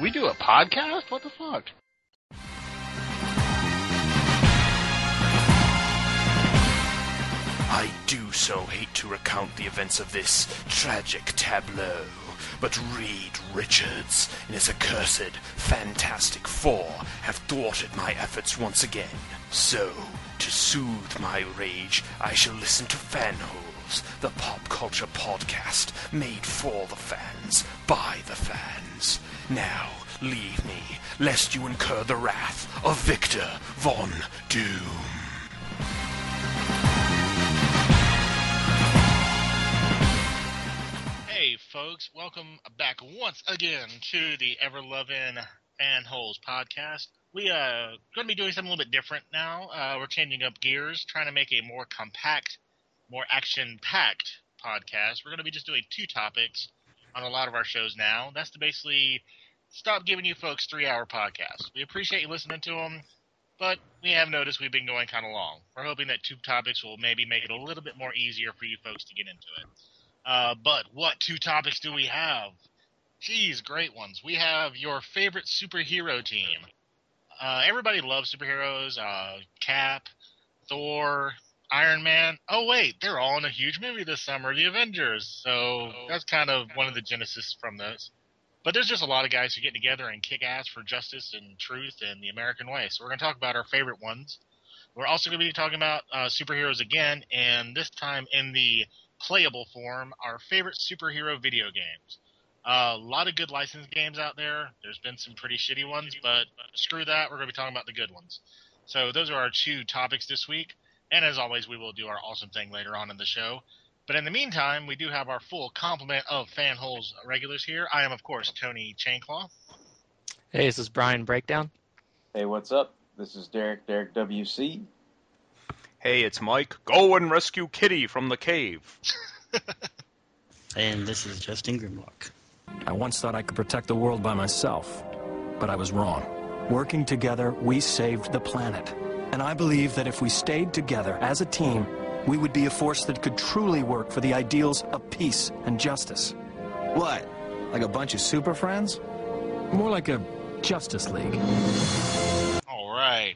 We do a podcast? What the fuck? I do so hate to recount the events of this tragic tableau, but Reed Richards and his accursed Fantastic Four have thwarted my efforts once again. So, to soothe my rage, I shall listen to Fanholes, the pop culture podcast made for the fans, by the fans. Now, leave me, lest you incur the wrath of Victor Von Doom. Hey, folks, welcome back once again to the ever loving Fanholes podcast. We uh going to be doing something a little bit different now. Uh, we're changing up gears, trying to make a more compact, more action-packed podcast. We're going to be just doing two topics on a lot of our shows now. That's to basically stop giving you folks three-hour podcasts. We appreciate you listening to them, but we have noticed we've been going kind of long. We're hoping that two topics will maybe make it a little bit more easier for you folks to get into it. Uh, but what two topics do we have? Geez, great ones. We have your favorite superhero team. Uh, everybody loves superheroes. Uh, Cap, Thor, Iron Man. Oh wait, they're all in a huge movie this summer, The Avengers. So that's kind of one of the genesis from those. But there's just a lot of guys who get together and kick ass for justice and truth and the American way. So we're going to talk about our favorite ones. We're also going to be talking about uh, superheroes again, and this time in the playable form, our favorite superhero video games. Uh, a lot of good licensed games out there. There's been some pretty shitty ones, but screw that. We're going to be talking about the good ones. So those are our two topics this week. And as always, we will do our awesome thing later on in the show. But in the meantime, we do have our full complement of Fanholes uh, regulars here. I am, of course, Tony Chainclaw. Hey, this is Brian Breakdown. Hey, what's up? This is Derek, Derek WC. Hey, it's Mike. Go and rescue Kitty from the cave. And this is Justin Grimlock. I once thought I could protect the world by myself, but I was wrong. Working together, we saved the planet. And I believe that if we stayed together as a team, we would be a force that could truly work for the ideals of peace and justice. What? Like a bunch of super friends? More like a Justice League. All right.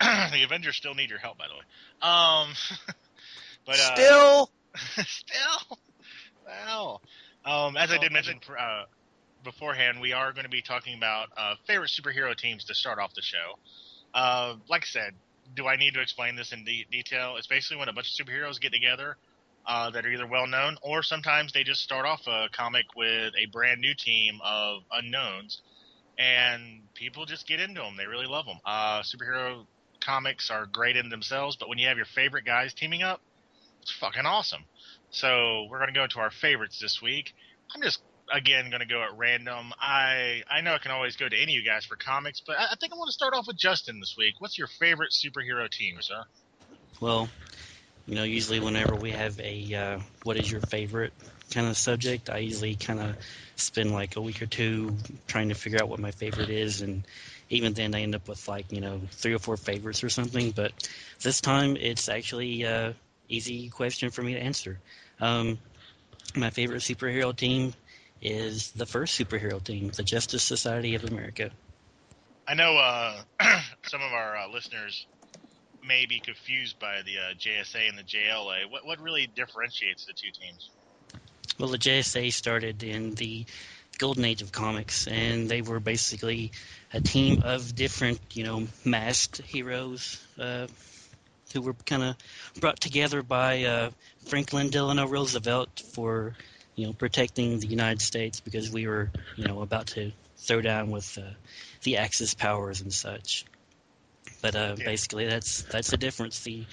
the Avengers still need your help, by the way. Um, but uh, Still? still, well, um, as I did mention uh, beforehand, we are going to be talking about uh, favorite superhero teams to start off the show. Uh, like I said, do I need to explain this in de- detail? It's basically when a bunch of superheroes get together uh, that are either well known or sometimes they just start off a comic with a brand new team of unknowns, and people just get into them. They really love them. Uh, superhero comics are great in themselves, but when you have your favorite guys teaming up, it's fucking awesome. So we're going to go into our favorites this week. I'm just again going to go at random. I I know I can always go to any of you guys for comics, but I, I think I want to start off with Justin this week. What's your favorite superhero team, sir? Well, you know, usually whenever we have a uh, what is your favorite kind of subject, I usually kind of spend like a week or two trying to figure out what my favorite is, and even then I end up with like you know three or four favorites or something. But this time it's actually a easy question for me to answer. Um, my favorite superhero team is the first superhero team, the Justice Society of America. I know uh, some of our uh, listeners may be confused by the uh, JSA and the JLA. What what really differentiates the two teams? Well, the JSA started in the golden age of comics, and they were basically a team of different, you know, masked heroes uh, who were kind of brought together by uh, Franklin Delano Roosevelt for, you know, protecting the United States because we were, you know, about to throw down with uh, the Axis powers and such. But uh, Yeah. basically, that's that's the difference. The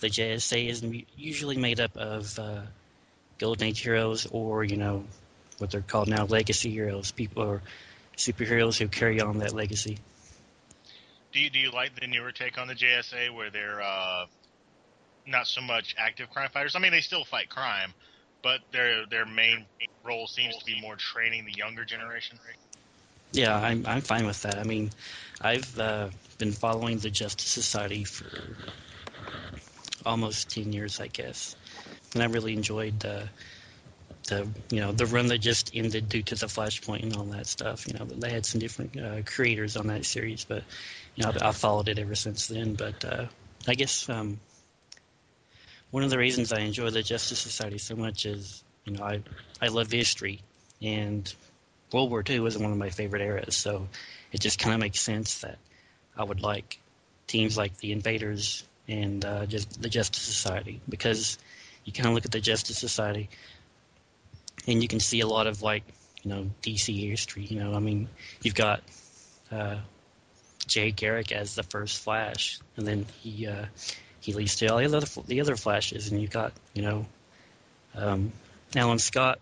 the JSA is usually made up of uh, Golden Age heroes, or you know, what they're called now, legacy heroes, people or superheroes who carry on that legacy. Do you do you like the newer take on the JSA where they're uh, not so much active crime fighters? I mean, they still fight crime, but their their main role seems to be more training the younger generation. Yeah, I'm I'm fine with that. I mean, I've uh, been following the Justice Society for almost ten years, I guess, and I really enjoyed the the you know the run that just ended due to the Flashpoint and all that stuff. You know, they had some different uh, creators on that series, but you know I, I followed it ever since then. But uh, I guess um, one of the reasons I enjoy the Justice Society so much is you know I I love history and World War II was one of my favorite eras, so it just kind of makes sense that I would like teams like the Invaders and uh, just the Justice Society because you kind of look at the Justice Society and you can see a lot of like you know DC history. You know, I mean, you've got uh, Jay Garrick as the first Flash, and then he uh, he leads to all the other the other Flashes, and you've got you know um, Alan Scott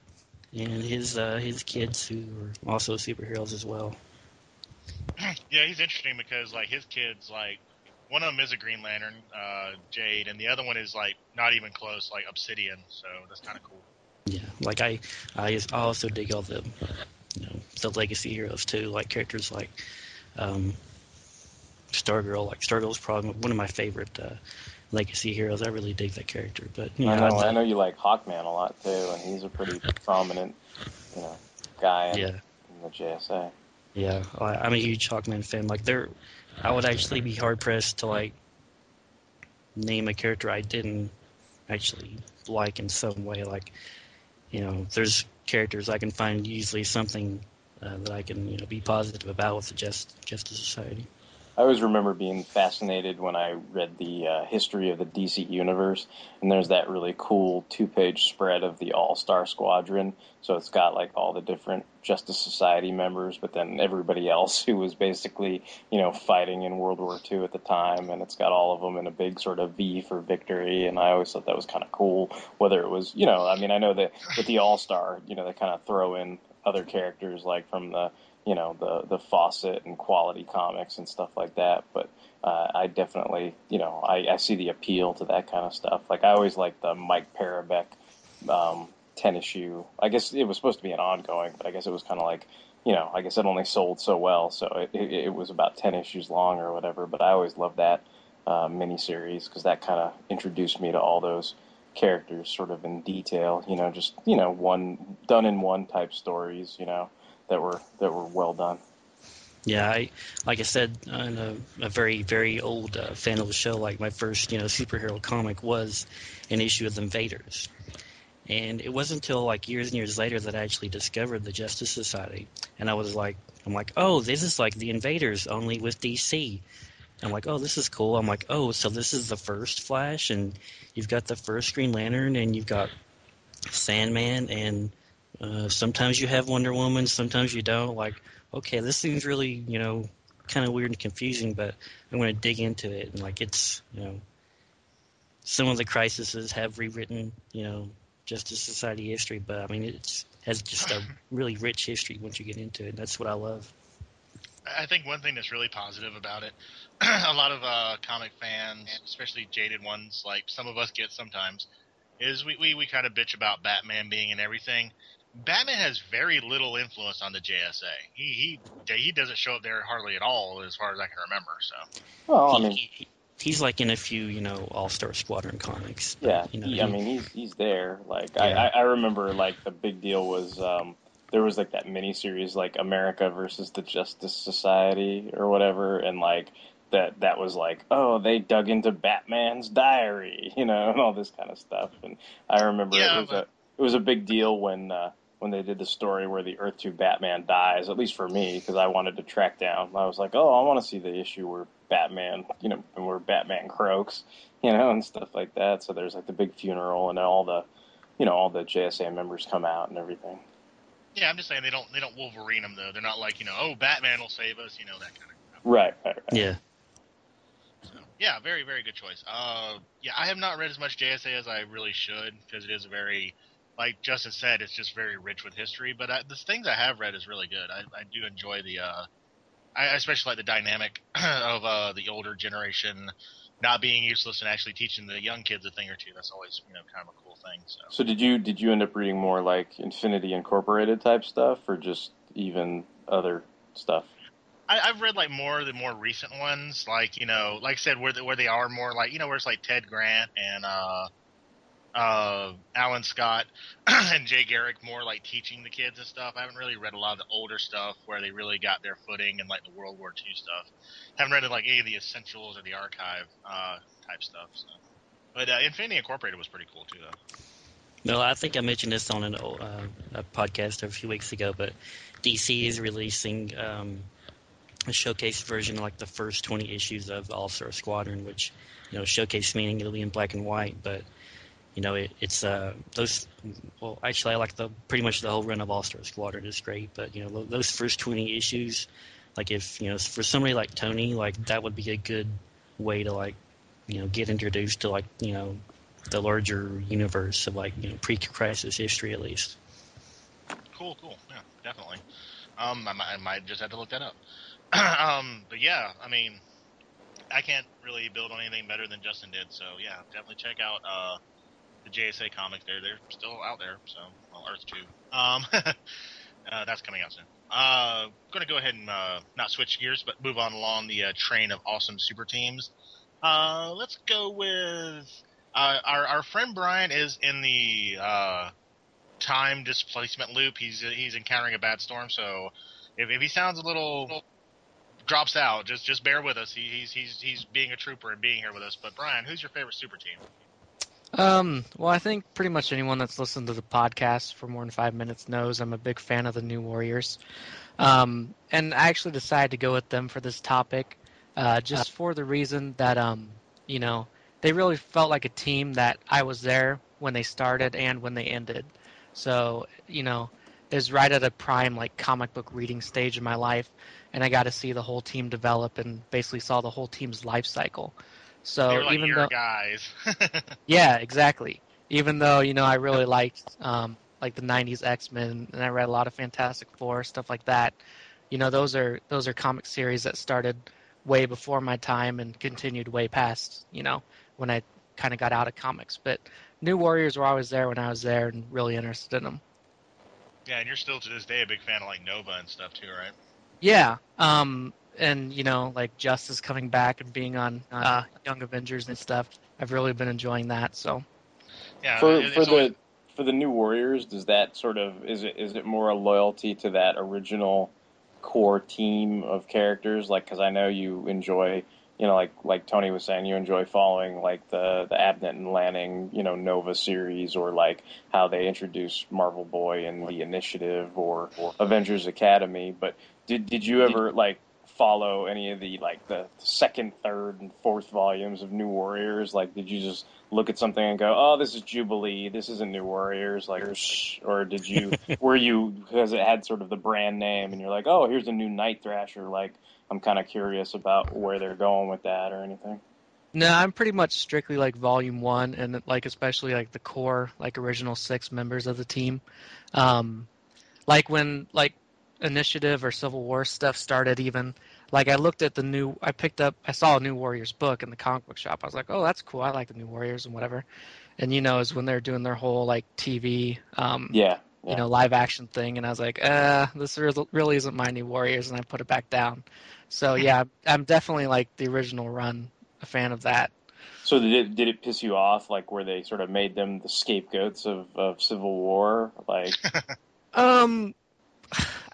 and his uh, his kids who are also superheroes as well. yeah, he's interesting because like his kids, like one of them is a Green Lantern, uh, Jade, and the other one is like not even close, like Obsidian. So that's kind of cool. Yeah, like I I also dig all the you know the legacy heroes too, like characters like um, Stargirl. Like Stargirl's probably one of my favorite uh, legacy heroes. I really dig that character. But you know, I know, I know you like Hawkman a lot too, and he's a pretty prominent, you know, guy in, Yeah. in the JSA. Yeah, I, I'm a huge Hawkman fan. Like there, I would actually be hard pressed to like name a character I didn't actually like in some way. Like, you know, there's characters I can find usually something uh, that I can you know be positive about with the Just Justice Society. I always remember being fascinated when I read the uh, history of the DC universe, and there's that really cool two-page spread of the All-Star Squadron. So it's got like all the different Justice Society members, but then everybody else who was basically, you know, fighting in World War II at the time, and it's got all of them in a big sort of V for victory. And I always thought that was kind of cool. Whether it was, you know, I mean, I know that with the All-Star, you know, they kind of throw in other characters like from the you know the the Fawcett and Quality Comics and stuff like that. But uh, I definitely you know I, I see the appeal to that kind of stuff. Like I always like the Mike Parobeck um, ten issue. I guess it was supposed to be an ongoing, but I guess it was kind of like you know I guess it only sold so well, so it, it, it was about ten issues long or whatever. But I always loved that uh, miniseries because that kind of introduced me to all those characters sort of in detail. You know, just you know one done in one type stories. You know that were that were well done. Yeah, I like I said in a, a very very old uh, fan of the show. Like my first you know superhero comic was an issue of the Invaders, and it wasn't until like years and years later that I actually discovered the Justice Society, and I was like, I'm like, oh, this is like the Invaders only with DC. I'm like, oh, this is cool. I'm like, oh, so this is the first Flash, and you've got the first Green Lantern, and you've got Sandman, and uh, sometimes you have Wonder Woman, sometimes you don't. Like, okay, this seems really, you know, kind of weird and confusing, but I'm going to dig into it. And, like, it's, you know, some of the crises have rewritten, you know, Justice Society history, but I mean, it has just a really rich history once you get into it. And That's what I love. I think one thing that's really positive about it, a lot of uh, comic fans, especially jaded ones, like some of us get sometimes, is we, we, we kind of bitch about Batman being in everything. Batman has very little influence on the JSA. He he he doesn't show up there hardly at all, as far as I can remember. So Well, I mean, he- he's like in a few, you know, All Star Squadron comics. but, yeah, you know, he, I mean he's he's there. Like Yeah. I, I I remember like the big deal was um there was like that miniseries like America versus the Justice Society or whatever, and like that that was like oh they dug into Batman's diary, you know, and all this kind of stuff. And I remember Yeah, it was but- a it was a big deal when uh, when they did the story where the Earth Two Batman dies. At least for me, because I wanted to track down. I was like, oh, I want to see the issue where Batman, you know, and where Batman croaks, you know, and stuff like that. So there's like the big funeral and all the, you know, all the JSA members come out and everything. Yeah, I'm just saying they don't they don't Wolverine them though. They're not like you know, oh, Batman will save us, you know, that kind of. Right, right, right. Yeah. So, yeah, very very good choice. Uh, yeah, I have not read as much JSA as I really should because it is a very, like Justin said, it's just very rich with history. But I, the things I have read is really good. I, I do enjoy the, uh, I especially like the dynamic of uh, the older generation not being useless and actually teaching the young kids a thing or two. That's always you know kind of a cool thing. So. So did you did you end up reading more like Infinity Incorporated type stuff, or just even other stuff? I, I've read like more of the more recent ones, like you know, like I said, where the, where they are more like you know, where it's like Ted Grant and uh, uh, Alan Scott and Jay Garrick more like teaching the kids and stuff. I haven't really read a lot of the older stuff where they really got their footing and like the World War II stuff. Haven't read like any of the essentials or the archive uh, type stuff. So. But uh, Infinity Incorporated was pretty cool too, though. No, I think I mentioned this on an, uh, a podcast a few weeks ago, but DC is releasing um, a showcase version, of, like the first 20 issues of All Star Squadron, which, you know, showcase meaning it'll be in black and white, but, you know, it, it's uh, those. Well, actually, I like the pretty much the whole run of All Star Squadron is great, but you know, those first 20 issues, like if you know, for somebody like Tony, like that would be a good way to like, you know, get introduced to like, you know, the larger universe of like, you know, pre-crisis history at least. Cool, cool. Yeah, definitely. Um, I might, I might just have to look that up. um, but yeah, I mean, I can't really build on anything better than Justin did. So yeah, definitely check out uh, the JSA comics. They're they're still out there. So well, Earth Two. Um, uh, that's coming out soon. Uh, going to go ahead and uh, not switch gears, but move on along the uh, train of awesome super teams. Uh, let's go with uh, our our friend Brian is in the uh, time displacement loop. He's he's encountering a bad storm, so if, if he sounds a little drops out, just just bear with us. He, he's he's he's being a trooper and being here with us. But Brian, who's your favorite super team? Um, well, I think pretty much anyone that's listened to the podcast for more than five minutes knows I'm a big fan of the New Warriors. Um, and I actually decided to go with them for this topic, uh, just for the reason that, um, you know, they really felt like a team that I was there when they started and when they ended. So, you know, was right at a prime like comic book reading stage in my life, and I got to see the whole team develop and basically saw the whole team's life cycle. So like even your though guys. yeah, exactly. Even though you know I really liked um, like the '90s X-Men, and I read a lot of Fantastic Four stuff like that. You know, those are those are comic series that started way before my time and continued way past you know when I kind of got out of comics. But New Warriors were always there when I was there and really interested in them. yeah, and you're still to this day a big fan of like Nova and stuff too, right? Yeah. Um, and you know, like Justice coming back and being on uh, Young Avengers and stuff. I've really been enjoying that. So Yeah, for it- for it's the always- for the new Warriors, does that sort of is it is it more a loyalty to that original core team of characters? Like, because I know you enjoy, you know, like like Tony was saying, you enjoy following like the the Abnett and Lanning, you know, Nova series, or like how they introduced Marvel Boy and the Initiative or, or Avengers Academy. But did did you ever like follow any of the like the second, third, and fourth volumes of New Warriors? Like, did you just look at something and go, "Oh, this is Jubilee. This isn't New Warriors." Like, or, did you were you because it had sort of the brand name, and you're like, "Oh, here's a new Night Thrasher." Like, I'm kind of curious about where they're going with that or anything. no, I'm pretty much strictly like Volume One, and like especially like the core like original six members of the team. Um, like when like Initiative or Civil War stuff started, even like I looked at the new, I picked up, I saw a New Warriors book in the comic book shop. I was like, oh, that's cool. I like the New Warriors and whatever. And you know, is when they're doing their whole like TV, um, Yeah, you know, live action thing, and I was like, uh, this really isn't my New Warriors, and I put it back down. So yeah, I'm definitely like the original run, a fan of that. So did it did it piss you off, like where they sort of made them the scapegoats of, of Civil War? Like, Um,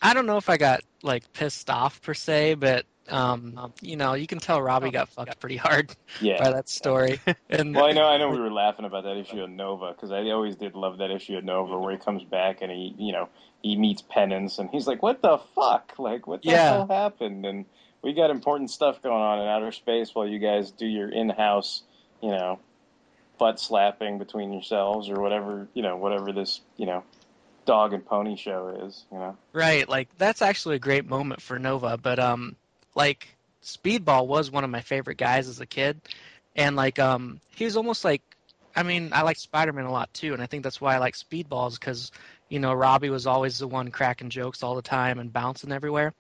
I don't know if I got like pissed off per se, but Um, you know, you can tell Robbie got fucked pretty hard Yeah. by that story. And Well, I know, I know, we were laughing about that issue of Nova because I always did love that issue of Nova where he comes back and he, you know, he meets Penance and he's like, "What the fuck? Like, what the Yeah. hell happened?" And we got important stuff going on in outer space while you guys do your in-house, you know, butt slapping between yourselves or whatever, you know, whatever this, you know, dog and pony show is, you know. Right, like that's actually a great moment for Nova, but um like Speedball was one of my favorite guys as a kid and like um he was almost like I mean, I like Spider-Man a lot too and I think that's why I like Speedballs cuz you know, Robbie was always the one cracking jokes all the time and bouncing everywhere.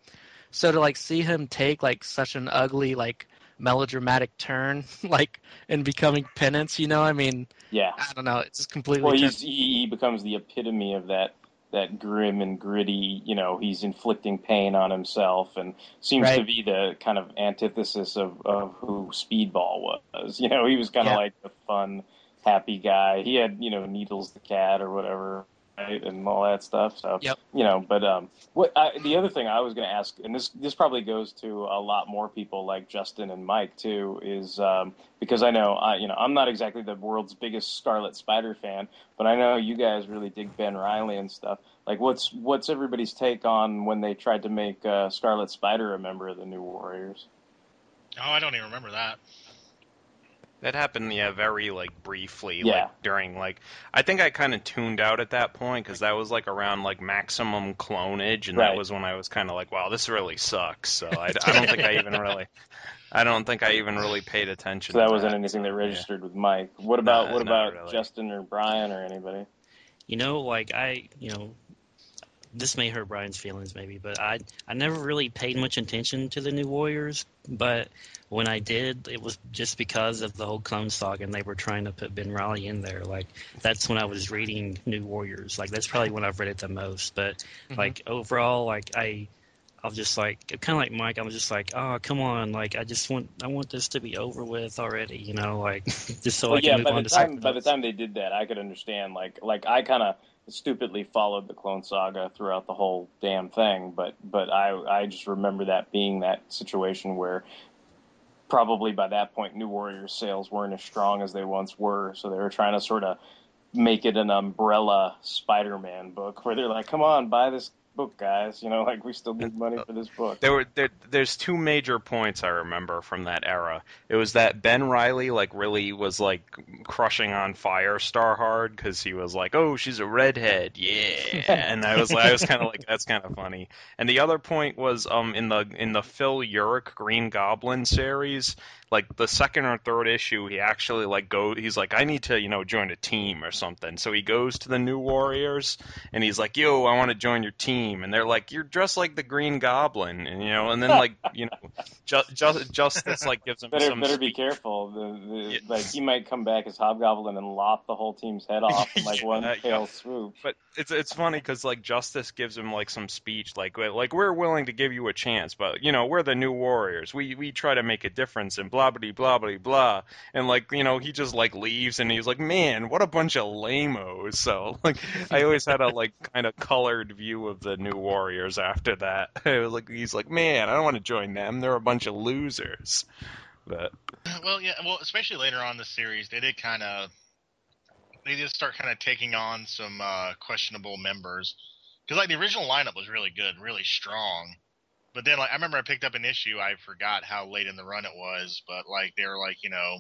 So to like see him take like such an ugly like melodramatic turn like in becoming penance, you know, I mean, Yeah. I don't know, it's just completely Well, he becomes the epitome of that that grim and gritty. You know, he's inflicting pain on himself, and seems to be the kind of antithesis of of who Speedball was. You know, he was kind of Yeah. like the fun, happy guy. He had you know Needles the cat or whatever. Right, and all that stuff. So, Yep. you know, but um, what I, the other thing I was going to ask, and this this probably goes to a lot more people like Justin and Mike too, is um, because I know I you know I'm not exactly the world's biggest Scarlet Spider fan, but I know you guys really dig Ben Riley and stuff. Like, what's what's everybody's take on when they tried to make uh, Scarlet Spider a member of the New Warriors? Oh, I don't even remember that. That happened, yeah, very like briefly, Yeah. like during like I think I kind of tuned out at that point because that was like around like maximum clonage, and Right. that was when I was kind of like, wow, this really sucks. So I, I don't think I even really, I don't think I even really paid attention. So that to wasn't that. anything that So, registered with Mike. What about Nah, what about really. Justin or Brian or anybody? You know, like I, you know, this may hurt Brian's feelings maybe, but I I never really paid much attention to the New Warriors, but when I did, it was just because of the whole Clone Saga and they were trying to put Ben Riley in there. Like that's when I was reading New Warriors. Like that's probably when I've read it the most. But Mhm. like overall, like I. I was just like, kind of like Mike. I was just like, oh, come on! Like, I just want, I want this to be over with already. You know, like, just so well, I can yeah, move by on the to time something by the time they did that, I could understand. Like like I kind of stupidly followed the Clone Saga throughout the whole damn thing, but but I I just remember that being that situation where probably by that point New Warriors sales weren't as strong as they once were, so they were trying to sort of make it an umbrella Spider-Man book where they're like, "Come on, buy this book, guys." You know, like we still need money for this book. There were there, there's two major points I remember from that era. It was that Ben Riley like really was like crushing on Firestar hard because he was like, "Oh, she's a redhead, yeah," and I was I was kind of like, "That's kind of funny." And the other point was um in the in the Phil Urich Green Goblin series, like the second or third issue, he actually like go he's like, "I need to you know join a team or something," so he goes to the New Warriors and he's like, "Yo, I want to join your team," and they're like, "You're dressed like the Green Goblin," and you know, and then like you know, just just Justice like gives him Better some better be careful. The, the, Like he might come back as Hobgoblin and lop the whole team's head off in like one Yeah, fell yeah. swoop. But it's it's funny because like Justice gives him like some speech like like we're willing to give you a chance, but you know we're the new Warriors. We we try to make a difference and blah blah blah blah blah. And like you know he just like leaves and he's like man what a bunch of lamos. So like I always had a like kind of colored view of the new Warriors after that. Like he's like man I don't want to join them. They're a bunch of losers. But Well, yeah. Well, especially later on in the series, they did kind of they did start kind of taking on some uh, questionable members because like the original lineup was really good, really strong. But then, like I remember, I picked up an issue. I forgot how late in the run it was, but like they were like, you know,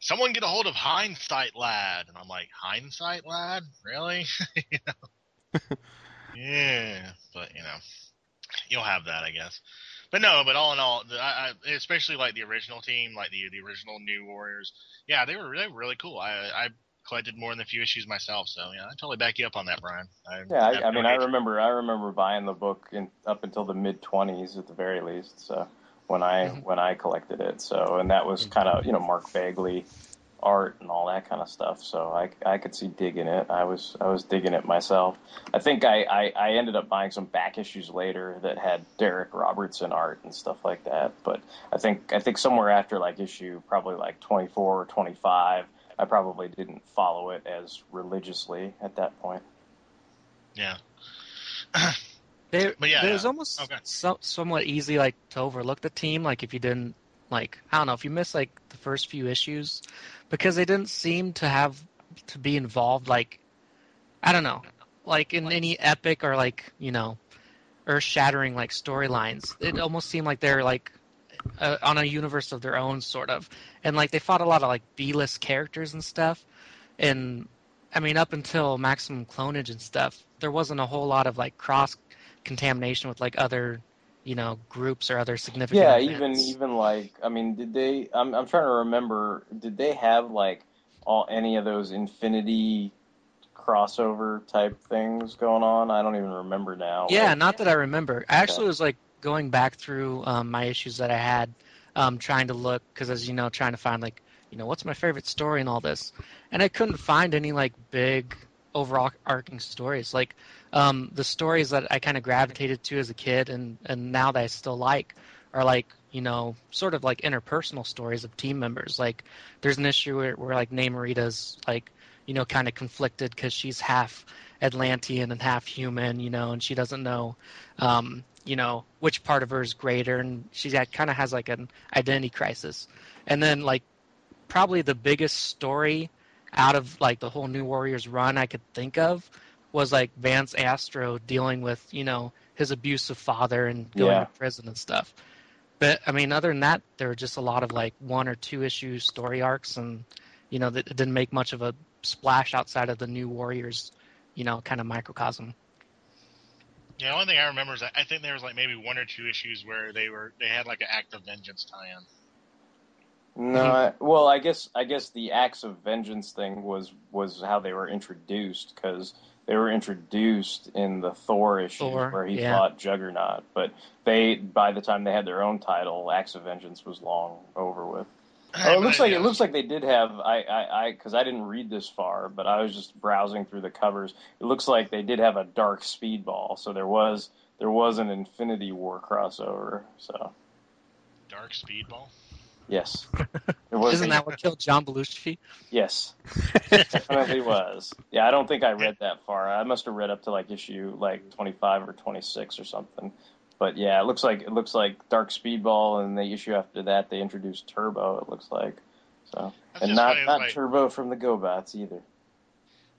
someone get a hold of Hindsight Lad, and I'm like, Hindsight Lad, really? you know? yeah, but you know, you'll have that, I guess. But no, but all in all, the, I, I, especially like the original team, like the the original New Warriors, yeah, they were really really cool. I I collected more than a few issues myself, so yeah, I totally back you up on that, Brian. I, Yeah, I, I mean, I remember, I remember buying the book in, up until the mid twenties at the very least. So when I Mhm. when I collected it, so and that was kind of you know Mark Bagley art and all that kind of stuff. So I, I could see digging it. I was I was digging it myself. I think I, I, I ended up buying some back issues later that had Darick Robertson art and stuff like that. But I think I think somewhere after like issue probably like twenty four or twenty five. I probably didn't follow it as religiously at that point. Yeah. They, But yeah, it was yeah. almost Okay. so, somewhat easy like to overlook the team like if you didn't like I don't know if you missed like the first few issues because they didn't seem to have to be involved like I don't know like in any epic or like you know earth shattering like storylines it almost seemed like they're like uh, on a universe of their own sort of and like they fought a lot of like B-list characters and stuff and I mean up until maximum clonage and stuff there wasn't a whole lot of like cross contamination with like other you know groups or other significant Yeah, events. even even like I mean, did they? I'm I'm trying to remember. Did they have like all any of those Infinity crossover type things going on? I don't even remember now. Yeah, Like, not that I remember. I actually was like going back through um, my issues that I had, um, trying to look because, as you know, trying to find like, you know, what's my favorite story and all this, and I couldn't find any like big overarching stories. Like um, the stories that I kind of gravitated to as a kid and and now that I still like are like you know sort of like interpersonal stories of team members. Like there's an issue where, where like Namorita's like you know kind of conflicted because she's half Atlantean and half human, you know, and she doesn't know, um, you know, which part of her is greater, and she kind of has like an identity crisis. And then like probably the biggest story out of like the whole New Warriors run I could think of was like Vance Astro dealing with you know his abusive father and going Yeah. to prison and stuff. But I mean, other than that, there were just a lot of like one or two issue story arcs, and you know, that it didn't make much of a splash outside of the New Warriors, you know, kind of microcosm. Yeah, the only thing I remember is I I think there was like maybe one or two issues where they were they had like an Act of Vengeance tie-in. No, I, well, I guess I guess the acts of vengeance thing was was how they were introduced because they were introduced in the Thor issue Thor, where he yeah. fought Juggernaut. But they, by the time they had their own title, Acts of Vengeance was long over with. Oh, it looks like it looks like they did have I I I because I didn't read this far, but I was just browsing through the covers. It looks like they did have a Dark Speedball, so there was there was an Infinity War crossover. So Dark Speedball. yes, it was. Isn't that what killed John Belushi? Yes, definitely was. Yeah, I don't think I read that far. I must have read up to like issue like twenty five or twenty six or something. But yeah, it looks like it looks like Dark Speedball, and the issue after that they introduced Turbo. It looks like so, That's and not funny, not like- Turbo from the GoBots either.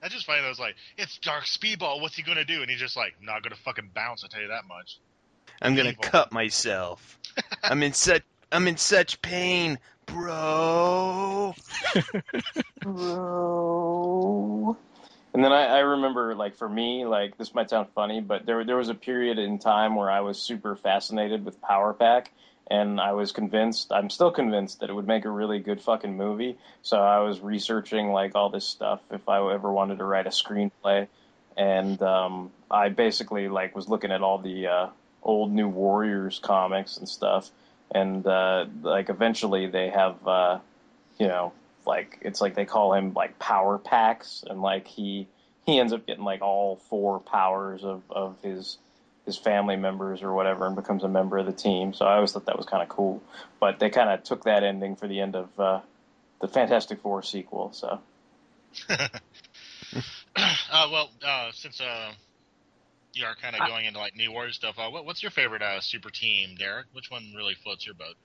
That's just funny. That was like, it's Dark Speedball. What's he gonna do? And he's just like, not gonna fucking bounce. I tell you that much. I'm gonna Evil. cut myself. I'm in such I'm in such pain, bro. Bro. And then I, I remember, like for me, like this might sound funny, but there there was a period in time where I was super fascinated with Power Pack, and I was convinced, I'm still convinced that it would make a really good fucking movie. So I was researching like all this stuff if I ever wanted to write a screenplay, and um, I basically like was looking at all the uh, old New Warriors comics and stuff, and uh, like eventually they have. Uh, you know, like it's like they call him like power packs, and like he he ends up getting like all four powers of of his his family members or whatever, and becomes a member of the team. So I always thought that was kind of cool. But they kind of took that ending for the end of uh, the Fantastic Four sequel. So uh, well, uh, since uh, you are kind of going into like New Warriors stuff, uh, what, what's your favorite uh, super team, Derek? Which one really floats your boat?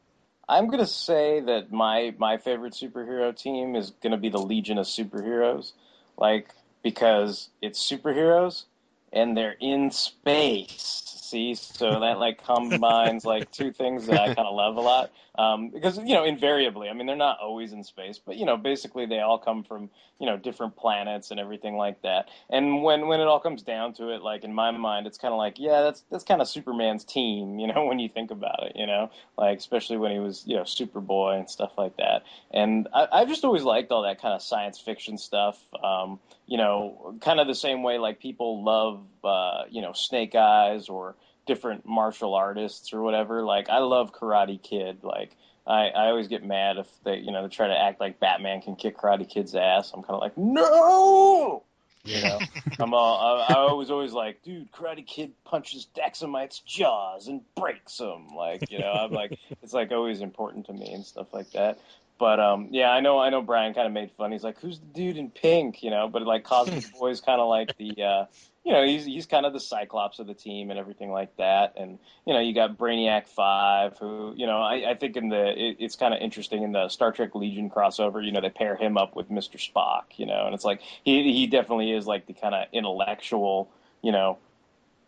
I'm gonna say that my my favorite superhero team is gonna be the Legion of Superheroes, like because it's superheroes and they're in space. So that like combines like two things that I kind of love a lot. Um, because you know, invariably, I mean, they're not always in space, but you know, basically they all come from you know different planets and everything like that. And when when it all comes down to it, like in my mind, it's kind of like, yeah, that's that's kind of Superman's team, you know, when you think about it, you know, like especially when he was you know Superboy and stuff like that. And I, I've just always liked all that kind of science fiction stuff. Um, you know, kind of the same way like people love uh, you know Snake Eyes or different martial artists or whatever. Like I love Karate Kid. Like I, I always get mad if they you know they try to act like Batman can kick Karate Kid's ass. I'm kind of like no. You know, I'm all, I, I was always like, dude, Karate Kid punches Daxamite's jaws and breaks them. Like, you know, I'm like, it's like always important to me and stuff like that. But um, yeah, I know, I know. Brian kind of made fun. He's like, "Who's the dude in pink?" You know, but like Cosmic Boy's kind of like the, uh, you know he's he's kind of the Cyclops of the team and everything like that. And you know you got Brainiac Five, who you know I, I think in the it, it's kind of interesting in the Star Trek Legion crossover. You know they pair him up with Mister Spock. You know, and it's like he he definitely is like the kind of intellectual. You know,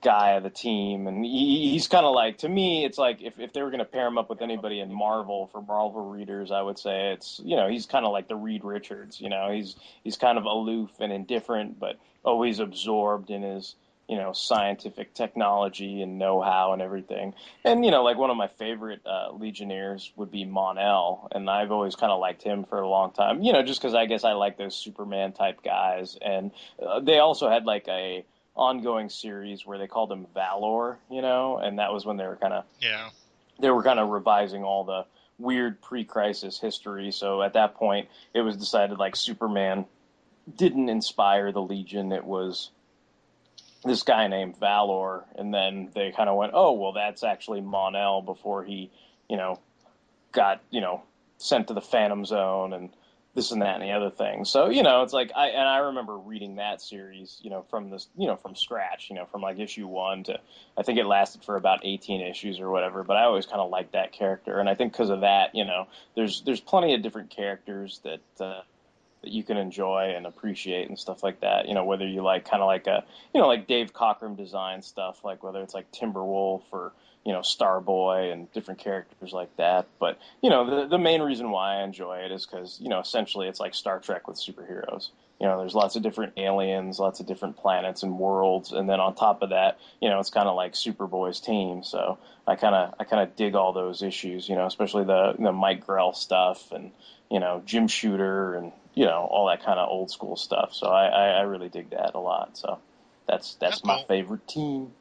guy of the team, and he, he's kind of like to me. It's like if if they were going to pair him up with anybody in Marvel for Marvel readers, I would say it's you know he's kind of like the Reed Richards. You know, he's he's kind of aloof and indifferent, but always absorbed in his you know scientific technology and know-how and everything. And you know, like one of my favorite uh, Legionnaires would be Mon-El, and I've always kind of liked him for a long time. You know, just because I guess I like those Superman type guys, and uh, they also had like a ongoing series where they called him Valor, you know, and that was when they were kind of Yeah. they were kind of revising all the weird pre-crisis history. So at that point, it was decided like Superman didn't inspire the Legion. It was this guy named Valor, and then they kind of went, "Oh, well, that's actually Mon-El before he, you know, got you know sent to the Phantom Zone and this and that and the other thing." So you know, it's like I and I remember reading that series, you know, from this, you know, from scratch, you know, from like issue one to I think it lasted for about 18 issues or whatever. But I always kind of liked that character, and I think because of that, you know, there's there's plenty of different characters that. Uh, that you can enjoy and appreciate and stuff like that. You know, whether you like kind of like a, you know, like Dave Cockrum design stuff, like whether it's like Timberwolf or, you know, Starboy and different characters like that. But, you know, the, the main reason why I enjoy it is because, you know, essentially it's like Star Trek with superheroes. You know, there's lots of different aliens, lots of different planets and worlds, and then on top of that, you know, it's kind of like Superboy's team. So I kind of I kind of dig all those issues, you know, especially the the Mike Grell stuff and you know Jim Shooter and you know all that kind of old school stuff. So I, I, I really dig that a lot. So that's that's, That's my cool. favorite team.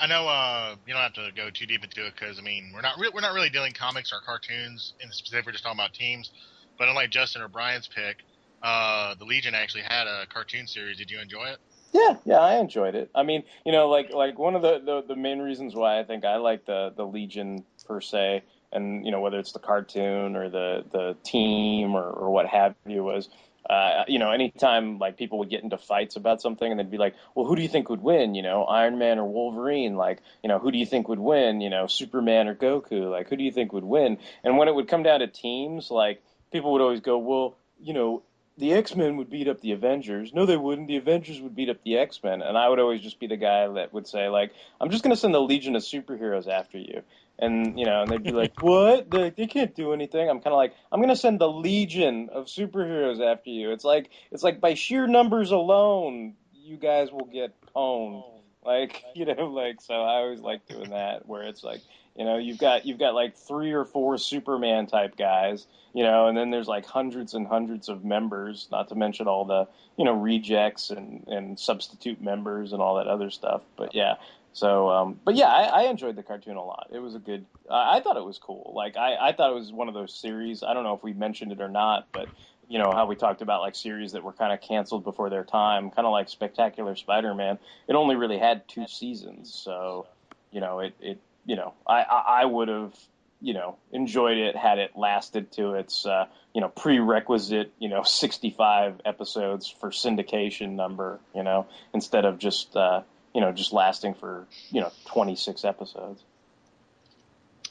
I know uh, you don't have to go too deep into it because I mean we're not re- we're not really dealing comics or cartoons in specific. We're just talking about teams. But unlike Justin or Brian's pick, uh, the Legion actually had a cartoon series. Did you enjoy it? Yeah, yeah, I enjoyed it. I mean, you know, like like one of the, the, the main reasons why I think I like the the Legion per se, and you know whether it's the cartoon or the the team or, or what have you was, uh, you know, anytime like people would get into fights about something and they'd be like, well, who do you think would win? You know, Iron Man or Wolverine? Like, you know, who do you think would win? You know, Superman or Goku? Like, who do you think would win? And when it would come down to teams, like people would always go, well, you know, the X Men would beat up the Avengers. No, they wouldn't. The Avengers would beat up the X Men. And I would always just be the guy that would say, like, I'm just going to send the Legion of Superheroes after you. And, you know, and they'd be like, what? They, they can't do anything. I'm kind of like, I'm going to send the Legion of Superheroes after you. It's like, it's like by sheer numbers alone, you guys will get pwned. Oh, like, you know, like, so I always like doing that where it's like, you know, you've got, you've got like three or four Superman type guys you know, and then there's like hundreds and hundreds of members, not to mention all the, you know, rejects and, and substitute members and all that other stuff. But yeah, so, um, but yeah, I, I enjoyed the cartoon a lot. It was a good, I, I thought it was cool. Like, I, I thought it was one of those series. I don't know if we mentioned it or not, but you know, how we talked about like series that were kind of canceled before their time, kind of like Spectacular Spider-Man. It only really had two seasons. So, you know, it, it, you know, I, I, would have, you know, enjoyed it had it lasted to its, uh, you know, prerequisite, you know, 65 episodes for syndication number, you know, instead of just, uh, you know, just lasting for, you know, 26 episodes.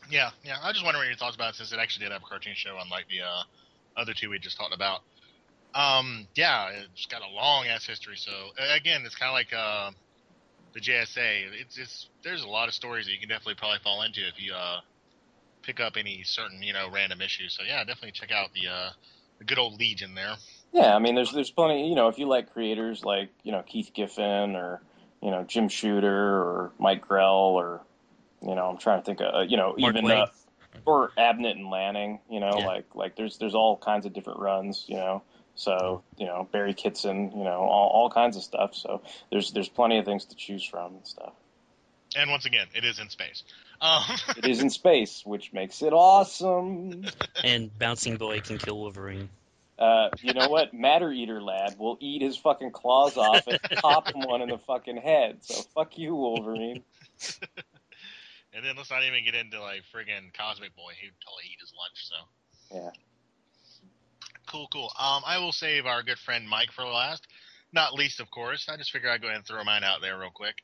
Yeah, yeah. I just wondering what your thoughts about it since it actually did have a cartoon show, unlike the uh, other two we just talked about. Um, yeah, it's got a long ass history. So again, it's kind of like uh, the JSA. It's it's there's a lot of stories that you can definitely probably fall into if you uh, pick up any certain you know random issues. So yeah, definitely check out the uh, the good old Legion there. Yeah, I mean, there's there's plenty. You know, if you like creators like you know Keith Giffen or you know Jim Shooter or Mike Grell or you know I'm trying to think of uh, you know Mark even uh, or Abnett and Lanning. You know, Yeah. like like there's there's all kinds of different runs. You know, so you know Barry Kitson. You know, all all kinds of stuff. So there's there's plenty of things to choose from and stuff. And once again, it is in space. Um, It is in space, which makes it awesome. And Bouncing Boy can kill Wolverine. Uh, you know what? Matter Eater lad will eat his fucking claws off and pop him one in the fucking head. So fuck you, Wolverine. and then let's not even get into like friggin' Cosmic Boy. He'd totally eat his lunch. So Yeah. cool, cool. Um, I will save our good friend Mike for last. not least, of course, I just figured I'd go ahead and throw mine out there real quick.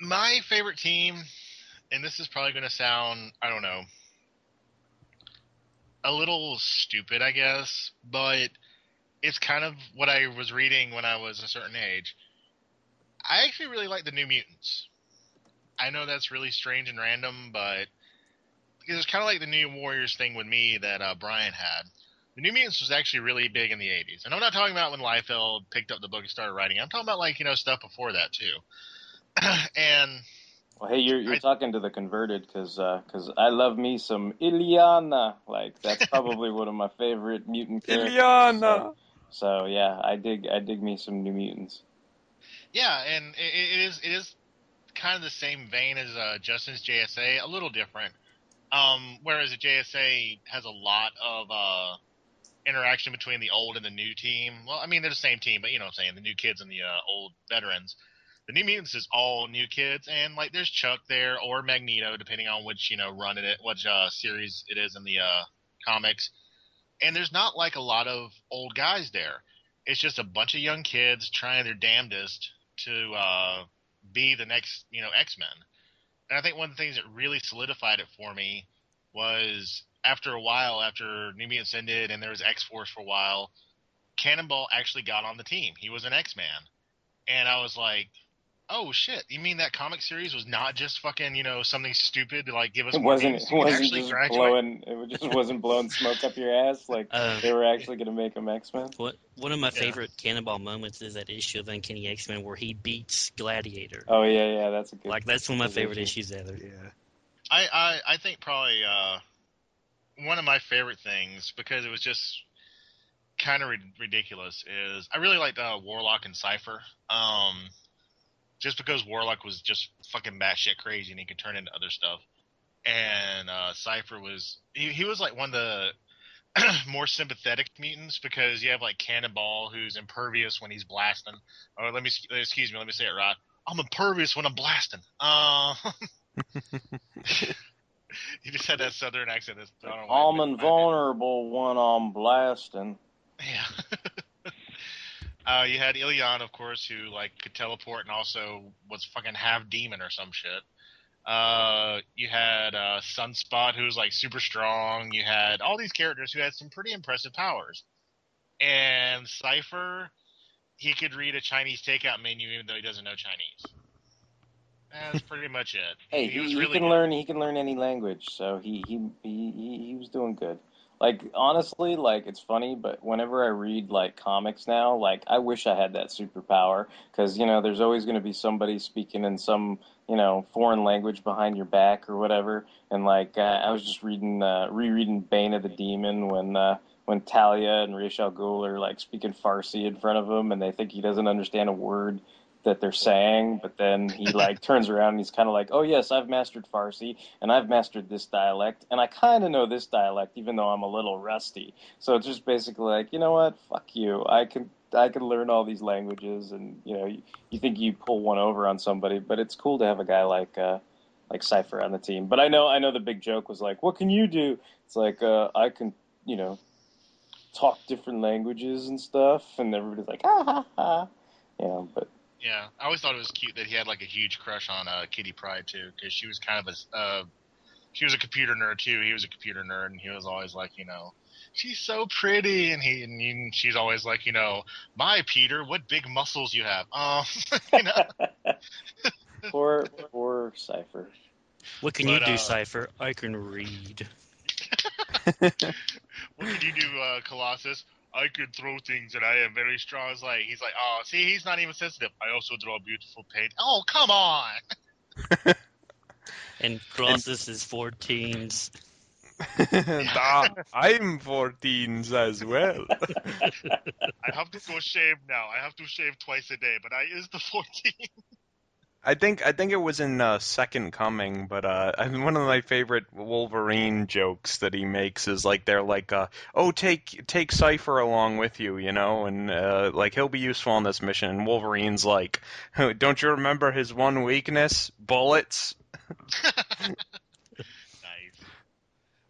My favorite team, and this is probably going to sound, I don't know, a little stupid, I guess, but it's kind of what I was reading when I was a certain age. I actually really like the New Mutants. I know that's really strange and random, but because it's kind of like the New Warriors thing with me that uh, Brian had. The New Mutants was actually really big in the '80s, and I'm not talking about when Liefeld picked up the book and started writing. I'm talking about like you know stuff before that too. and Well, hey, you're you're I- talking to the converted because because I love me some Illyana. Like that's probably one of my favorite mutant characters. Illyana. So, so yeah, I dig I dig me some New Mutants. Yeah, and it, it is it is kind of the same vein as uh, Justin's JSA, a little different. Um, whereas the JSA has a lot of uh, interaction between the old and the new team. Well, I mean they're the same team, but you know what I'm saying the new kids and the uh, old veterans. The New Mutants is all new kids, and like there's Chuck there or Magneto, depending on which you know run it, which uh, series it is in the uh, comics. And there's not like a lot of old guys there. It's just a bunch of young kids trying their damnedest to uh, be the next, you know, X Men. And I think one of the things that really solidified it for me was after a while, after New Mutants ended and there was X Force for a while, Cannonball actually got on the team. He was an X Man, and I was like, "Oh shit! You mean that comic series was not just fucking, you know, something stupid to like give us It wasn't it wasn't just graduate." blowing it just wasn't blowing smoke up your ass. Like Uh, they were actually gonna make them X Men. what one of my Yeah. favorite Cannonball moments is that issue of Uncanny X Men where he beats Gladiator. Oh yeah, yeah, that's a good. Like that's one of my favorite issue. issues ever. Yeah. I, I, I think probably uh, one of my favorite things because it was just kind of ri- ridiculous is I really liked uh, Warlock and Cypher. Um, just because Warlock was just fucking batshit crazy and he could turn into other stuff, and uh, Cypher was he, he was like one of the more sympathetic mutants because you have like Cannonball who's impervious when he's blasting. Or let me excuse me, let me say it right. I'm impervious when I'm blasting. Uh, he just had that southern accent. That's, I don't know why I'm invulnerable when I'm blasting. Yeah. uh, you had Illyana, of course, who like could teleport and also was fucking half demon or some shit. Uh, you had uh, Sunspot, who was like super strong. You had all these characters who had some pretty impressive powers. And Cypher, he could read a Chinese takeout menu even though he doesn't know Chinese. That's pretty much it. Hey, he he, was he really can good. learn. He can learn any language, so he, he he he was doing good. Like honestly, like it's funny, but whenever I read like comics now, like I wish I had that superpower because you know there's always going to be somebody speaking in some you know foreign language behind your back or whatever. And like uh, I was just reading uh, rereading Bane of the Demon when. Uh, when Talia and Ra's al Ghul are like speaking Farsi in front of him, and they think he doesn't understand a word that they're saying, but then he like turns around and he's kind of like, "Oh yes, I've mastered Farsi and I've mastered this dialect, and I kind of know this dialect, even though I'm a little rusty." So it's just basically like, you know what? Fuck you. I can I can learn all these languages, and you know, you, you think you pull one over on somebody, but it's cool to have a guy like uh, like Cypher on the team. But I know I know the big joke was like, "What can you do?" It's like uh, I can, you know, talk different languages and stuff, and everybody's like, "Ah ha ha," you know, but. Yeah, I always thought it was cute that he had like a huge crush on uh, Kitty Pryde too, because she was kind of a uh, she was a computer nerd too. He was a computer nerd, and he was always like, you know, she's so pretty, and he and he- she's always like, you know, my Peter, what big muscles you have. Um, you know, poor, poor Cypher. What can But, you do, uh, Cypher? I can read. what could you do, uh, Colossus? I could throw things, and I am very strong. It's like he's like, oh, see, he's not even sensitive. I also draw beautiful paint. Oh, come on. And Colossus is 14s. Ah, I'm 14s as well. I have to go shave now. I have to shave twice a day, but I is the 14. I think I think it was in uh, Second Coming, but uh, one of my favorite Wolverine jokes that he makes is like they're like, uh, "Oh, take take Cypher along with you," you know, and uh, like he'll be useful on this mission. And Wolverine's like, "Don't you remember his one weakness? Bullets." nice.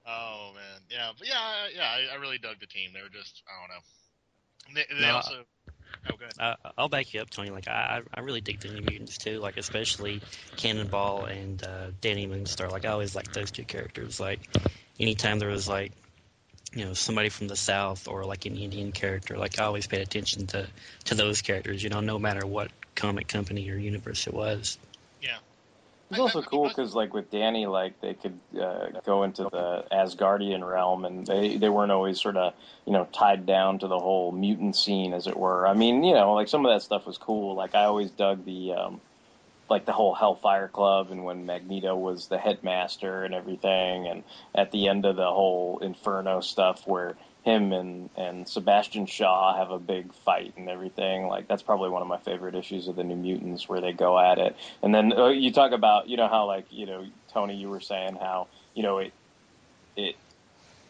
Oh man, yeah, but yeah, yeah, I, I really dug the team. They were just, I don't know. They, they No, also, I, I'll back you up, Tony. Like I, I really dig the New Mutants too. Like especially Cannonball and uh, Danny Moonstar. Like I always liked those two characters. Like anytime there was like you know somebody from the South or like an Indian character, like I always paid attention to to those characters. You know, no matter what comic company or universe it was. It's also cool because, like, with Danny, like they could uh, go into the Asgardian realm, and they they weren't always sort of you know tied down to the whole mutant scene, as it were. I mean, you know, like some of that stuff was cool. Like I always dug the um, like the whole Hellfire Club, and when Magneto was the headmaster and everything, and at the end of the whole Inferno stuff, where him and and Sebastian Shaw have a big fight and everything. Like that's probably one of my favorite issues of the New Mutants where they go at it. And then uh, you talk about you know how like you know Tony, you were saying how you know it it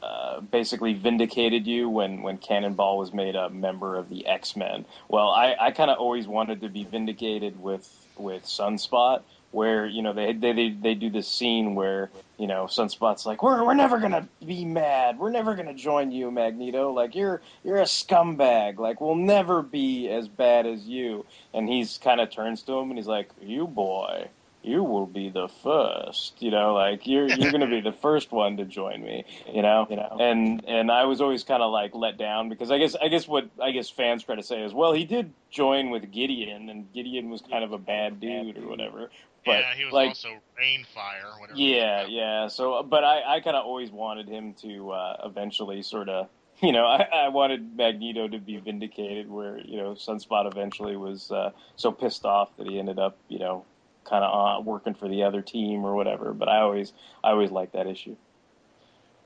uh, basically vindicated you when when Cannonball was made a member of the X Men. Well, I I kind of always wanted to be vindicated with with Sunspot where you know they they they, they do this scene where you know Sunspot's like we're we're never gonna be mad. We're never gonna join you Magneto. Like you're you're a scumbag. Like we'll never be as bad as you. And he's kind of turns to him and he's like you boy you will be the first you know like you're you're gonna be the first one to join me you know? You know. And and I was always kind of like let down because I guess I guess what I guess fans try to say is well he did join with Gideon and Gideon was kind of a bad dude or whatever but yeah, he was like, also Reignfire, or whatever. yeah, yeah. So, but I, I kind of always wanted him to uh, eventually sort of, you know, I, I wanted Magneto to be vindicated, where you know Sunspot eventually was uh, so pissed off that he ended up, you know, kind of uh, working for the other team or whatever. But I always, I always liked that issue.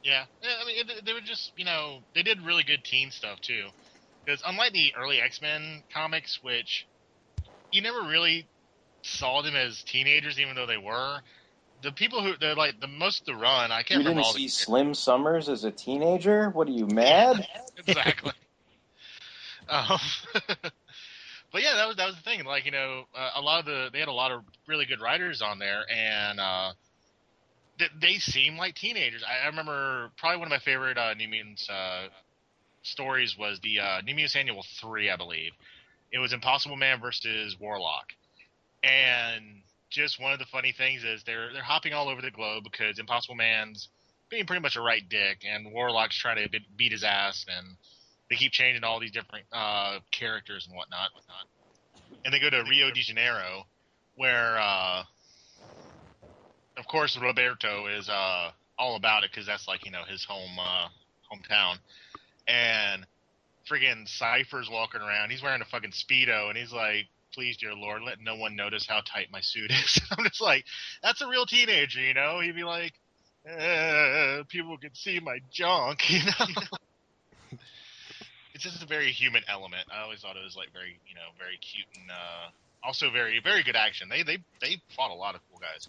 Yeah, Yeah, I mean, they were just, you know, they did really good teen stuff too. Because unlike the early X Men comics, which you never really saw them as teenagers, even though they were. The people who they're like the most of the run, I can't You remember didn't all see the Slim Summers as a teenager? What are you mad? exactly. um, but yeah, that was that was the thing. Like you know, uh, a lot of the they had a lot of really good writers on there, and uh, they, they seem like teenagers. I, I remember probably one of my favorite uh, New Mutants uh, stories was the uh, New Mutants Annual Three, I believe. It was Impossible Man versus Warlock, and just one of the funny things is they're they're hopping all over the globe because Impossible Man's being pretty much a right dick, and Warlock's trying to be- beat his ass, and they keep changing all these different uh, characters and whatnot, whatnot. And they go to Rio de Janeiro, where, uh, of course, Roberto is uh, all about it because that's like you know his home uh, hometown, and friggin' Cypher's walking around. He's wearing a fucking speedo, and he's like, "Please, dear Lord, let no one notice how tight my suit is." I'm just like, that's a real teenager, you know? He'd be like, uh, "People can see my junk," you know. it's just a very human element. I always thought it was like very, you know, very cute and uh, also very, very good action. They they they fought a lot of cool guys.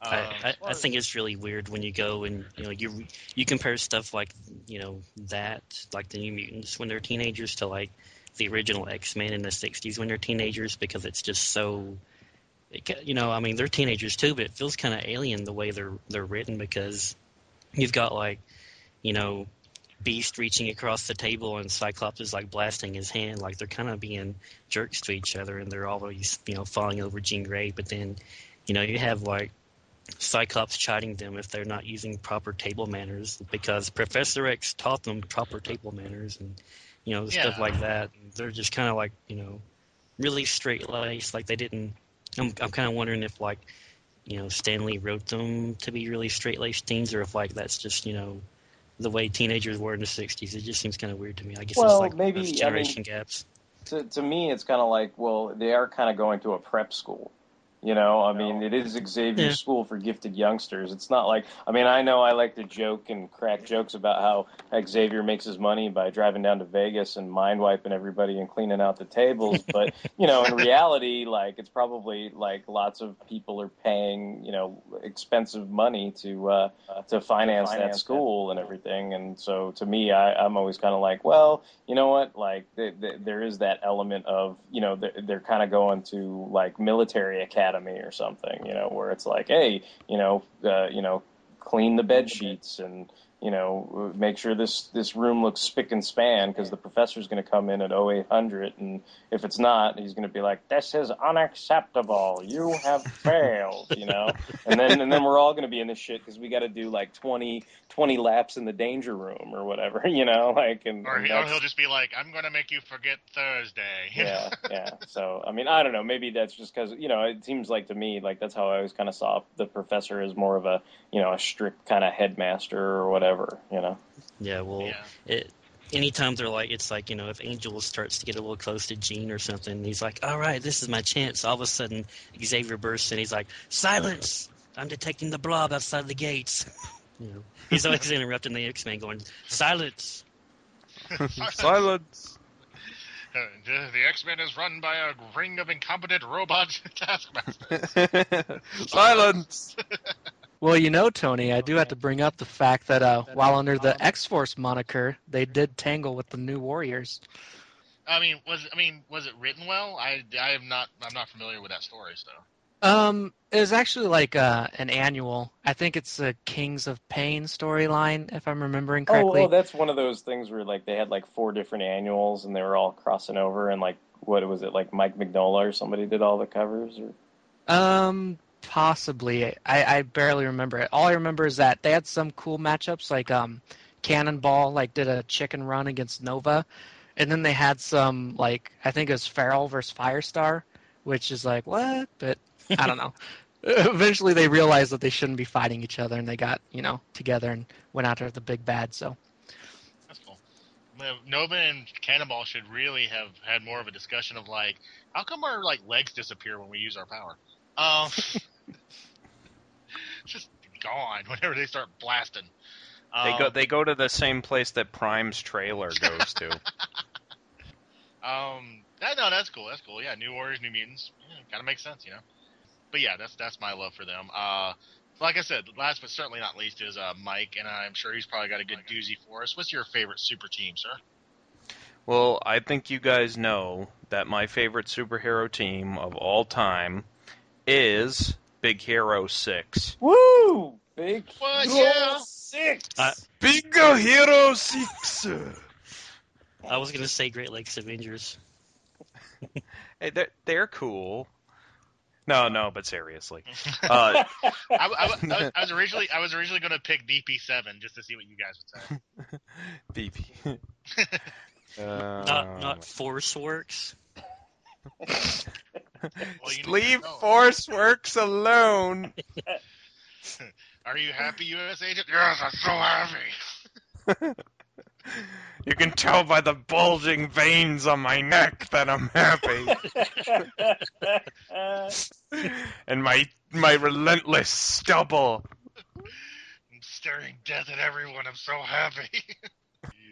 I, Um, I, I think it's really weird when you go and you know you you compare stuff like you know that like the New Mutants when they're teenagers to like the original X Men in the '60s when they're teenagers because it's just so you know I mean they're teenagers too but it feels kind of alien the way they're they're written because you've got like you know Beast reaching across the table and Cyclops is like blasting his hand like they're kind of being jerks to each other and they're always you know falling over Jean Grey but then you know you have like Cyclops chiding them if they're not using proper table manners because Professor X taught them proper table manners and you know stuff like that. They're just kind of like you know really straight laced. Like they didn't. I'm I'm kind of wondering if like you know Stan Lee wrote them to be really straight laced teens or if like that's just you know the way teenagers were in the '60s. It just seems kind of weird to me. I guess Well, it's like maybe, those I mean- generation gaps. to to me, it's kind of like, well, they are kind of going to a prep school. You know, I mean, it is Xavier Yeah. school for gifted youngsters. It's not like, I mean, I know I like to joke and crack jokes about how Xavier makes his money by driving down to Vegas and mind wiping everybody and cleaning out the tables. But, you know, in reality, like, it's probably like lots of people are paying, you know, expensive money to, uh, to finance, that school and everything. And so to me, I, I'm always kind of like, well, you know what? Like, th- th- there is that element of, you know, they're, they're kind of going to like military academy or something, you know, where it's like, hey, you know, uh, you know, clean the bed sheets and, you know, make sure this this room looks spick and span because the professor's going to come in at 0800, and if it's not, he's going to be like, "This is unacceptable. You have failed," you know. And then and then we're all going to be in this shit because we got to do like 20, 20 laps in the danger room or whatever, you know, like and, Or and he'll, he'll just be like, "I'm going to make you forget Thursday." yeah, yeah. So I mean, I don't know. Maybe that's just because you know it seems like to me like that's how I always kind of saw the professor as more of a you know a strict kind of headmaster or whatever. You know. Yeah, well, Yeah. it. Anytime they're like, it's like you know, if Angel starts to get a little close to Jean or something, he's like, "All right, this is my chance." All of a sudden, Xavier bursts in. He's like, "Silence! I'm detecting the blob outside the gates." you know, he's always interrupting the X-Men, going, "Silence!" Silence. The the X-Men is run by a ring of incompetent robot taskmasters. Silence. Well, you know, Tony, I do have to bring up the fact that uh, while under the X Force moniker, they did tangle with the New Warriors. I mean, was I mean, was it written well? I, I am not I'm not familiar with that story, so. Um, it was actually like uh, an annual. I think it's the Kings of Pain storyline, if I'm remembering correctly. Oh, correctly. well, that's one of those things where like they had like four different annuals and they were all crossing over and like what was it like Mike Mignola or somebody did all the covers or Um, possibly. I, I barely remember it. All I remember is that they had some cool matchups, like um, Cannonball like did a chicken run against Nova, and then they had some like I think it was Feral versus Firestar, which is like what? But I don't know. Eventually, they realized that they shouldn't be fighting each other, and they got you know together and went after the big bad. So That's cool. Nova and Cannonball should really have had more of a discussion of like, how come our like legs disappear when we use our power? Um, just gone whenever they start blasting. They Um, go. They go to the same place that Prime's trailer goes to. Um, that, no, that's cool. That's cool. Yeah, New Warriors, New Mutants. Yeah, kind of makes sense, you know. But yeah, that's that's my love for them. Uh, like I said, last but certainly not least is uh, Mike, and I'm sure he's probably got a good doozy for us. What's your favorite super team, sir? Well, I think you guys know that my favorite superhero team of all time is Big Hero Six. Woo! Big What? Hero Yeah. Six. Uh, Big Hero Six. I was gonna say Great Lakes Avengers. Hey, they're, they're cool. No, no, but seriously. Uh, I, I, I, was- I was originally I was originally going to pick DP7 just to see what you guys would say. DP. Not Uh, not Force Works. Well, you need to Leave. Force Works alone. Are you happy, U.S. agent? Yes, I'm so happy. You can tell by the bulging veins on my neck that I'm happy. and my my relentless stubble. I'm staring death at everyone. I'm so happy.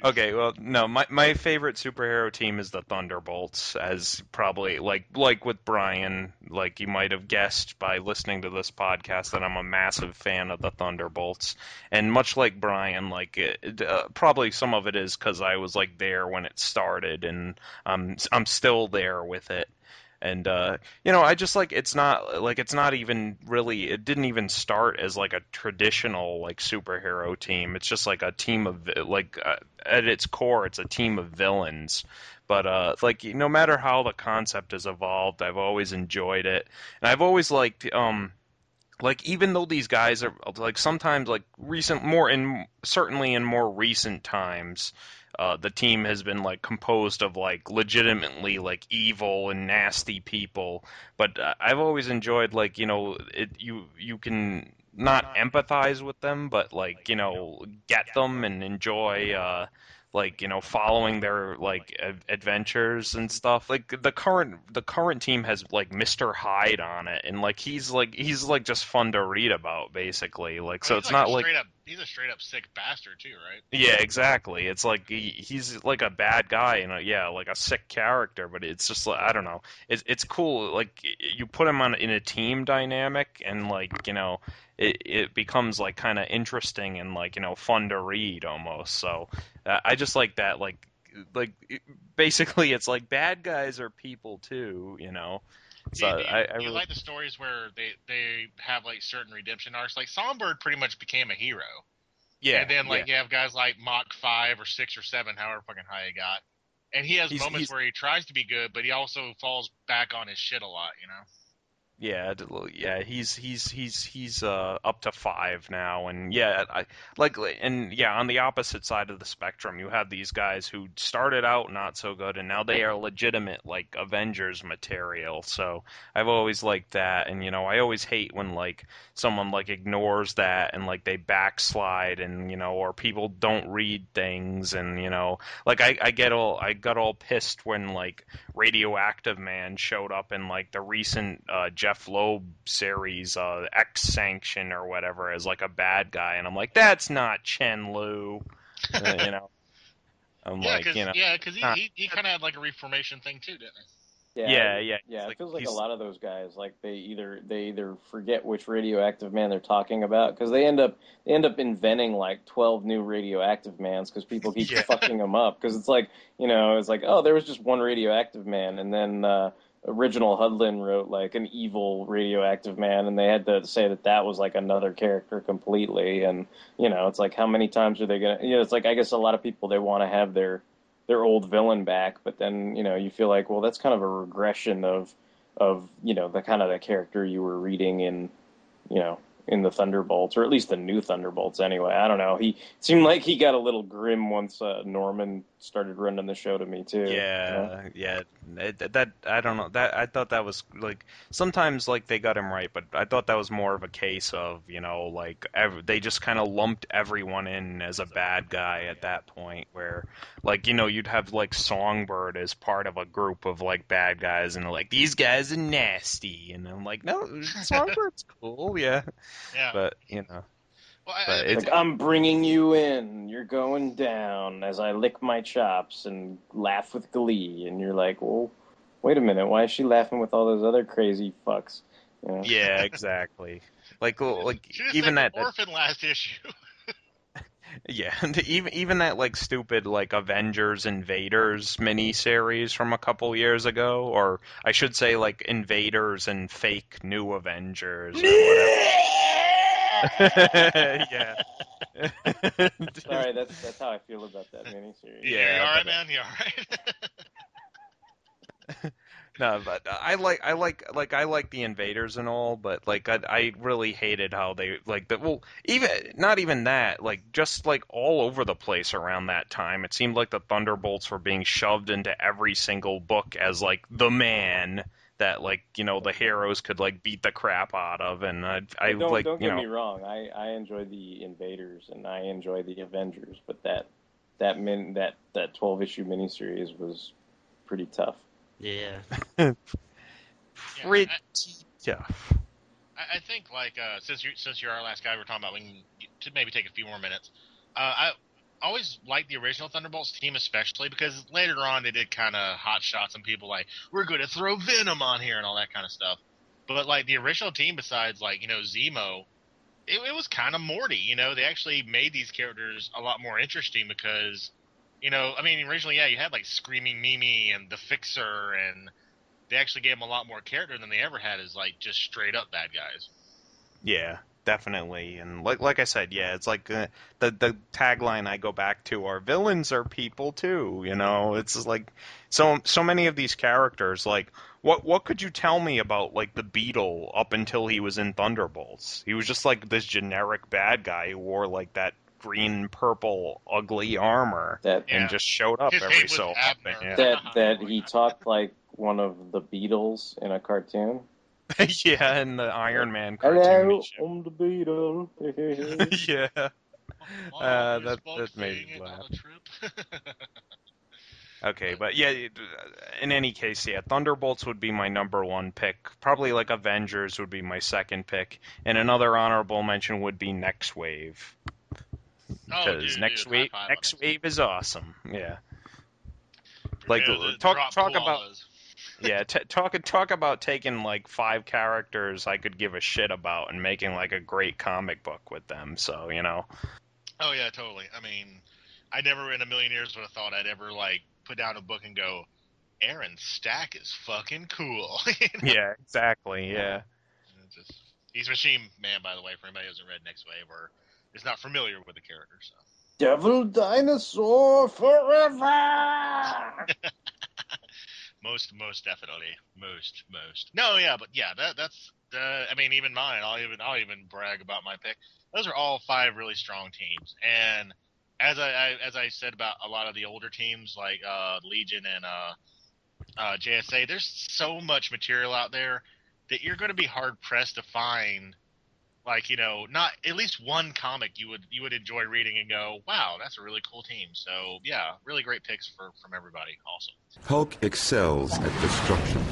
Okay, well, no, my my favorite superhero team is the Thunderbolts, as probably like like with Brian, like you might have guessed by listening to this podcast that I'm a massive fan of the Thunderbolts, and much like Brian, like it, uh, probably some of it is because I was like there when it started, and I'm I'm still there with it. And uh, you know, I just like it's not like it's not even really. It didn't even start as like a traditional like superhero team. It's just like a team of like uh, at its core, it's a team of villains. But uh, like no matter how the concept has evolved, I've always enjoyed it, and I've always liked um like even though these guys are like sometimes like recent more in certainly in more recent times uh, the team has been like composed of like legitimately like evil and nasty people. But uh, i've always enjoyed like you know it you you can not empathize with them but like you know get them and enjoy uh like you know following their like ad- adventures and stuff like the current the current team has like Mr. Hyde on it and like he's like he's like just fun to read about basically like so He's it's like not like up. He's a straight up sick bastard too, right? yeah exactly it's like he, he's like a bad guy and a, yeah like a sick character but it's just like I don't know it's it's cool like you put him on in a team dynamic and like you know it, it becomes like kind of interesting and like you know fun to read almost so uh, I just like that like like it- basically it's like bad guys are people too you know so I, I you really like the stories where they they have like certain redemption arcs? Like Songbird pretty much became a hero. Yeah, and then like yeah. you have guys like Mach five or six or seven, however fucking high he got. And he has He's- moments he's- where he tries to be good, but he also falls back on his shit a lot, you know. Yeah, yeah, he's he's he's he's uh up to five now, and yeah, I like and yeah, on the opposite side of the spectrum, you have these guys who started out not so good, and now they are legitimate like Avengers material. So I've always liked that, and you know, I always hate when like someone like ignores that and like they backslide, and you know, or people don't read things, and you know, like I I get all I got all pissed when like Radioactive Man showed up in like the recent uh, Jeph Loeb series, uh, X Sanction or whatever, as like a bad guy, and I'm like, that's not Chen Lu, uh, you know. I'm yeah, like, because you know, yeah, 'cause he, not- he, he kind of had like a reformation thing too, didn't he? Yeah, yeah, yeah. it's It like feels like a lot of those guys, like they either they either forget which radioactive man they're talking about because they end up they end up inventing like twelve new radioactive mans because people keep Yeah. fucking them up because it's like you know it's like oh there was just one radioactive man and then uh, Reginald Hudlin wrote like an evil radioactive man and they had to say that that was like another character completely and you know it's like how many times are they gonna you know it's like I guess a lot of people they want to have their their old villain back, but then you know you feel like well that's kind of a regression of of you know the kind of the character you were reading in you know in the Thunderbolts or at least the new Thunderbolts anyway. I don't know. He seemed like he got a little grim once uh, Norman started running the show to me too. you know? Yeah, yeah. It, that I don't know. That I thought that was like sometimes like they got him right, but I thought that was more of a case of you know like ev- they just kind of lumped everyone in as a bad guy at that point, where like you know you'd have like Songbird as part of a group of like bad guys, and they're like these guys are nasty, and I'm like no, Songbird's cool, yeah, Yeah. but you know. Well, I, But I, it's Like I'm bringing you in, you're going down as I lick my chops and laugh with glee, and you're like, well, wait a minute, why is she laughing with all those other crazy fucks? You know? Yeah, exactly. Like, like even said that, that orphan last issue. Yeah, and even even that like stupid like Avengers Invaders miniseries from a couple years ago, or I should say like Invaders and fake New Avengers or whatever. yeah. Sorry, that's that's how I feel about that miniseries. Yeah, you all right, man? You all right? No, but uh, I like I like like I like the Invaders and all, but like I I really hated how they like the well even not even that like just like all over the place around that time. It seemed like the Thunderbolts were being shoved into every single book as like the man that like you know the heroes could like beat the crap out of, and I I don't like don't you get know me wrong. I I enjoy the Invaders and I enjoy the Avengers, but that that min that that twelve issue miniseries was pretty tough. Yeah. pretty tough. I, I think like uh, since you since you're our last guy, we're talking about we can to maybe take a few more minutes. Uh, I always liked the original Thunderbolts team, especially because later on they did kind of hot shots and people like we're going to throw Venom on here and all that kind of stuff. But like the original team, besides like you know Zemo, it, it was kind of Morty. You know, they actually made these characters a lot more interesting because you know, I mean, originally, yeah, you had like Screaming Mimi and the Fixer, and they actually gave them a lot more character than they ever had as like just straight up bad guys. Yeah, definitely. And like like I said, yeah, it's like uh, the the tagline I go back to are villains are people too. You know, it's like so so many of these characters. Like, what what could you tell me about like the Beetle up until he was in Thunderbolts? He was just like this generic bad guy who wore like that green purple ugly armor That and Yeah. just showed up His every so often. Yeah. that that he talked like one of the Beatles in a cartoon. yeah, and the Iron Man cartoon. Hello, he I'm the Beatles. yeah. Oh, Uh, that- that made to me get on laugh. trip. Okay, but yeah, in any case, yeah, Thunderbolts would be my number one pick. Probably like Avengers would be my second pick, and another honorable mention would be Next Wave Oh, because dude, Next dude, Wave, high five on Next. Wave is awesome. Yeah, like Yeah, the talk drop talk about koalas. Yeah t- talk talk about taking like five characters I could give a shit about and making like a great comic book with them. So you know, Oh yeah, totally. I mean, I never in a million years would have thought I'd ever like put down a book and go, Aaron Stack is fucking cool. You know? yeah, exactly, yeah. It's just, he's Machine Man, by the way, for anybody who hasn't read Next Wave or is not familiar with the character. So. Devil dinosaur forever. most, most definitely, most, most. No, yeah, but yeah, that that's. Uh, I mean, even mine. I'll even I'll even brag about my pick. Those are all five really strong teams, and as I, I as I said about a lot of the older teams like uh, Legion and uh, uh, JSA, there's so much material out there that you're going to be hard pressed to find like you know not at least one comic you would you would enjoy reading and go wow that's a really cool team so yeah really great picks for from everybody awesome Hulk excels at destruction.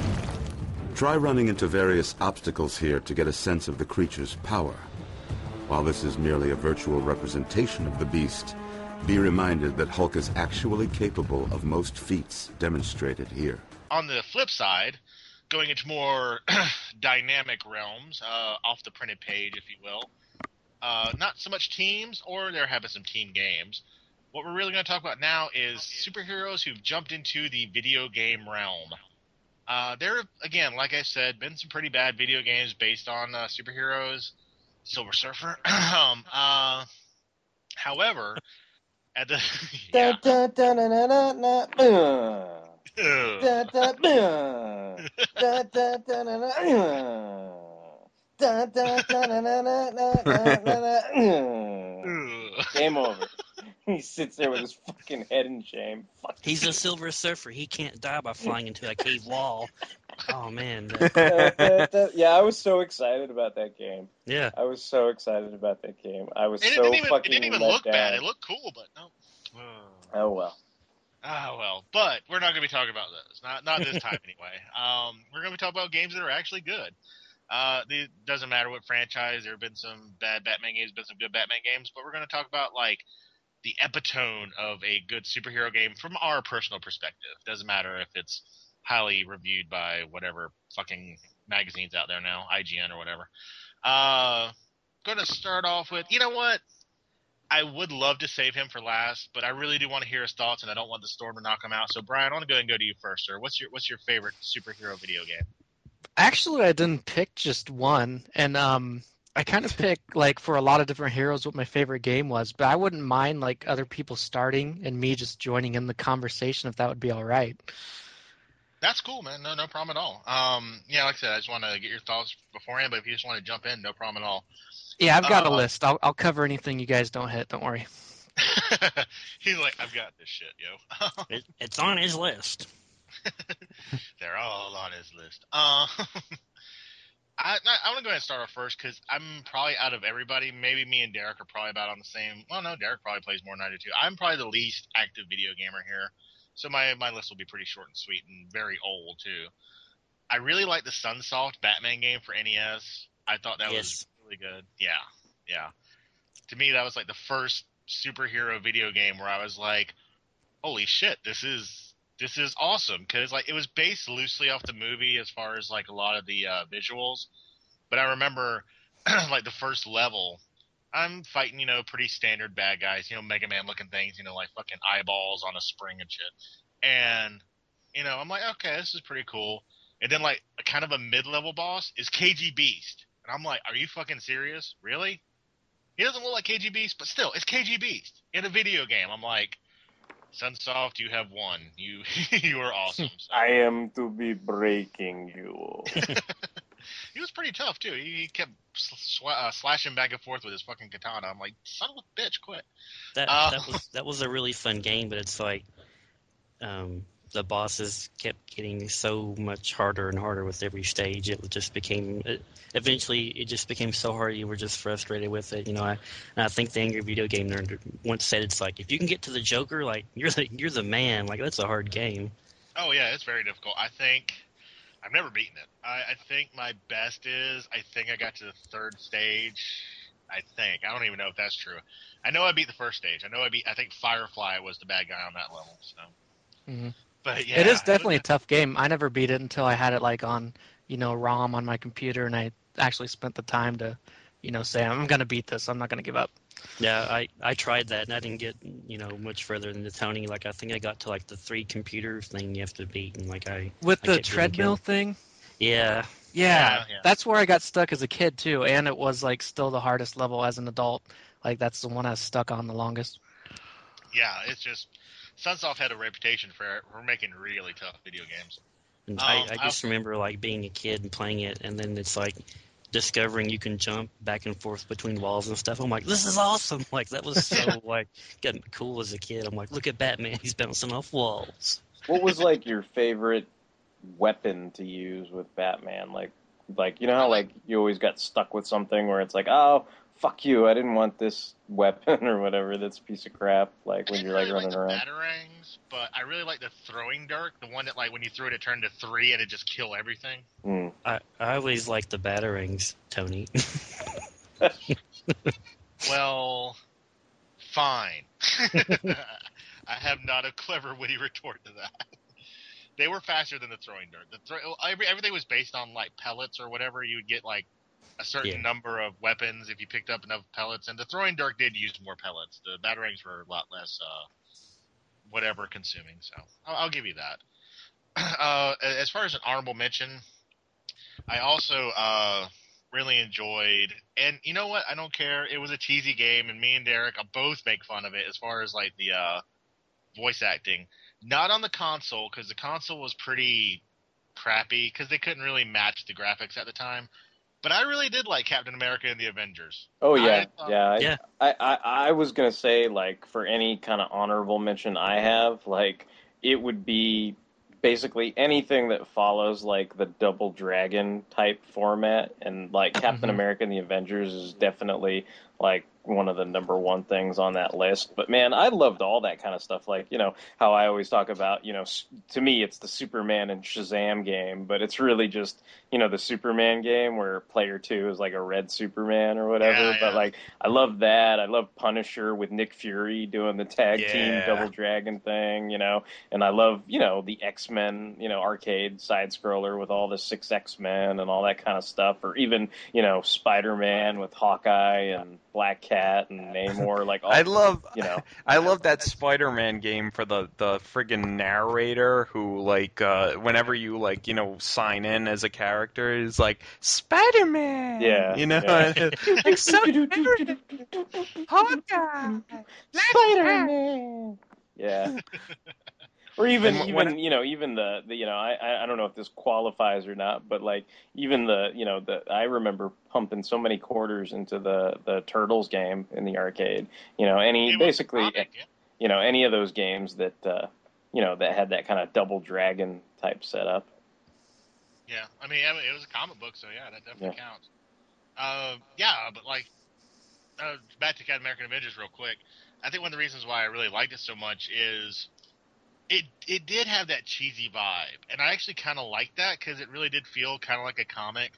Try running into various obstacles here to get a sense of the creature's power. While this is merely a virtual representation of the beast, be reminded that Hulk is actually capable of most feats demonstrated here. on the flip side going into more dynamic realms uh, off the printed page if you will. Uh, not so much teams or there have been some team games. What we're really going to talk about now is superheroes who've jumped into the video game realm. Uh, there have, again like i said been some pretty bad video games based on uh, superheroes. Silver surfer. Um, uh, however at the da, da. Da, na, na, na, Game over. He sits there with his fucking head in shame. Fuck He's a Silver Surfer. He can't die by flying into a cave wall. Oh man, Da, that- da, da. yeah, I was so excited about that game. yeah. I was so excited about that game. I was it so didn't even, it fucking didn't even let look down. bad it looked cool but no Oh well. Ah, well, but we're not going to be talking about those. Not not this time anyway. Um, we're going to be talking about games that are actually good. Uh, it doesn't matter what franchise. There have been some bad Batman games, been some good Batman games, but we're going to talk about like the epitome of a good superhero game from our personal perspective. Doesn't matter if it's highly reviewed by whatever fucking magazines out there now, IGN or whatever. Uh, going to start off with, you know what? I would love to save him for last, but I really do want to hear his thoughts, and I don't want the storm to knock him out. So, Brian, I want to go ahead and go to you first, sir. What's your What's your favorite superhero video game? Actually, I didn't pick just one, and um, I kind of picked like for a lot of different heroes what my favorite game was. But I wouldn't mind like other people starting and me just joining in the conversation if that would be all right. That's cool, man. No, no problem at all. Um, yeah, like I said, I just want to get your thoughts beforehand, but if you just want to jump in, no problem at all. Yeah, I've got a Uh, list. I'll I'll cover anything you guys don't hit. Don't worry. He's like, I've got this shit, yo. It, it's on his list. They're all on his list. Uh, I I want to go ahead and start off first because I'm probably out of everybody. Maybe me and Derek are probably about on the same. Well, no, Derek probably plays more than I do too. I'm probably the least active video gamer here, so my my list will be pretty short and sweet and very old too. I really like the Sunsoft Batman game for NES. I thought that Yes. was really good. Yeah, yeah. To me, that was like the first superhero video game where I was like, "Holy shit, this is this is awesome!" Because like it was based loosely off the movie as far as like a lot of the uh, visuals, but I remember like the first level. I'm fighting, you know, pretty standard bad guys, you know, Mega Man looking things, you know, like fucking eyeballs on a spring and shit. And, you know, I'm like, okay, this is pretty cool. And then like kind of a mid level boss is KG Beast. And I'm like, are you fucking serious? Really? He doesn't look like KG Beast, but still, it's KG Beast in a video game. I'm like, Sunsoft, you have won. You you are awesome. So, I am to be breaking you. he was pretty tough too. He, he kept sl- sw- uh, slashing back and forth with his fucking katana. I'm like, son of a bitch, quit. That Uh, that was that was a really fun game, but it's like um, the bosses kept getting so much harder and harder with every stage. It just became it, eventually it just became so hard you were just frustrated with it. You know, I and I think the angry video game nerd once said it's like if you can get to the Joker, like you're the you're the man. Like that's a hard game. Oh yeah, it's very difficult. I think I've never beaten it. I, I think my best is I think I got to the third stage. I think I don't even know if that's true. I know I beat the first stage. I know I beat. I think Firefly was the bad guy on that level. So, Mhm. But yeah, it is definitely a tough game. I never beat it until I had it like on, you know, ROM on my computer, and I actually spent the time to, you know, say I'm gonna beat this. I'm not gonna give up. Yeah, I, I tried that and I didn't get you know much further than the Tony. Like I think I got to like the three computer thing you have to beat, and like I With I the treadmill thing, Yeah, yeah, Yeah, yeah. that's where I got stuck as a kid too, and it was like still the hardest level as an adult Like that's the one I stuck on the longest. Yeah, it's just Sunsoft had a reputation for for making really tough video games. Um, I, I I- just remember like being a kid and playing it, and then it's like discovering you can jump back and forth between walls and stuff. I'm like, this is awesome! Like that was so like getting cool as a kid. I'm like, look at Batman, he's bouncing off walls. What was like your favorite weapon to use with Batman? Like, like you know how like you always got stuck with something where it's like, oh fuck you, I didn't want this weapon or whatever. That's a piece of crap. Like when you're didn't like really running like around. the batarangs, but I really like the throwing dart, the one that like when you threw it, it turned to three and it just kill everything. Hmm. I, I always like the batarangs, Tony. Well, fine. I have not a clever, witty retort to that. They were faster than the throwing dart. The throw, every, everything was based on like pellets or whatever. You would get like a certain Yeah. number of weapons if you picked up enough pellets, and the throwing dart did use more pellets. The batarangs were a lot less, uh, whatever consuming. So I'll, I'll give you that. Uh, as far as an honorable mention, I also uh, really enjoyed. And you know what? I don't care. It was a cheesy game, and me and Derek both make fun of it as far as like the uh, voice acting. Not on the console because the console was pretty crappy because they couldn't really match the graphics at the time. But I really did like Captain America and the Avengers. Oh yeah, I thought- yeah. I, Yeah. I, I I was gonna say like for any kind of honorable mention I have, like it would be basically anything that follows like the Double Dragon type format, and like Captain Mhm. America and the Avengers is definitely like one of the number one things on that list. But man, I loved all that kind of stuff. Like you know how I always talk about you know to me it's the Superman and Shazam game, but it's really just you know the Superman game where player two is like a red Superman or whatever. Yeah, But like I love that. I love Punisher with Nick Fury doing the tag team Double Dragon thing, you know. And I love, you know, the X Men, you know, arcade side scroller with all the six X Men and all that kind of stuff. Or even, you know, Spider Man with Hawkeye and Black Cat and Namor. Like, all, I love you know, I love that Spider-Man game for the the friggin' narrator who like uh whenever you like you know sign in as a character is like Spider-Man. Yeah, you know, yeah. like so Hawkeye. Spider Man. Yeah. Or even, And even when- you know, even the, the you know, I I I don't know if this qualifies or not, but like even the you know the I remember pumping so many quarters into the the Turtles game in the arcade. You know, any It basically comic, yeah. you know any of those games that uh, you know that had that kind of double dragon type setup. Yeah, I mean, it was a comic book, so yeah, that definitely counts. Uh, yeah, but like, uh, back to Captain American Avengers real quick. I think one of the reasons why I really liked it so much is it it did have that cheesy vibe, and I actually kind of liked that because it really did feel kind of like a comic.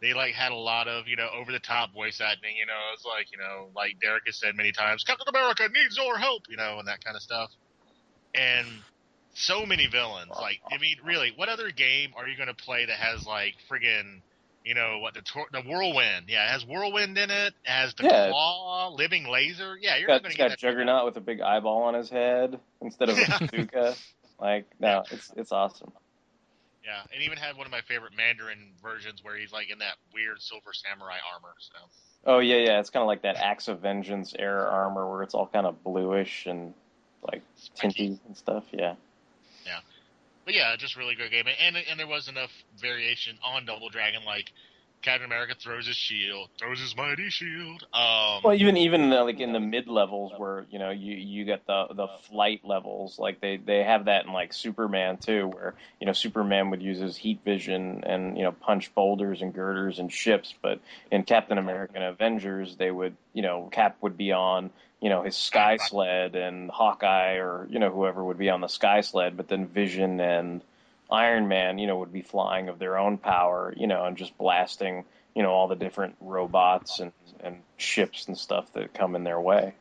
They like had a lot of you know over the top voice acting. You know, it's like you know, like Derek has said many times, Captain America needs your help. You know, and that kind of stuff. And so many villains. Like, I mean, really, what other game are you going to play that has like friggin', you know, what the tor- the whirlwind? Yeah, it has whirlwind in it. It has the Yeah. claw, living laser. Yeah, you're Got, not going to get got. Juggernaut with a big eyeball on his head instead of Yeah. a bazooka. Like, no, it's it's awesome. Yeah, and even had one of my favorite Mandarin versions where he's like in that weird silver samurai armor. So Oh yeah, yeah. It's kind of like that Acts of Vengeance era armor where it's all kind of bluish and like tinty and stuff. Yeah. But yeah, just really great game, and and there was enough variation on Double Dragon, like Captain America throws his shield, throws his mighty shield. Um, Well, even even uh, like in the mid levels where you know you you get the the flight levels, like they they have that in like Superman too, where you know Superman would use his heat vision and you know punch boulders and girders and ships, but in Captain America and Avengers they would you know Cap would be on you know his sky sled and Hawkeye or you know whoever would be on the sky sled, but then Vision and Iron Man, you know, would be flying of their own power, you know, and just blasting, you know, all the different robots and, and ships and stuff that come in their way.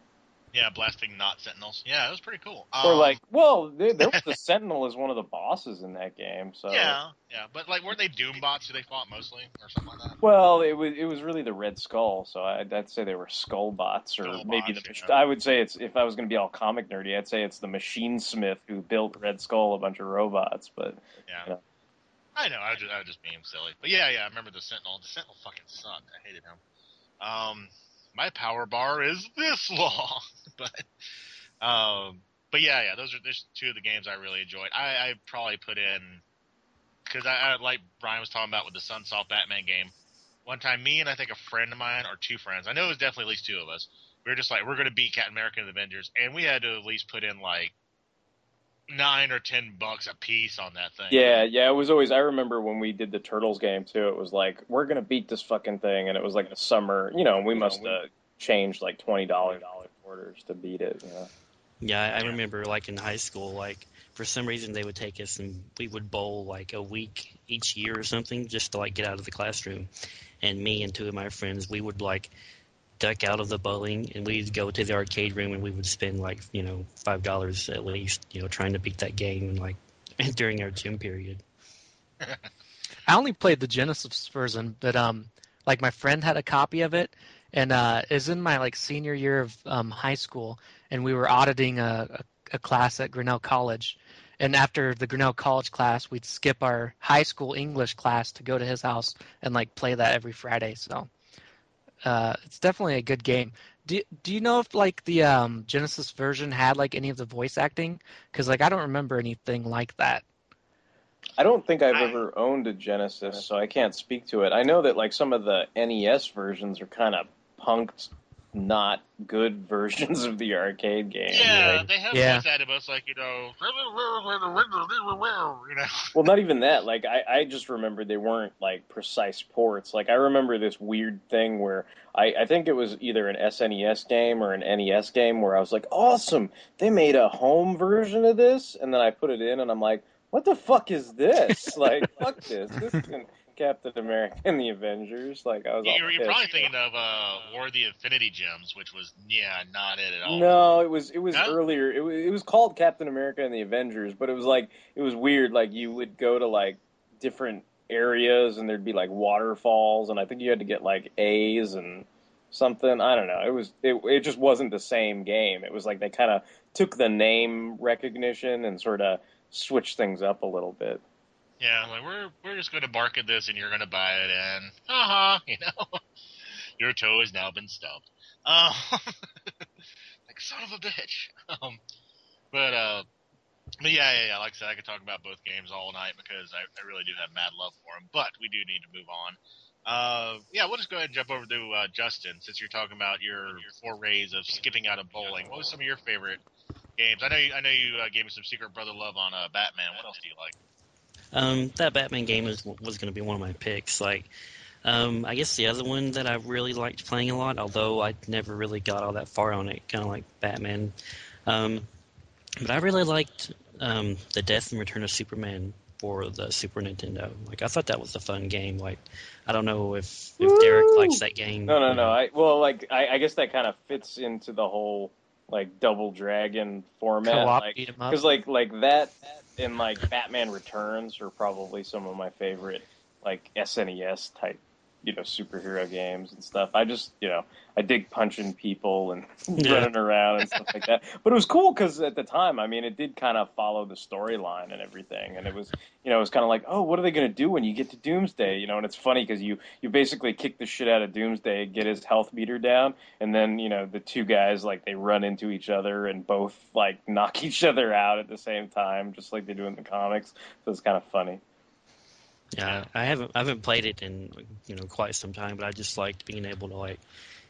Yeah, blasting not sentinels. Yeah, it was pretty cool. or Um, like, well, there, there was the Sentinel as one of the bosses in that game, so yeah, yeah, but like, weren't they Doom bots who they fought mostly, or something like that? Well, it was it was really the Red Skull, so I'd, I'd say they were Skull bots, or Skull maybe bots, the. yeah. I would say it's if I was going to be all comic nerdy, I'd say it's the Machinesmith who built Red Skull, a bunch of robots. But Yeah. Yeah. I know. I was just, I was just being silly. But yeah, yeah. I remember the Sentinel. The Sentinel fucking sucked. I hated him. Um, my power bar is this long. but um, but yeah, yeah, those are there's two of the games I really enjoyed. I, I probably put in because I, I like Brian was talking about with the Sunsoft Batman game. One time, me and I think a friend of mine or two friends, I know it was definitely at least two of us. We were just like, we're going to beat Captain America and the Avengers, and we had to at least put in like nine or ten bucks a piece on that thing. Yeah, yeah, it was always. I remember when we did the Turtles game too. It was like we're gonna beat this fucking thing, and it was like a summer. You know, we must have changed like twenty dollar quarters to beat it. You know? Yeah, I I remember like in high school, like for some reason they would take us and we would bowl like a week each year or something just to like get out of the classroom. And me and two of my friends, we would like duck out of the bowling and we'd go to the arcade room and we would spend like you know five dollars at least, you know, trying to beat that game like during our gym period. I only played the Genesis version, but um, like my friend had a copy of it, and uh, is in my like senior year of um, high school, and we were auditing a, a, a class at Grinnell College, and after the Grinnell College class, we'd skip our high school English class to go to his house and like play that every Friday. So uh, it's definitely a good game. Do Do you know if like the um, Genesis version had like any of the voice acting? Because like I don't remember anything like that. I don't think I've ever owned a Genesis, so I can't speak to it. I know that like some of the NES versions are kind of punked, not good versions of the arcade game. Yeah, like- they have Yeah. voice out of us like you know, you know. Well, not even that. Like, I, I just remember they weren't like precise ports. Like, I remember this weird thing where I, I think it was either an SNES game or an NES game where I was like, awesome, they made a home version of this, and then I put it in, and I'm like, what the fuck is this? like, fuck this. This isn't Captain America and the Avengers. Like, I was You're, you're probably thinking of uh, War of the Infinity Gems, which was yeah, not it at all. No, it was it was No? earlier. It was, it was called Captain America and the Avengers, but it was like it was weird. Like you would go to like different areas, and there'd be like waterfalls, and I think you had to get like A's and something. I don't know. It was it it just wasn't the same game. It was like they kind of took the name recognition and sort of switched things up a little bit. Yeah, like we're we're just going to market this, and you're going to buy it, and uh huh, you know, your toe has now been stubbed. Um, like son of a bitch. Um, but uh, but yeah, yeah, yeah. Like I said, I could talk about both games all night because I, I really do have mad love for them. But we do need to move on. Uh, yeah, we'll just go ahead and jump over to uh, Justin since you're talking about your forays of skipping out of bowling. What was some of your favorite games? I know you, I know you uh, gave me some secret brother love on uh, Batman. What else do you like? Um, that Batman game was was going to be one of my picks. Like, um, I guess the other one that I really liked playing a lot, although I never really got all that far on it, kind of like Batman. Um, but I really liked um, the Death and Return of Superman for the Super Nintendo. Like, I thought that was a fun game. Like, I don't know if if Derek likes that game. No, no, no. I well, like I, I guess that kind of fits into the whole like Double Dragon format, Co-op like beat 'em up. because like like that and like Batman Returns are probably some of my favorite like SNES type you know superhero games and stuff. I just you know I dig punching people and Yeah. running around and stuff like that. But it was cool because at the time, I mean, it did kind of follow the storyline and everything, and it was you know it was kind of like oh what are they going to do when you get to Doomsday? You know, and it's funny because you you basically kick the shit out of Doomsday, get his health meter down, and then you know the two guys like they run into each other and both like knock each other out at the same time, just like they do in the comics. So it's kind of funny. Yeah, I haven't I haven't played it in you know quite some time, but I just liked being able to like,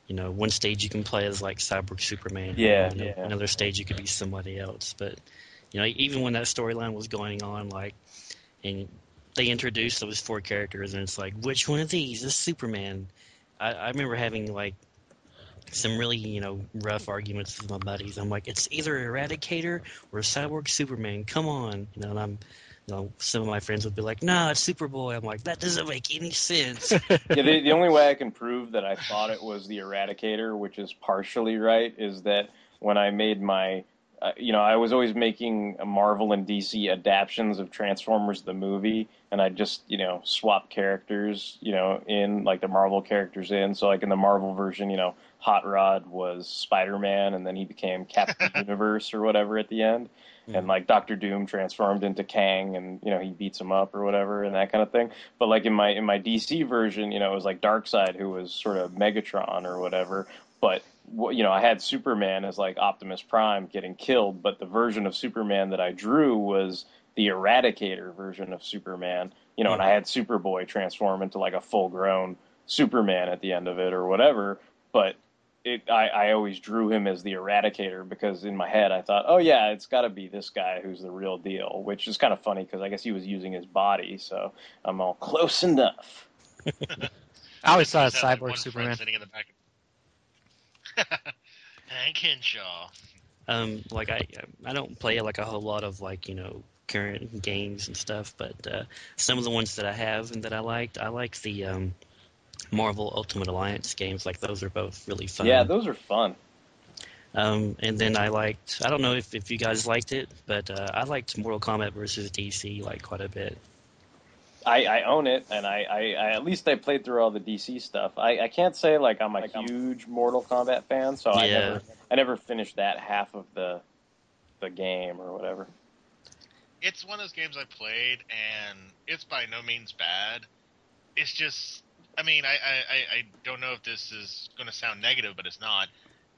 you know, one stage you can play as like Cyborg Superman. Yeah, you know, yeah. Another stage you could be somebody else, but you know, even when that storyline was going on, like, and they introduced those four characters, and it's like, which one of these is Superman? I, I remember having like some really you know rough arguments with my buddies. I'm like, it's either Eradicator or Cyborg Superman. Come on, you know, and I'm. You know, some of my friends would be like, "Nah, it's Superboy." I'm like, "That doesn't make any sense." yeah, the, the only way I can prove that I thought it was the Eradicator, which is partially right, is that when I made my, uh, you know, I was always making a Marvel and DC adaptions of Transformers the movie, and I just, you know, swap characters, you know, in like the Marvel characters in. So like in the Marvel version, you know, Hot Rod was Spider Man, and then he became Captain Universe or whatever at the end. And like Doctor Doom transformed into Kang, and you know he beats him up or whatever, and that kind of thing. But like in my in my DC version, you know, it was like Darkseid who was sort of Megatron or whatever. but you know, I had Superman as like Optimus Prime getting killed, but the version of Superman that I drew was the Eradicator version of Superman. You know, and I had Superboy transform into like a full grown Superman at the end of it or whatever. But it, I, I always drew him as the Eradicator because in my head I thought, oh yeah, it's got to be this guy who's the real deal, which is kind of funny because I guess he was using his body, so I'm all close enough. I always thought a of have, like, Cyborg one friend Superman. sitting in the back. Hank Henshaw. Um, like I, I don't play like a whole lot of like you know current games and stuff, but uh, some of the ones that I have and that I liked, I like the um, Marvel Ultimate Alliance games. Like those are both really fun. Yeah, those are fun. Um, and then I liked, I don't know if, if you guys liked it, but uh, I liked Mortal Kombat versus DC like quite a bit. I, I own it, and I, I, I at least I played through all the DC stuff. I, I can't say like I'm a huge Mortal Kombat fan, so I never I never finished that half of the the game or whatever. It's one of those games I played, and it's by no means bad. It's just, I mean, I, I, I- don't know if this is going to sound negative, but it's not.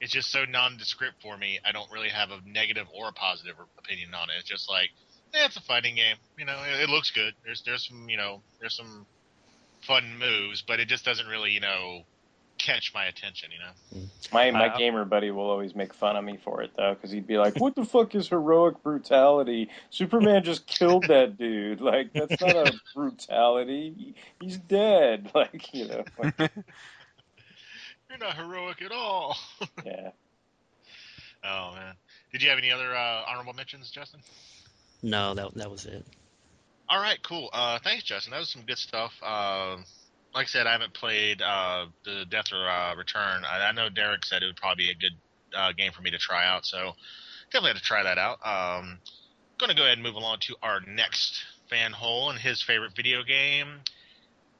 It's just so nondescript for me. I don't really have a negative or a positive opinion on it. It's just like, yeah, it's a fighting game. You know, it, it looks good. There's there's some you know there's some fun moves, but it just doesn't really you know catch my attention. You know. My my Uh, gamer buddy will always make fun of me for it though, because he'd be like, "What the fuck is heroic brutality? Superman just killed that dude. Like that's not a brutality. He's dead. Like you know." Like, You're not heroic at all. yeah. Oh man. Did you have any other uh, honorable mentions, Justin? No, that that was it. All right, cool. Uh, thanks, Justin. That was some good stuff. Um like I said, I haven't played uh, the Death or uh, Return. I, I know Derek said it would probably be a good uh, game for me to try out, so definitely have to try that out. Um, going to go ahead and move along to our next fan hole and his favorite video game.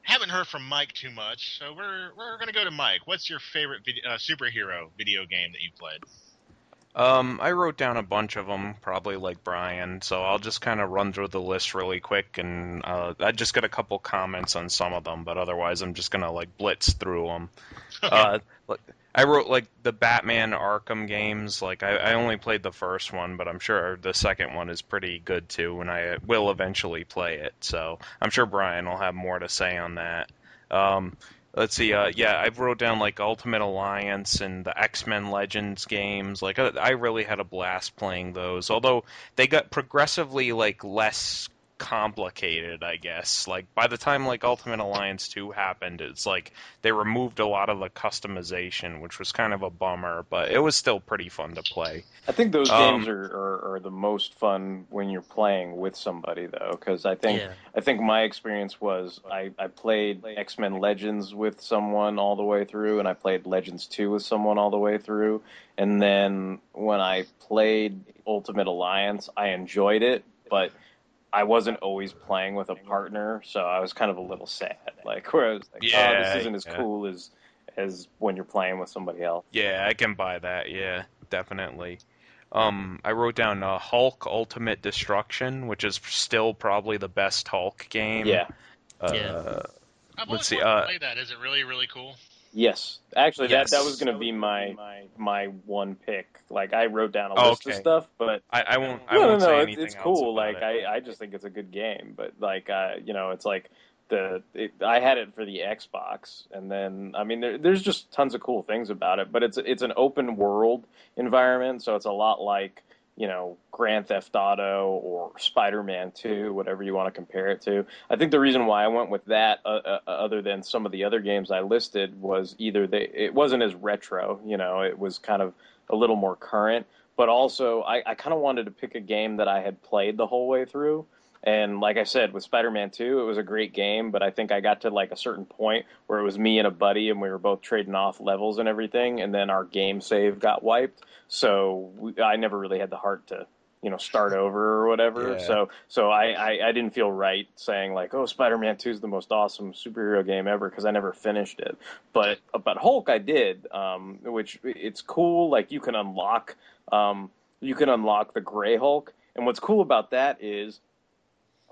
Haven't heard from Mike too much, so we're we're going to go to Mike. What's your favorite video, uh, superhero video game that you played? Um, I wrote down a bunch of them, probably like Brian. So I'll just kind of run through the list really quick, and uh, I just got a couple comments on some of them, but otherwise I'm just gonna like blitz through them. Uh, I wrote like the Batman Arkham games. Like I, I only played the first one, but I'm sure the second one is pretty good too, and I will eventually play it. So I'm sure Brian will have more to say on that. Um, let's see. Uh, yeah, I wrote down like Ultimate Alliance and the X Men Legends games. Like I, I really had a blast playing those. Although they got progressively like less complicated, I guess. Like by the time like Ultimate Alliance 2 happened, it's like they removed a lot of the customization, which was kind of a bummer, but it was still pretty fun to play. I think those Um, games are, are, are the most fun when you're playing with somebody, though, because I think Yeah. I think my experience was I, I played X Men Legends with someone all the way through, and I played Legends Two with someone all the way through, and then when I played Ultimate Alliance, I enjoyed it, but I wasn't always playing with a partner, so I was kind of a little sad. Like where I was like, oh, this isn't as yeah. cool as as when you're playing with somebody else. Yeah, I can buy that. Yeah, definitely. Um, I wrote down uh, Hulk Ultimate Destruction, which is still probably the best Hulk game. Yeah. Uh, Yeah. I've Let's see, wanted uh, to play that. Is it really really cool? Yes, actually, Yes. that that was going to be my my my one pick. Like I wrote down a Oh, list of stuff, but I, I won't. I no, no, won't no, say it's, it's cool. Like it. I, I just think it's a good game, but like uh, you know, it's like the it, I had it for the Xbox, and then I mean, there, there's just tons of cool things about it. But it's it's an open world environment, so it's a lot like you know Grand Theft Auto or Spider-Man 2, whatever you want to compare it to. I think the reason why I went with that, uh, uh, other than some of the other games I listed, was either they it wasn't as retro, you know, it was kind of a little more current, but also I, I kind of wanted to pick a game that I had played the whole way through. And like I said, with Spider-Man 2, it was a great game, but I think I got to like a certain point where it was me and a buddy, and we were both trading off levels and everything, and then our game save got wiped. So we, I never really had the heart to, you know, start over or whatever. Yeah. So so I, I I didn't feel right saying like, oh, Spider-Man 2 is the most awesome superhero game ever because I never finished it. But but Hulk I did, um, which it's cool. Like you can unlock um, you can unlock the Gray Hulk, and what's cool about that is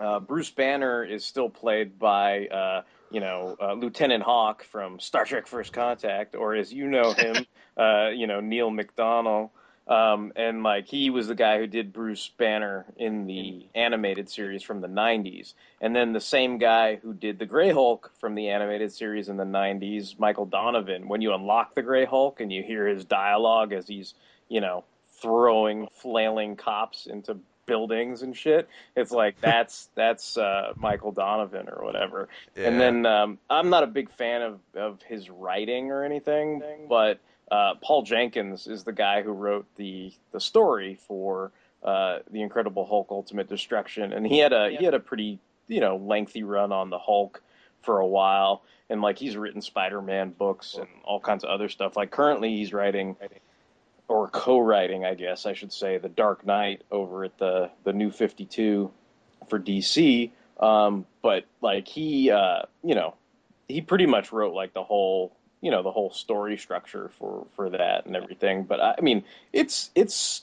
uh, Bruce Banner is still played by uh, you know uh, Lieutenant Hawk from Star Trek: First Contact, or as you know him, uh, you know Neal McDonough. Um, and like he was the guy who did Bruce Banner in the animated series from the 90s. And then the same guy who did the Grey Hulk from the animated series in the 90s, Michael Donovan. When you unlock the Grey Hulk and you hear his dialogue as he's, you know, throwing flailing cops into buildings and shit, it's like that's that's uh, Michael Donovan or whatever. Yeah. And then um, I'm not a big fan of of his writing or anything, but uh, Paul Jenkins is the guy who wrote the the story for uh, the Incredible Hulk Ultimate Destruction, and he had a he had a pretty you know lengthy run on the Hulk for a while, and like he's written Spider-Man books and all kinds of other stuff. Like currently, he's writing or co-writing, I guess I should say, the Dark Knight over at the the New Fifty Two for DC. Um, but like he, uh, you know, he pretty much wrote like the whole you know the whole story structure for for that and everything. But i, I mean it's it's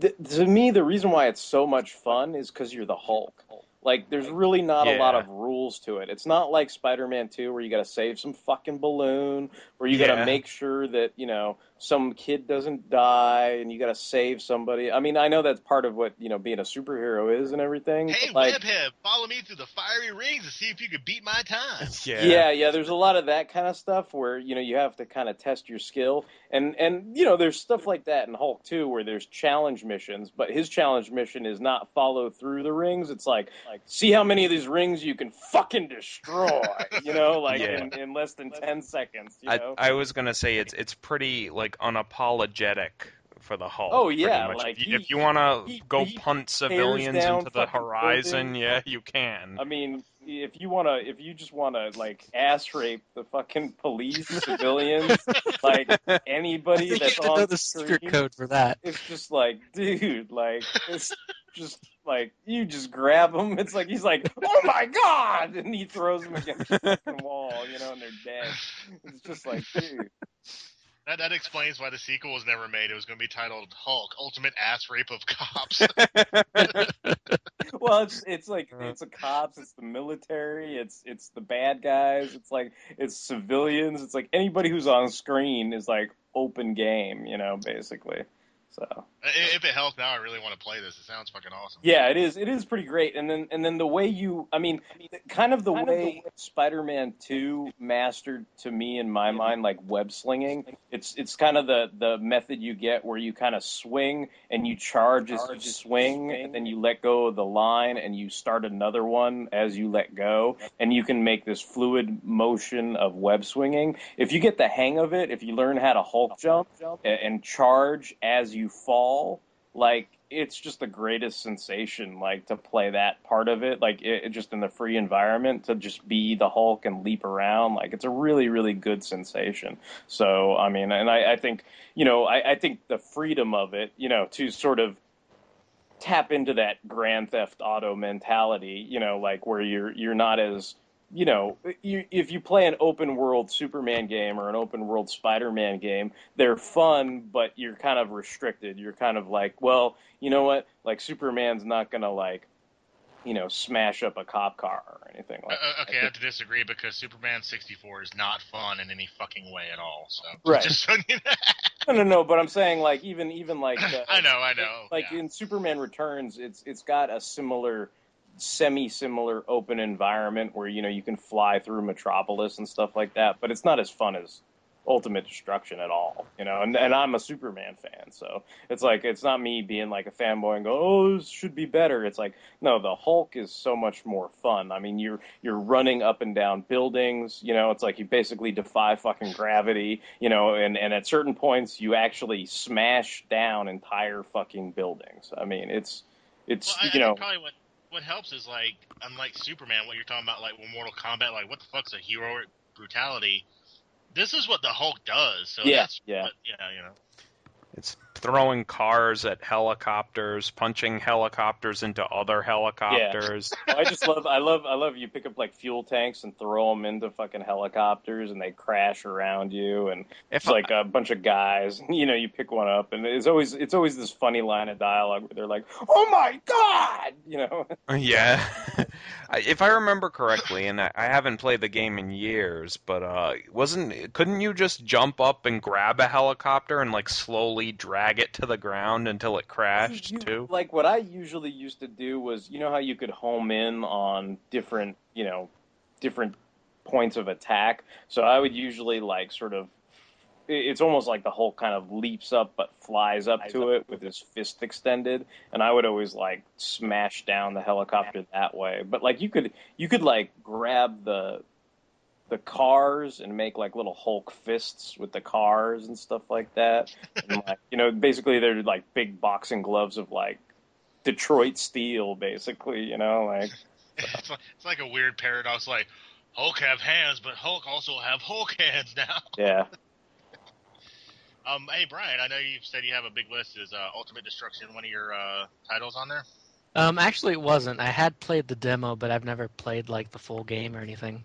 th- to me the reason why it's so much fun is because you're the hulk. Like there's really not a lot of rules to it. It's not like spider-man 2 where you gotta save some fucking balloon where you gotta make sure that you know some kid doesn't die and you gotta save somebody i mean i know that's part of what you know being a superhero is and everything Hey, but, like Webhead, follow me through the fiery rings and see if you can beat my time. yeah. yeah, There's a lot of that kind of stuff where you know you have to kind of test your skill, and and you know there's stuff like that in Hulk too, where there's challenge missions, but his challenge mission is not follow through the rings. It's like like see how many of these rings you can fucking destroy, you know, like Yeah. in, in less than ten seconds. You I, know? I was gonna say it's it's pretty like unapologetic for the Hulk. Oh, yeah, much. like, if you, he- if you want to go he punt civilians into the horizon, buildings. yeah, you can. I mean, if you wanna, if you just wanna like ass rape the fucking police, civilians, like anybody You that's have to on know the secret code for that. It's just like, dude, like it's just like you just grab him. It's like he's like, oh my god, and he throws them against the fucking wall, you know, and they're dead. It's just like, dude. That, that explains why the sequel was never made. It was going to be titled Hulk: Ultimate Ass Rape of Cops. Well, it's it's like uh. it's the cops, it's the military, it's it's the bad guys, it's like it's civilians, it's like anybody who's on screen is like open game, you know, basically. So if it helps, now I really want to play this. It sounds fucking awesome. Yeah, it is. It is pretty great. And then and then the way you, I mean, kind of the way Spider-Man Two mastered to me in my mind, like web slinging. It's it's kind of the the method you get where you kind of swing and you charge as you swing, and then you let go of the line and you start another one as you let go, and you can make this fluid motion of web swinging. If you get the hang of it, if you learn how to Hulk jump a- and charge as you fall, like it's just the greatest sensation like to play that part of it like it, it just in the free environment to just be the hulk and leap around like it's a really really good sensation. So i mean and i, I think you know I, I think the freedom of it you know to sort of tap into that grand theft auto mentality you know like where you're you're not as you know, you, if you play an open world Superman game or an open world Spider Man game, they're fun, but you're kind of restricted. You're kind of like, well, you know what? Like Superman's not gonna like, you know, smash up a cop car or anything Uh, like. uh, okay, I have to disagree because Superman 64 is not fun in any fucking way at all. So Right. just so you know. No, no, no. But I'm saying like even even like uh, I know, I know. like in Superman Returns, it's it's got a similar semi-similar open environment where you know you can fly through Metropolis and stuff like that, but it's not as fun as Ultimate Destruction at all, you know. And and I'm a Superman fan, so it's like it's not me being like a fanboy and go, oh, this should be better. It's like no, the Hulk is so much more fun. I mean, you're you're running up and down buildings, you know. It's like you basically defy fucking gravity, you know. And and at certain points, you actually smash down entire fucking buildings. I mean, it's it's Well, I, you know. probably what what helps is like unlike Superman, what you're talking about, like with Mortal Kombat, like what the fuck's a heroic brutality? This is what the Hulk does. So Yeah, that's yeah. what- yeah, you know. It's throwing cars at helicopters, punching helicopters into other helicopters. I just love, I love, I love. You pick up like fuel tanks and throw them into fucking helicopters, and they crash around you, and If it's like a bunch of guys. You know, you pick one up, and it's always, it's always this funny line of dialogue where they're like, "Oh my god," you know. Yeah, if I remember correctly, and I, I haven't played the game in years, but uh, wasn't couldn't you just jump up and grab a helicopter and like slowly drag it to the ground until it crashed You- too? Like what I usually used to do was, you know how you could home in on different, you know, different points of attack. So I would usually like sort of. It's almost like the Hulk kind of leaps up but flies up to it with his fist extended, and I would always like smash down the helicopter that way. But like you could you could like grab the the cars and make like little Hulk fists with the cars and stuff like that. And like, you know, basically they're like big boxing gloves of like Detroit steel, basically. You know, like It's like, it's like a weird paradox. Like Hulk have hands, but Hulk also have Hulk hands now. yeah. Um, hey Brian, I know you said you have a big list. Is uh, Ultimate Destruction one of your uh, titles on there? Um, actually, it wasn't. I had played the demo, but I've never played like the full game or anything.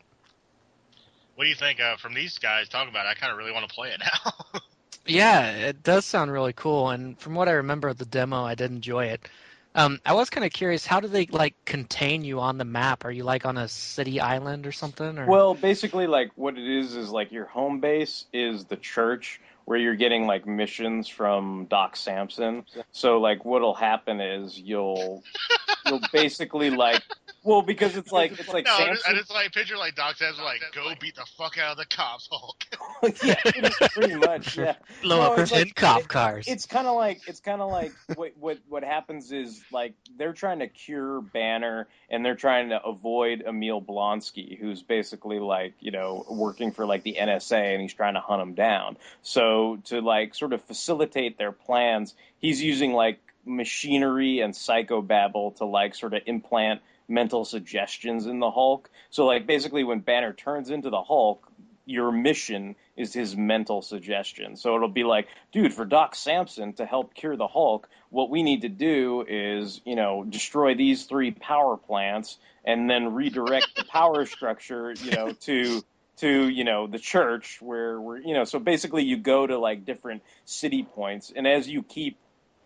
What do you think uh, from these guys talking about? It, I kind of really want to play it now. Yeah, it does sound really cool, and from what I remember of the demo, I did enjoy it. Um, I was kind of curious, how do they like contain you on the map? Are you like on a city island or something? Or Well, basically, like what it is is like your home base is the church where you're getting like missions from Doc Samson. So like what'll happen is you'll you'll basically like well because it's like it's like no, I Samson. just, I like picture like Doc says like, "Go beat the fuck out of the cops, Hulk." yeah, it is pretty much. Yeah. blow No, up it's in like- cop it- cars? It's kind of like it's kind of like what what what happens is like they're trying to cure Banner and they're trying to avoid Emil Blonsky, who's basically like you know working for like the NSA and he's trying to hunt him down. So to like sort of facilitate their plans, he's using like machinery and psychobabble to like sort of implant mental suggestions in the Hulk. So like basically when Banner turns into the Hulk, your mission is his mental suggestion. So it'll be like, dude, for Doc Samson to help cure the Hulk, what we need to do is, you know, destroy these three power plants and then redirect the power structure, you know, to to you know the church where we're you know so basically you go to like different city points and as you keep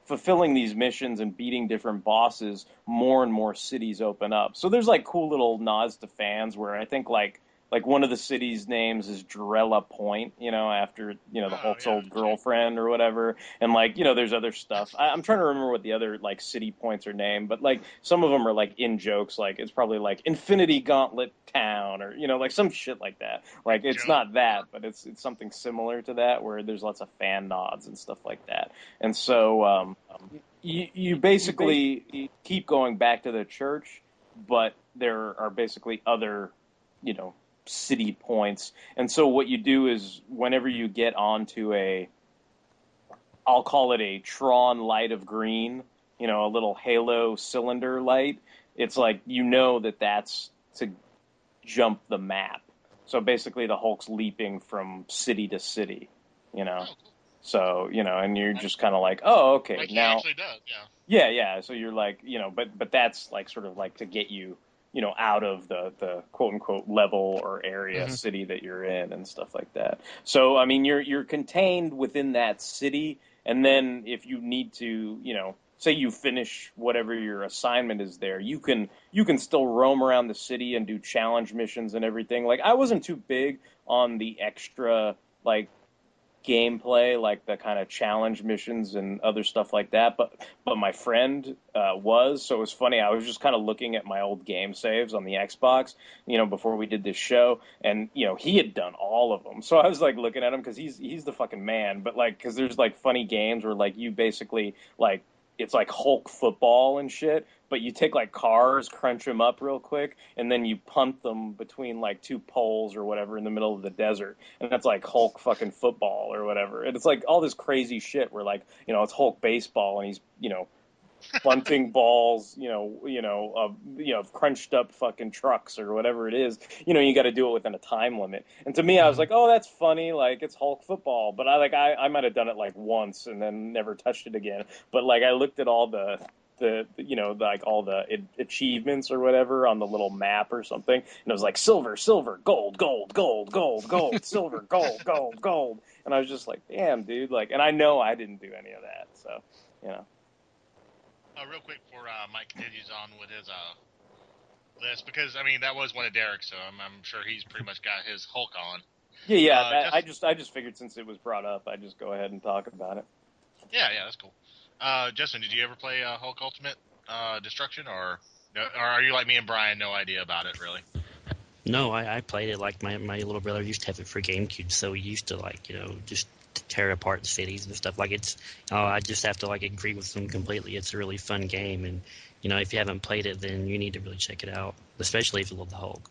fulfilling these missions and beating different bosses more and more cities open up. So there's like cool little nods to fans where i think like like one of the city's names is Jarella Point, you know, after you know the Oh, Hulk's yeah. old girlfriend or whatever, and like you know, there's other stuff. I, I'm trying to remember what the other like city points are named, but like some of them are like in jokes, like it's probably like Infinity Gauntlet Town or you know like some shit like that. Like it's Joke. not that, but it's it's something similar to that where there's lots of fan nods and stuff like that. And so um, you you basically keep going back to the church, but there are basically other you know city points. And so what you do is whenever you get onto a I'll call it a Tron light of green, you know, a little halo cylinder light, it's like you know that that's to jump the map. So basically the Hulk's leaping from city to city, you know. Oh, cool. So, you know, and you're just kind of like, "Oh, okay, Like now actually does, yeah. yeah, yeah. So you're like, you know, but but that's like sort of like to get you, you know, out of the the quote unquote level or area Mhm. city that you're in and stuff like that. So I mean, you're you're contained within that city, and then if you need to, you know, say you finish whatever your assignment is there, you can you can still roam around the city and do challenge missions and everything. Like I wasn't too big on the extra like gameplay, like the kind of challenge missions and other stuff like that. But but my friend uh, was, so it was funny. I was just kind of looking at my old game saves on the Xbox, you know, before we did this show, and you know he had done all of them. So I was like looking at him because he's he's the fucking man. But like, because there's like funny games where like you basically like it's like Hulk football and shit, but you take like cars, crunch them up real quick, and then you punt them between like two poles or whatever in the middle of the desert, and that's like Hulk fucking football or whatever. And it's like all this crazy shit where like you know it's Hulk baseball and he's you know bunting balls, you know, you know, of, you know, crunched up fucking trucks or whatever it is. You know, you got to do it within a time limit. And to me, I was mm-hmm. like, oh, that's funny, like it's Hulk football. But I like I, I might have done it like once and then never touched it again. But like I looked at all the the you know like all the achievements or whatever on the little map or something and it was like silver silver gold gold gold gold gold silver gold gold gold and i was just like damn dude like and i know i didn't do any of that so you know uh, real quick before uh, mike continues on with his uh list because i mean that was one of derek's so i'm, I'm sure he's pretty much got his hulk on. Yeah yeah Uh, that, just- i just i just figured since it was brought up i'd just go ahead and talk about it. Yeah yeah that's cool. Uh justin did you ever play uh, hulk ultimate uh destruction or or are you like me and brian no idea about it really? No, I, I played it like my my little brother used to have it for GameCube, so we used to like you know just tear apart cities and stuff. Like it's, oh, I just have to like agree with them completely. It's a really fun game, and you know if you haven't played it, then you need to really check it out, especially if you love the Hulk.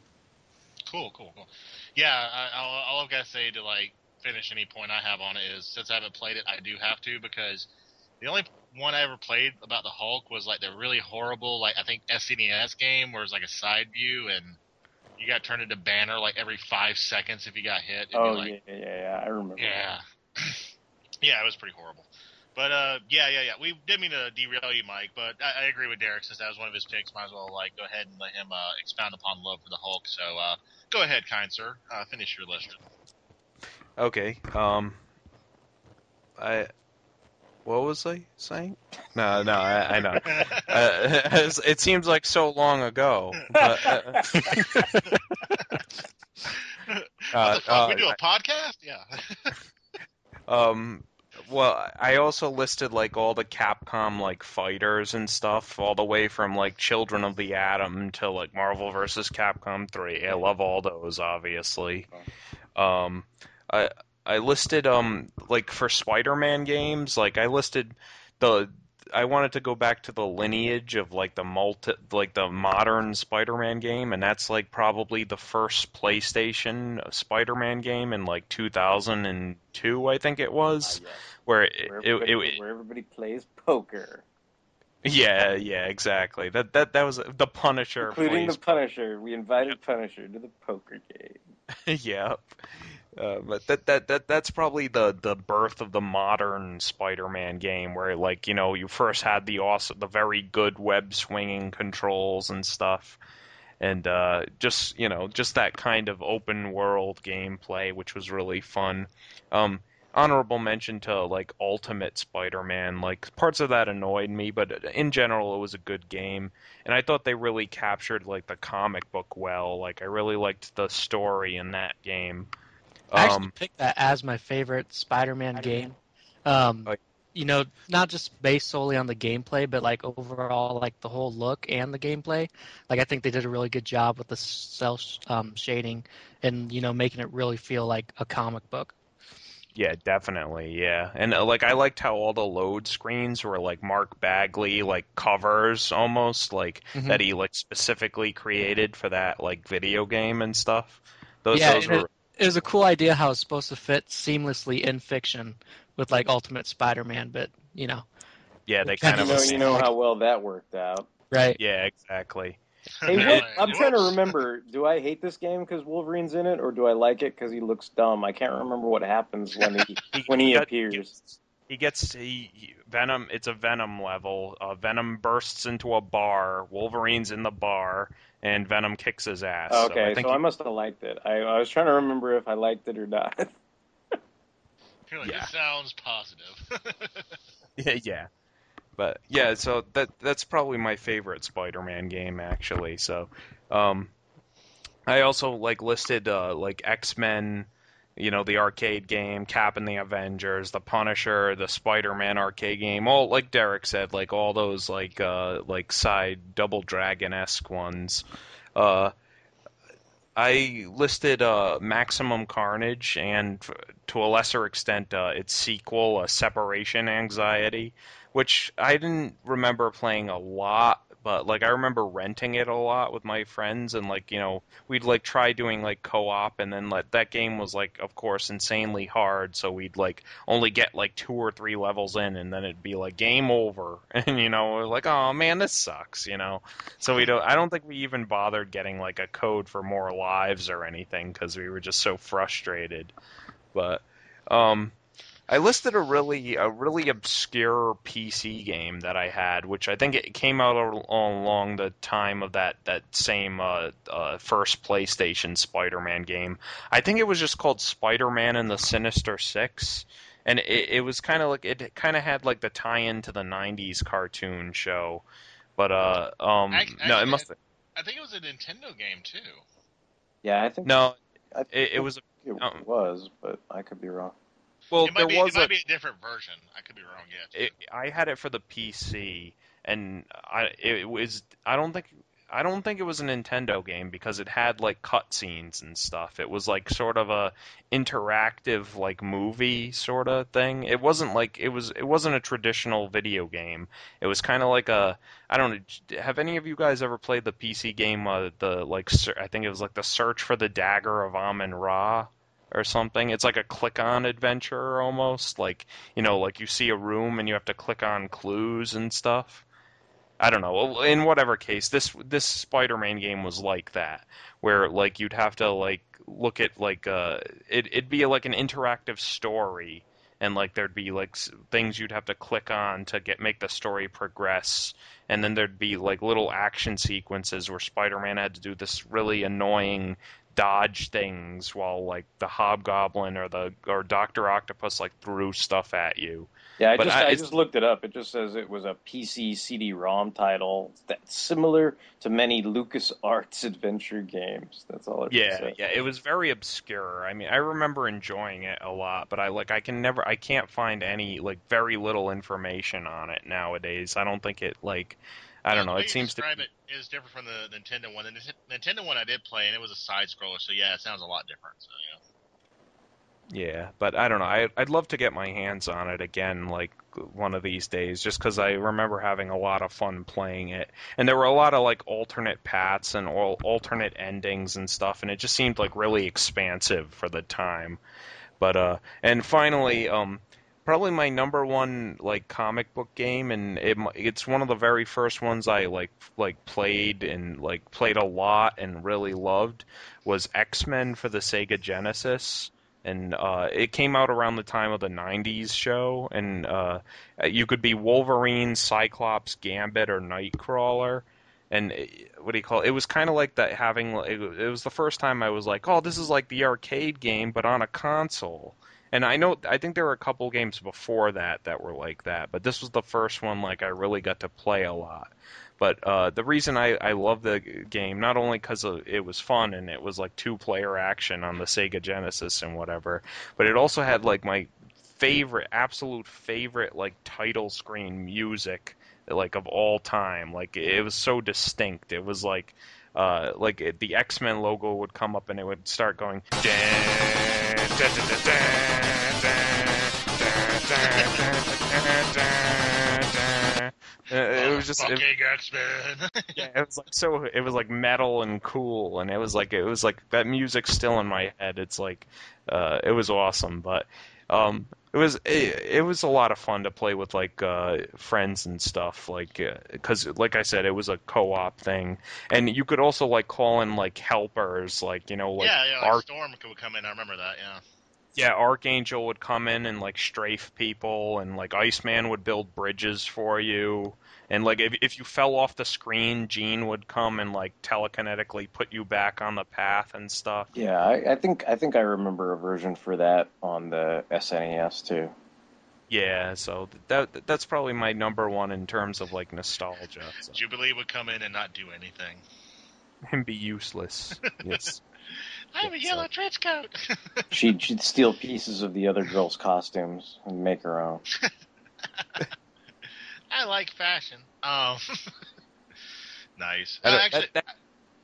Cool, cool, cool. Yeah, I, all, all I've got to say to like finish any point I have on it is since I haven't played it, I do have to because the only one I ever played about the Hulk was like the really horrible, like I think SNES game where it's like a side view and you got turned into Banner like every five seconds if you got hit. It'd be oh like, yeah, yeah yeah i remember yeah, yeah, it was pretty horrible. But uh, yeah, yeah, yeah. We didn't mean to derail you, Mike, but I, I agree with Derek since that was one of his picks. Might as well like go ahead and let him uh, expound upon love for the Hulk. So uh, go ahead, kind sir. Uh, finish your list. Okay. Um. I. What was I saying? No, no, I, I know. Uh, it seems like so long ago. But, what the fuck? uh, we do a podcast? Yeah. Um, well, I also listed like all the Capcom like fighters and stuff, all the way from like Children of the Atom to like Marvel vs. Capcom 3. I love all those, obviously. Um, I I listed um like for Spider-Man games, like I listed the I wanted to go back to the lineage of like the multi like the modern Spider-Man game, and that's like probably the first PlayStation uh, Spider-Man game in like 2002, I think it ah, was, where it, where it, everybody, it, where everybody plays poker. Yeah yeah exactly. That that that was the Punisher including the punisher. We invited punisher to the poker game. Yeah. Uh, but that, that that that's probably the the birth of the modern Spider-Man game, where like you know you first had the awesome, the very good web swinging controls and stuff, and uh, just you know just that kind of open world gameplay, which was really fun. Um, honorable mention to like Ultimate Spider-Man. Like parts of that annoyed me, but in general it was a good game, and I thought they really captured like the comic book well. Like I really liked the story in that game. I actually Um, picked that as my favorite Spider-Man game. Um, Like- you know, not just based solely on the gameplay, but like overall, like the whole look and the gameplay. Like I think they did a really good job with the cell um, shading and you know making it really feel like a comic book. Yeah, definitely. Yeah, and uh, like I liked how all the load screens were like Mark Bagley like covers almost like Mhm. that he like specifically created for that like video game and stuff. Those yeah, those were it, it was a cool idea how it's supposed to fit seamlessly in fiction with like Ultimate Spider-Man, but you know, yeah they kind kind you of know you know how well that worked out right? yeah exactly. Hey, what, I'm trying to remember. Do I hate this game because Wolverine's in it, or do I like it because he looks dumb? I can't remember what happens when he when he got- appears. He gets he, he- Venom. It's a Venom level. Uh, Venom bursts into a bar. Wolverine's in the bar, and Venom kicks his ass. so Okay, I so, think I must have liked it. I, I was trying to remember if I liked it or not. I like Yeah. it sounds positive. Yeah, yeah. But yeah, so that that's probably my favorite Spider-Man game actually. So, um, I also like listed uh, like X-Men, you know, the arcade game, Cap and the Avengers, the Punisher, the Spider-Man arcade game. All like Derek said, like all those like uh like side Double Dragon-esque ones. Uh, I listed uh, Maximum Carnage and, to a lesser extent, uh, its sequel, uh, Separation Anxiety, which I didn't remember playing a lot, but like I remember renting it a lot with my friends, and like you know we'd like try doing like co-op, and then like that game was like of course insanely hard, so we'd like only get like two or three levels in, and then it'd be like game over, and you know we're like oh man this sucks, you know. So we don't. I don't think we even bothered getting like a code for more lives or anything because we were just so frustrated. But um, I listed a really a really obscure PC game that I had, which I think it came out along the time of that that same uh, uh, first PlayStation Spider-Man game. I think it was just called Spider-Man and the Sinister Six, and it, it was kind of like it kind of had like the tie-in to the '90s cartoon show, but uh, um, I- no, it actually, must. I think it was a Nintendo game too. Yeah, I think No, I it, it was. it um, was, but I could be wrong. Well, it might there be, was it might a, be a different version. I could be wrong. Yeah. it, I had it for the PC, and I it was I don't think I don't think it was a Nintendo game because it had like cutscenes and stuff. It was like sort of a interactive like movie sort of thing. It wasn't like it was it wasn't a traditional video game. It was kind of like a I don't know. Have any of you guys ever played the PC game? Uh, the like I think it was like the Search for the Dagger of Amon Ra or something. It's like a click on adventure almost. Like, you know, like you see a room and you have to click on clues and stuff. I don't know. In whatever case, this this Spider-Man game was like that, where like you'd have to like look at like uh it it'd be like an interactive story and like there'd be like things you'd have to click on to get make the story progress and then there'd be like little action sequences where Spider-Man had to do this really annoying dodge things while like the Hobgoblin or the or Doctor Octopus like threw stuff at you. Yeah, I But just I- I, just looked it up. It just says it was a PC CD-ROM title that's similar to many Lucas Arts adventure games. That's all it Yeah, says. yeah, it was very obscure. I mean, I remember enjoying it a lot, but I like I can never I can't find any like very little information on it nowadays. I don't think it like I don't know. It seems to describe it is different from the Nintendo one. The Nintendo one I did play, and it was a side scroller. So yeah, it sounds a lot different. So yeah. Yeah, but I don't know. I I'd love to get my hands on it again, like one of these days, just because I remember having a lot of fun playing it, and there were a lot of like alternate paths and al- alternate endings and stuff, and it just seemed like really expansive for the time. But uh, and finally, um, probably my number one like comic book game, and it, it's one of the very first ones I like like played and like played a lot and really loved was X Men for the Sega Genesis and uh, it came out around the time of the '90s show, and uh, you could be Wolverine, Cyclops, Gambit, or Nightcrawler. And it- what do you call it? It was kind of like that having. It was the first time I was like, "Oh, this is like the arcade game, but on a console." And I know, I think there were a couple games before that that were like that, but this was the first one like I really got to play a lot. But uh, the reason I, I love the game, not only because it was fun and it was like two player action on the Sega Genesis and whatever, but it also had like my favorite, absolute favorite like title screen music like of all time. Like it was so distinct. It was like uh, like it, the X Men logo would come up and it would start going. it was just it, yeah, it was like so it was like metal and cool and it was like it was like that music's still in my head it's like uh it was awesome but um it was it, it was a lot of fun to play with like uh friends and stuff like because like i said it was a co-op thing and you could also like call in like helpers like you know like yeah, yeah. Like Arc- Storm would come in. I remember that. Yeah. yeah, Archangel would come in and like strafe people, and like Iceman would build bridges for you. And like if if you fell off the screen, Jean would come and like telekinetically put you back on the path and stuff. Yeah, I, I think I think I remember a version for that on the SNES too. Yeah, so that that's probably my number one in terms of like nostalgia. So. Jubilee would come in and not do anything. And be useless. Yes. I have a yellow trench coat. She'd she'd steal pieces of the other girls' costumes and make her own. I like fashion. Um, nice. Uh, actually, that- that-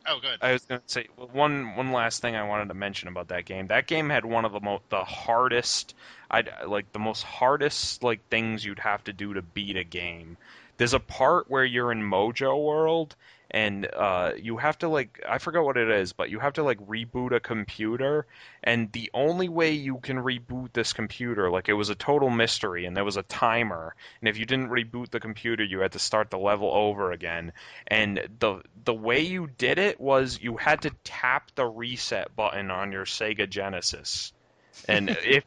oh, good. I was going to say well, one one last thing I wanted to mention about that game. That game had one of the mo- the hardest, I like the most hardest like things you'd have to do to beat a game. there's a part where you're in Mojo World and uh, you have to like I forgot what it is, but you have to like reboot a computer, and the only way you can reboot this computer, like it was a total mystery, and there was a timer, and if you didn't reboot the computer, you had to start the level over again, and the the way you did it was you had to tap the reset button on your Sega Genesis, and if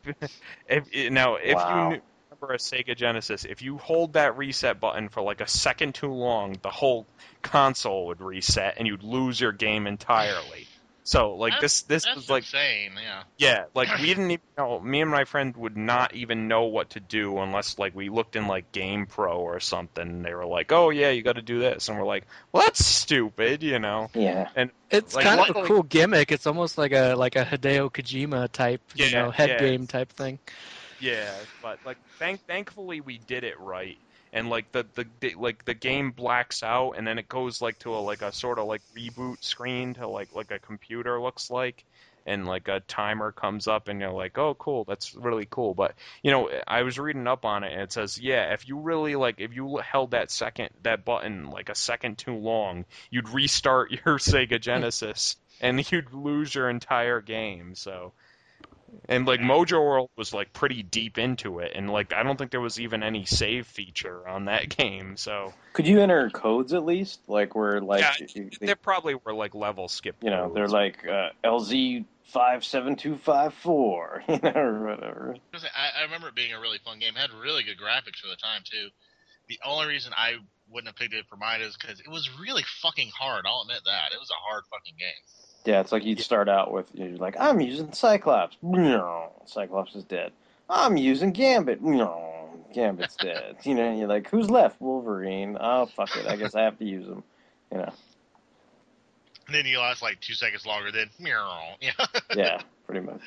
if now if Wow. you knew, remember a Sega Genesis, if you hold that reset button for like a second too long, the whole console would reset and you'd lose your game entirely. So like this this That's was like insane. Yeah. yeah, like we didn't even know. Me and my friend would not even know what to do unless like we looked in like GamePro or something. And they were like, "Oh yeah, you got to do this," and we're like, "Well, that's stupid," you know. Yeah. And It's like, kind of a cool gimmick. It's almost like a like a Hideo Kojima type, you know, head yeah. game type thing. Yeah, but like thank thankfully we did it right. And like the, the the like the game blacks out and then it goes like to a like a sort of like reboot screen to like like a computer looks like and like a timer comes up and you're like, "Oh, cool. That's really cool." But, you know, I was reading up on it and it says, "Yeah, if you really like if you held that second that button like a second too long, you'd restart your Sega Genesis and you'd lose your entire game." So, and like Mojo World was like pretty deep into it, and like I don't think there was even any save feature on that game. So Could you enter codes at least, like where like yeah, you, there probably were like level skip. you know codes. they're like uh, LZ five seven two five four, you know, or whatever. I, I remember it being a really fun game. It had really good graphics for the time too. The only reason I wouldn't have picked it for mine is because it was really fucking hard. I'll admit that it was a hard fucking game. Yeah, it's like you'd start out with you're like I'm using Cyclops. No, Cyclops is dead. I'm using Gambit. No, Gambit's dead. You know, you're like, who's left? Wolverine. Oh fuck it, I guess I have to use him. You know, And then you last like two seconds longer. Then meow. Yeah, yeah, pretty much.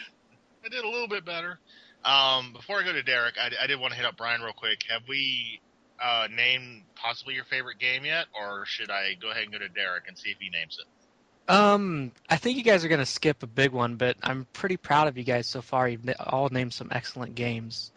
I did a little bit better. Um, before I go to Derek, I, I did want to hit up Brian real quick. Have we uh, named possibly your favorite game yet, or should I go ahead and go to Derek and see if he names it? Um, I think you guys are gonna skip a big one, but I'm pretty proud of you guys so far. You've all named some excellent games.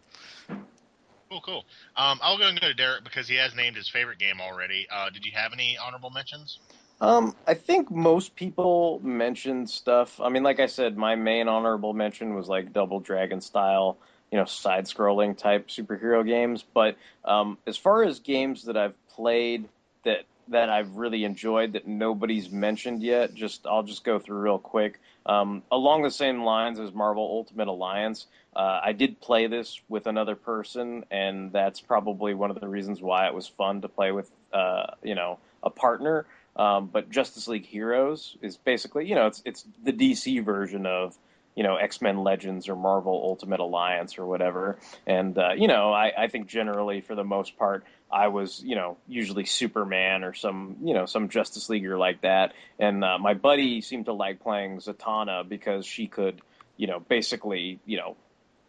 Cool, cool. Um, I'll go and go to Derek because he has named his favorite game already. Uh, did you have any honorable mentions? Um, I think most people mentioned stuff. I mean, like I said, my main honorable mention was like Double Dragon style, you know, side scrolling type superhero games. But um, as far as games that I've played that that I've really enjoyed that nobody's mentioned yet, just I'll just go through real quick. Um, along the same lines as Marvel Ultimate Alliance, uh, I did play this with another person, and that's probably one of the reasons why it was fun to play with, uh, you know, a partner. Um, but Justice League Heroes is basically, you know, it's it's the DC version of, you know, X Men Legends or Marvel Ultimate Alliance or whatever. And uh, you know, I, I think generally for the most part, I was, you know, usually Superman or some, you know, some Justice Leaguer like that. And uh, my buddy seemed to like playing Zatanna because she could, you know, basically, you know,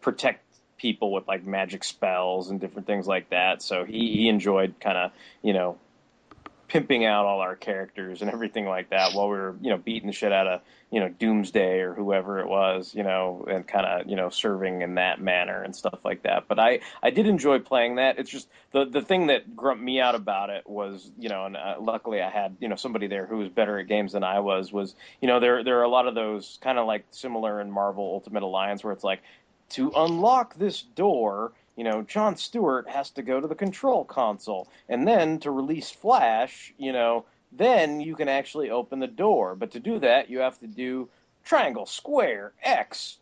protect people with like magic spells and different things like that. So he, he enjoyed kind of, you know, pimping out all our characters and everything like that while we were, you know, beating the shit out of, you know, Doomsday or whoever it was, you know, and kind of, you know, serving in that manner and stuff like that. But I, I did enjoy playing that. It's just the the thing that grumped me out about it was, you know, and uh, luckily I had, you know, somebody there who was better at games than I was. Was, you know, there there are a lot of those kind of like similar in Marvel Ultimate Alliance where it's like to unlock this door, you know, John Stewart has to go to the control console. And then to release Flash, you know, then you can actually open the door. But to do that, you have to do triangle, square, X,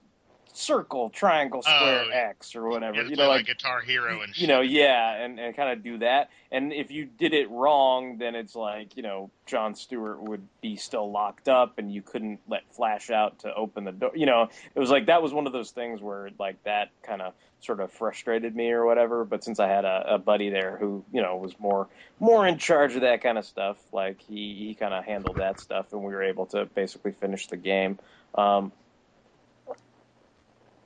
circle, triangle, square, Oh, X, or whatever. You, know, like like Guitar Hero and you know, yeah, and, and kind of do that. And if you did it wrong, then it's like, you know, John Stewart would be still locked up and you couldn't let Flash out to open the door. You know, it was like that was one of those things where like that kind of sort of frustrated me or whatever. But since I had a, a buddy there who, you know, was more more in charge of that kind of stuff, like he, he kind of handled that stuff and we were able to basically finish the game. Um,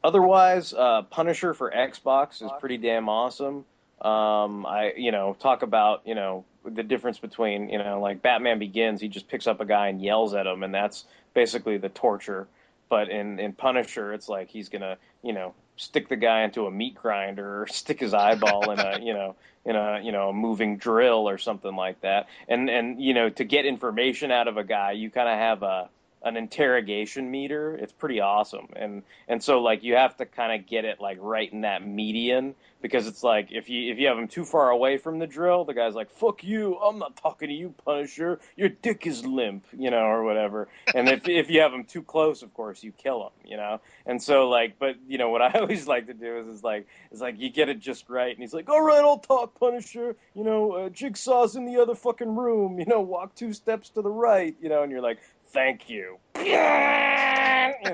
otherwise, uh, Punisher for Xbox is pretty damn awesome. Um, I, you know, talk about, you know, the difference between, you know, like Batman Begins, he just picks up a guy and yells at him, and that's basically the torture. But in, in Punisher, it's like he's gonna, you know, stick the guy into a meat grinder or stick his eyeball in a you know in a you know a moving drill or something like that. And and you know to get information out of a guy, you kind of have a an interrogation meter. It's pretty awesome. And and so like you have to kind of get it like right in that median because it's like if you if you have him too far away from the drill, the guy's like "fuck you, I'm not talking to you, Punisher. Your dick is limp," you know, or whatever. And if if you have him too close, of course you kill him, you know. And so like, but you know what I always like to do is is like is like you get it just right, and he's like, "All right, I'll talk, Punisher. You know, uh, Jigsaw's in the other fucking room. You know, walk two steps to the right. You know," and you're like, thank you. you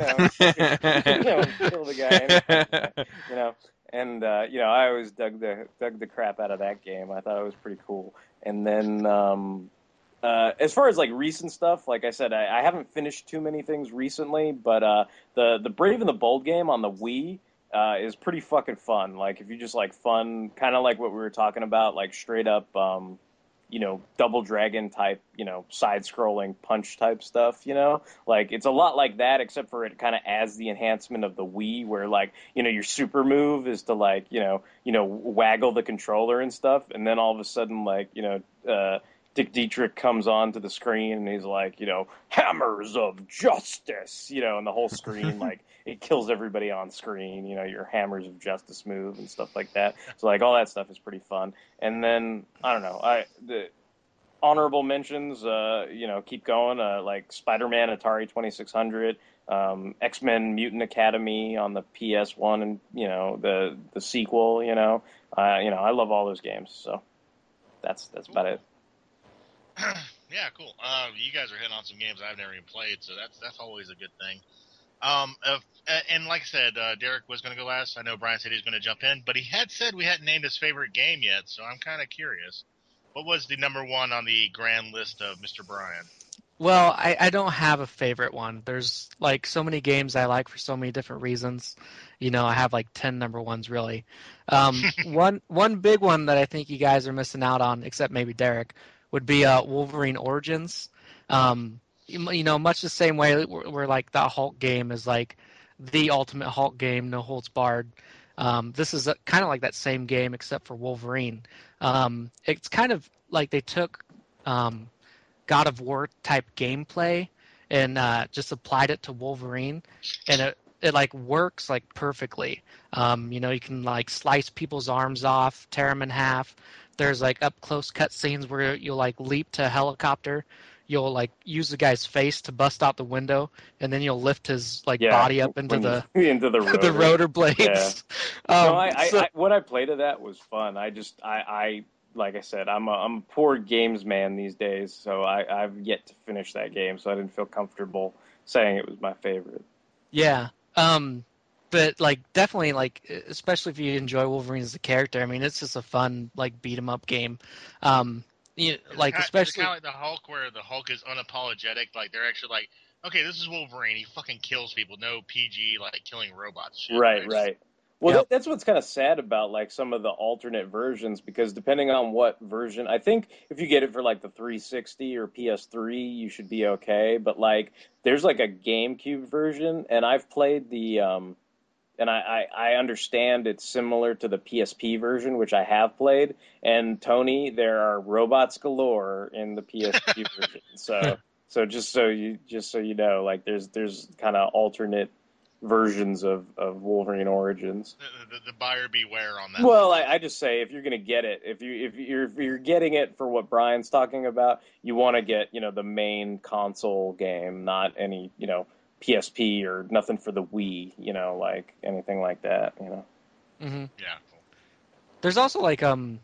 know, kill the guy. You know, and uh, you know, I always dug the dug the crap out of that game. I thought it was pretty cool. And then, um, uh, as far as like recent stuff, like I said, I, I haven't finished too many things recently, but uh, the the Brave and the Bold game on the Wii. Uh, is pretty fucking fun. Like if you just like fun, kind of like what we were talking about, like straight up, um, you know, double dragon type, you know, side scrolling punch type stuff, you know? Like it's a lot like that except for it kind of adds the enhancement of the Wii where like, you know, your super move is to like, you know, you know, waggle the controller and stuff and then all of a sudden like, you know, uh Dick Dietrich comes onto the screen and he's like, you know, hammers of justice, you know, and the whole screen like it kills everybody on screen, you know, your hammers of justice move and stuff like that. So like all that stuff is pretty fun. And then I don't know, I the honorable mentions, uh, you know, keep going, uh, like Spider-Man Atari 2600, um, X-Men Mutant Academy on the PS1 and, you know, the the sequel, you know. Uh, you know, I love all those games. So that's that's about it. yeah, cool. Uh, you guys are hitting on some games I've never even played, so that's that's always a good thing. Um, if, and like I said, uh, Derek was going to go last. I know Brian said he was going to jump in, but he had said we hadn't named his favorite game yet, so I'm kind of curious. What was the number one on the grand list of Mr. Brian? Well, I, I don't have a favorite one. There's like so many games I like for so many different reasons. You know, I have like ten number ones really. Um, one one big one that I think you guys are missing out on, except maybe Derek, would be uh, Wolverine Origins. Um, you, you know, much the same way where, where like the Hulk game is like the ultimate Hulk game, no holds barred. Um, this is kind of like that same game except for Wolverine. Um, it's kind of like they took um, God of War type gameplay and uh, just applied it to Wolverine, and it it like works like perfectly. Um, you know, you can like slice people's arms off, tear them in half. There's like up close cut scenes where you'll like leap to a helicopter you'll like use the guy's face to bust out the window, and then you'll lift his like Yeah, body up into the into the rotor. the rotor blades. Yeah. Um, no, I, I, so- I, what I played of that was fun. I just, I, I like I said, I'm a, I'm a poor games man these days, so I, I've yet to finish that game, so I didn't feel comfortable saying it was my favorite. Yeah. Um but like definitely like especially if you enjoy Wolverine as a character, I mean it's just a fun like beat 'em up game. Um you, like It's especially kind of like the Hulk, where the Hulk is unapologetic. Like they're actually like, okay, this is Wolverine. He fucking kills people. No PG like killing robots. Shit, Right, right. Well, Yep. that, that's what's kind of sad about like some of the alternate versions because depending on what version, I think if you get it for like the 360 or PS3, you should be okay. But like, there's like a GameCube version, and I've played the, um, and I, I, I understand it's similar to the PSP version, which I have played. And Tony, there are robots galore in the PSP version. So, so just so you just so you know, like there's there's kind of alternate versions of, of Wolverine Origins. The, the, the buyer beware on that. Well, I, I just say if you're going to get it, if you if you're if you're getting it for what Brian's talking about, you want to get you know the main console game, not any you know PSP or nothing for the Wii, you know, like anything like that, you know. hmm yeah. There's also like um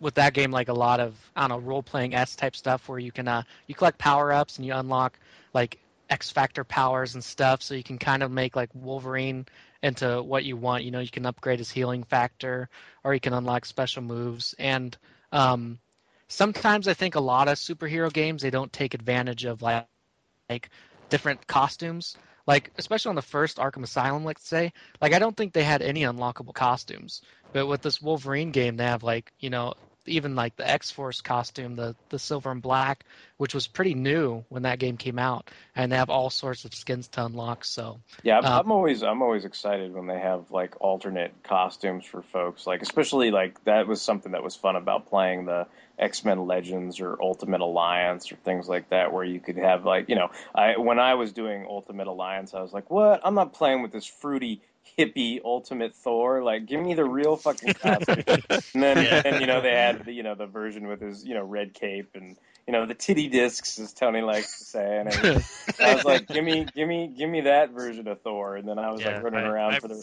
with that game like a lot of I don't know role playing S type stuff where you can uh you collect power ups and you unlock like X Factor powers and stuff, so you can kind of make like Wolverine into what you want. You know, you can upgrade his healing factor, or you can unlock special moves. And um, sometimes I think a lot of superhero games they don't take advantage of like like different costumes. Like especially on the first Arkham Asylum, let's say, like I don't think they had any unlockable costumes. But with this Wolverine game, they have like you know even like the X Force costume, the the silver and black, which was pretty new when that game came out, and they have all sorts of skins to unlock. So Yeah, I'm, Um, I'm always I'm always excited when they have like alternate costumes for folks. Like especially like that was something that was fun about playing the X Men Legends or Ultimate Alliance or things like that, where you could have like you know I when I was doing Ultimate Alliance, I was like, what? I'm not playing with this fruity hippie Ultimate Thor. Like, give me the real fucking costume. and then Yeah. and you know they had the, you know the version with his you know red cape and you know the titty discs as Tony likes to say and. I was like, give me, give me, give me that version of Thor, and then I was Yeah, like running I, around I for the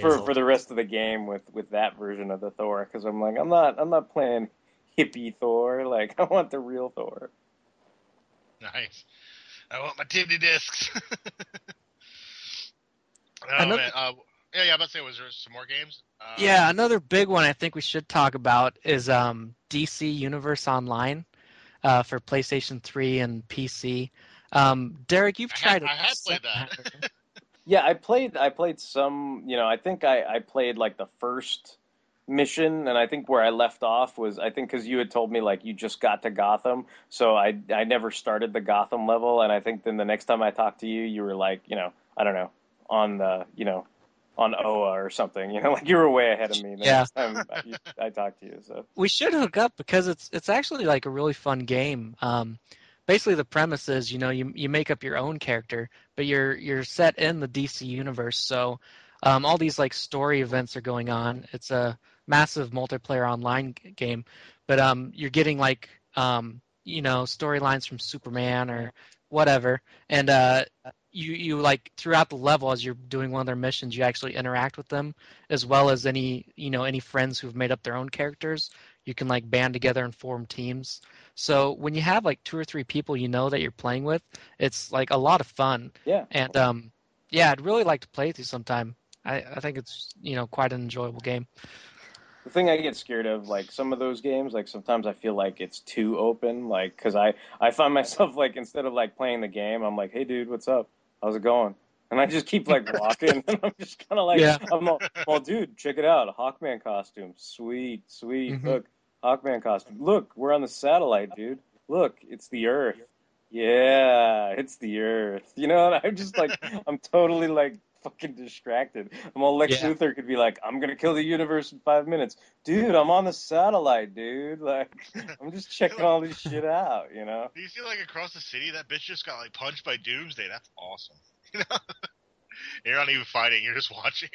for, for the rest of the game with with that version of the Thor because I'm like, I'm not, I'm not playing hippie Thor. Like, I want the real Thor. Nice. I want my titty discs. oh Another- man. Uh, yeah, yeah. I'm about to say, was there some more games? Uh, yeah, another big one I think we should talk about is um, DC Universe Online uh, for PlayStation 3 and PC. Um, Derek, you've I tried had- it. I had played that. Yeah, I played, I played some. You know, I think I I played like the first mission, and I think where I left off was I think because you had told me like you just got to Gotham, so I I never started the Gotham level, and I think then the next time I talked to you, you were like, you know, I don't know, on the you know. On Oa or something, you know, like you were way ahead of me the Yeah. next time I, I talked to you. So we should hook up because it's it's actually like a really fun game. Um, basically, the premise is you know you you make up your own character, but you're you're set in the DC universe. So um, all these like story events are going on. It's a massive multiplayer online g- game, but um, you're getting like um, you know storylines from Superman or whatever, and uh, you you like throughout the level as you're doing one of their missions, you actually interact with them as well as any you know any friends who've made up their own characters. You can like band together and form teams. So when you have like two or three people you know that you're playing with, it's like a lot of fun. yeah, And um, yeah, I'd really like to play with you sometime. I, I think it's you know quite an enjoyable game. The thing I get scared of, like some of those games, like sometimes I feel like it's too open, like because I I find myself like instead of like playing the game, I'm like, hey dude, what's up? How's it going? And I just keep like walking, and I'm just kind of like, Yeah. I'm all, well, dude, check it out, a Hawkman costume, sweet, sweet. Mhm. Look, Hawkman costume. Look, we're on the satellite, dude. Look, it's the Earth. Yeah, it's the Earth. You know, and I'm just like, I'm totally like fucking distracted. I'm all Lex Yeah. Luthor could be like, I'm gonna kill the universe in five minutes, dude. I'm on the satellite, dude. Like, I'm just checking all this shit out. You know? Do you see like across the city that bitch just got like punched by Doomsday? That's awesome. You know, you're not even fighting; you're just watching.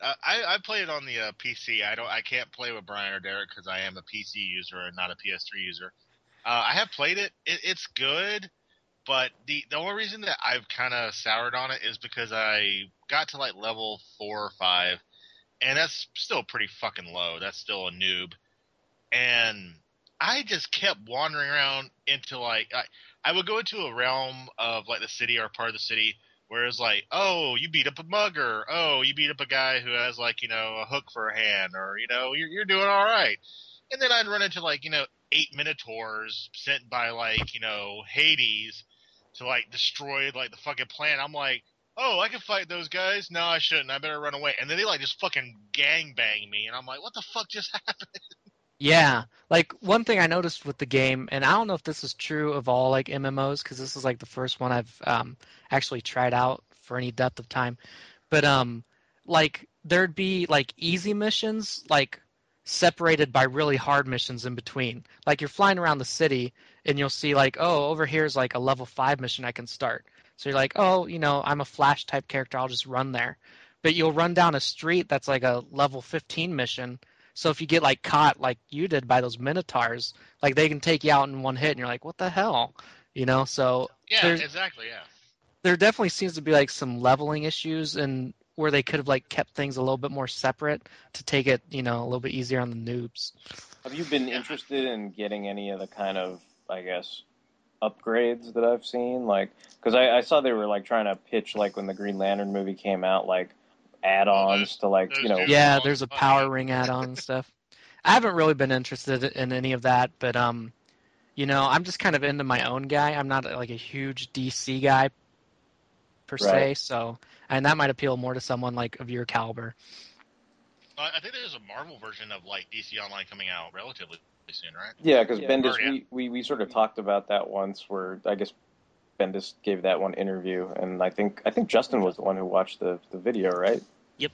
uh, I I play it on the uh, PC. I don't. I can't play with Brian or Derek because I am a PC user and not a PS3 user. Uh, I have played it. it. It's good, but the the only reason that I've kind of soured on it is because I got to like level four or five, and that's still pretty fucking low. That's still a noob, and I just kept wandering around into like I, I would go into a realm of like the city or part of the city where it's like, oh, you beat up a mugger, oh, you beat up a guy who has like you know a hook for a hand, or you know you're you're doing all right, and then I'd run into like you know eight minotaurs sent by like you know Hades to like destroy like the fucking planet. I'm like. Oh, I can fight those guys. No, I shouldn't. I better run away. And then they like just fucking gang bang me, and I'm like, "What the fuck just happened?" Yeah, like one thing I noticed with the game, and I don't know if this is true of all like MMOs because this is like the first one I've um, actually tried out for any depth of time, but um, like there'd be like easy missions like separated by really hard missions in between. Like you're flying around the city and you'll see like, oh, over here's like a level five mission I can start. So you're like, oh, you know, I'm a flash type character, I'll just run there. But you'll run down a street that's like a level 15 mission. So if you get like caught like you did by those minotaurs, like they can take you out in one hit, and you're like, what the hell, you know? So Yeah, exactly. Yeah. there definitely seems to be like some leveling issues and where they could have like kept things a little bit more separate to take it, you know, a little bit easier on the noobs. Have you been interested in getting any of the kind of, I guess, upgrades that I've seen? Like, because I, I saw they were like trying to pitch like when the Green Lantern movie came out, like add-ons to like you know. Yeah, there's a power ring add-on and stuff. I haven't really been interested in any of that, but um, you know, I'm just kind of into my own guy. I'm not like a huge DC guy per se, so and that might appeal more to someone like of your caliber. Uh, I think there's a Marvel version of like DC Online coming out relatively soon, right? Yeah, because Yeah. Bendis, Or, yeah. we, we we sort of talked about that once, where I guess Bendis gave that one interview, and I think I think Justin was the one who watched the the video, right? Yep.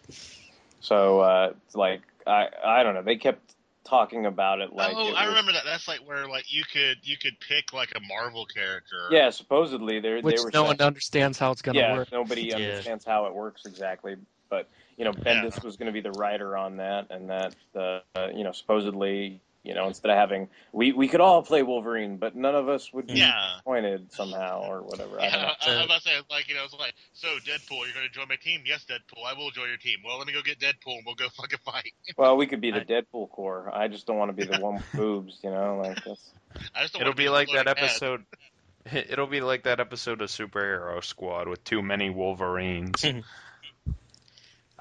So uh, it's like I I don't know, they kept talking about it like oh, it I was- remember that. That's like where like you could you could pick like a Marvel character. Yeah, supposedly they Which they were no saying- one understands how it's going to yeah, work. nobody Yeah. understands how it works exactly. But you know, Bendis was going to be the writer on that, and that uh, you know supposedly you know instead of having we we could all play Wolverine, but none of us would be Yeah. disappointed somehow or whatever. I don't know. Yeah, I, I was about to say, like, you know, it's like, so Deadpool, you're going to join my team? Yes, Deadpool, I will join your team. Well, let me go get Deadpool and we'll go fucking fight. Well, we could be the Deadpool Corps. I just don't want to be the one with boobs, you know, like that's. I just It'll be like that floating head. episode. It'll be like that episode of Superhero Squad with too many Wolverines.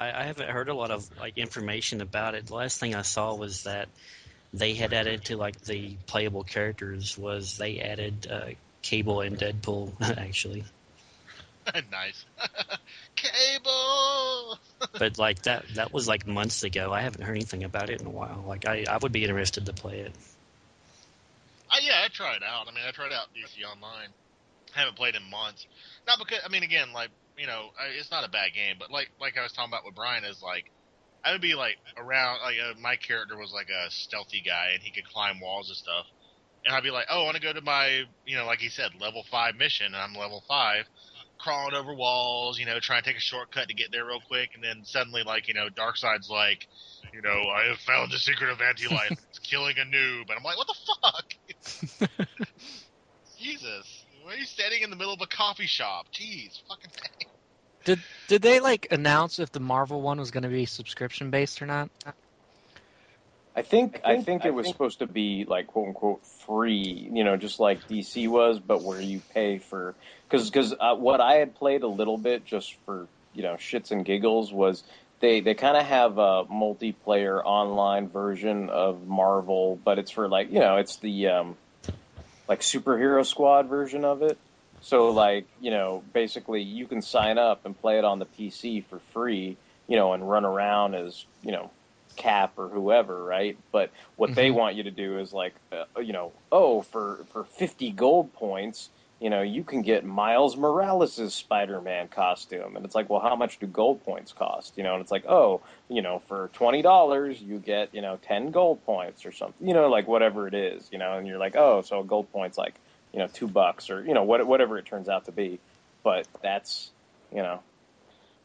I, I haven't heard a lot of like information about it. The last thing I saw was that they had added to like the playable characters was they added uh, Cable and Deadpool actually, nice. Cable! but like that that was like months ago. I haven't heard anything about it in a while. Like I, I would be interested to play it. Uh, yeah, I tried it out. I mean, I tried out DC Online. I haven't played in months. Not because I mean, again, like you know, it's not a bad game, but like like I was talking about with Brian is like I would be like around like uh, my character was like a stealthy guy and he could climb walls and stuff, and I'd be like, oh, I want to go to my you know, like he said, level five mission, and I'm level five. Crawling over walls, you know, trying to take a shortcut to get there real quick, and then suddenly, like, you know, Darkseid's like, you know, I have found the secret of anti-life. it's killing a noob, and I'm like, what the fuck? Jesus, why are you standing in the middle of a coffee shop? Jeez, fucking thing. Did did they like announce if the Marvel one was going to be subscription based or not? I think I think it was supposed to be like quote unquote free, you know, just like DC was, but where you pay for because because uh, what I had played a little bit just for you know shits and giggles was they they kind of have a multiplayer online version of Marvel, but it's for like you know it's the um, like superhero squad version of it. So like you know basically you can sign up and play it on the PC for free, you know, and run around as you know Cap or whoever, right? But what they Mhm. want you to do is like, uh, you know, oh, for for fifty gold points, you know, you can get Miles Morales' Spider-Man costume, and it's like, well, how much do gold points cost? You know, and it's like, oh, you know, for twenty dollars, you get you know ten gold points or something, you know, like whatever it is, you know, and you're like, oh, so a gold points like you know two bucks or you know what whatever it turns out to be, but that's you know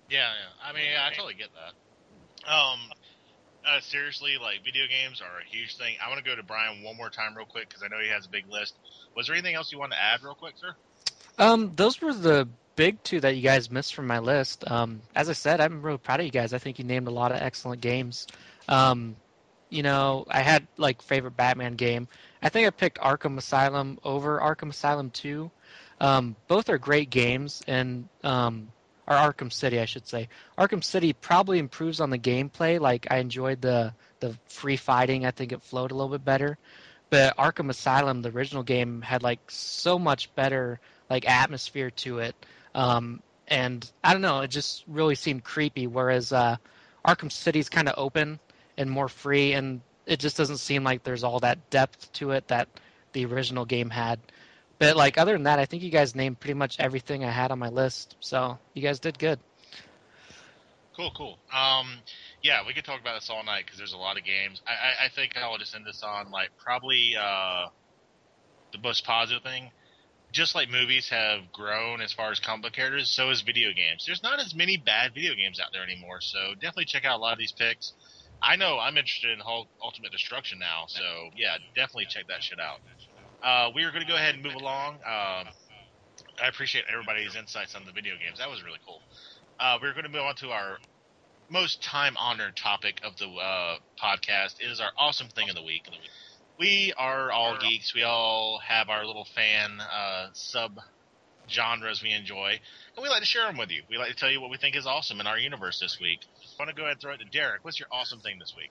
Yeah, yeah. I mean, I totally get that. Um, uh, seriously, like video games are a huge thing. I want to go to Brian one more time, real quick, because I know he has a big list. Was there anything else you wanted to add, real quick, sir? Um, those were the big two that you guys missed from my list. Um, as I said, I'm really proud of you guys. I think you named a lot of excellent games. Um, you know, I had like favorite Batman game. I think I picked Arkham Asylum over Arkham Asylum 2. Um, both are great games, and um, or Arkham City, I should say. Arkham City probably improves on the gameplay. Like I enjoyed the the free fighting. I think it flowed a little bit better. But Arkham Asylum, the original game, had like so much better like atmosphere to it. Um, and I don't know, it just really seemed creepy. Whereas uh, Arkham City's kind of open and more free, and it just doesn't seem like there's all that depth to it that the original game had. But like other than that, I think you guys named pretty much everything I had on my list. So you guys did good. Cool, cool. Um, yeah, we could talk about this all night because there's a lot of games. I, I, I think I will just end this on like probably uh, the most positive thing. Just like movies have grown as far as comic book characters, so has video games. There's not as many bad video games out there anymore, so definitely check out a lot of these picks. I know I'm interested in Hulk Ultimate Destruction now, so yeah, definitely check that shit out. Uh, we are going to go ahead and move along. Um, I appreciate everybody's insights on the video games. That was really cool. Uh, we're going to move on to our most time honored topic of the uh, podcast. It is our awesome thing of the week. We are all geeks. We all have our little fan uh, sub genres we enjoy, and we like to share them with you. We like to tell you what we think is awesome in our universe this week. I want to go ahead and throw it to Derek. What's your awesome thing this week?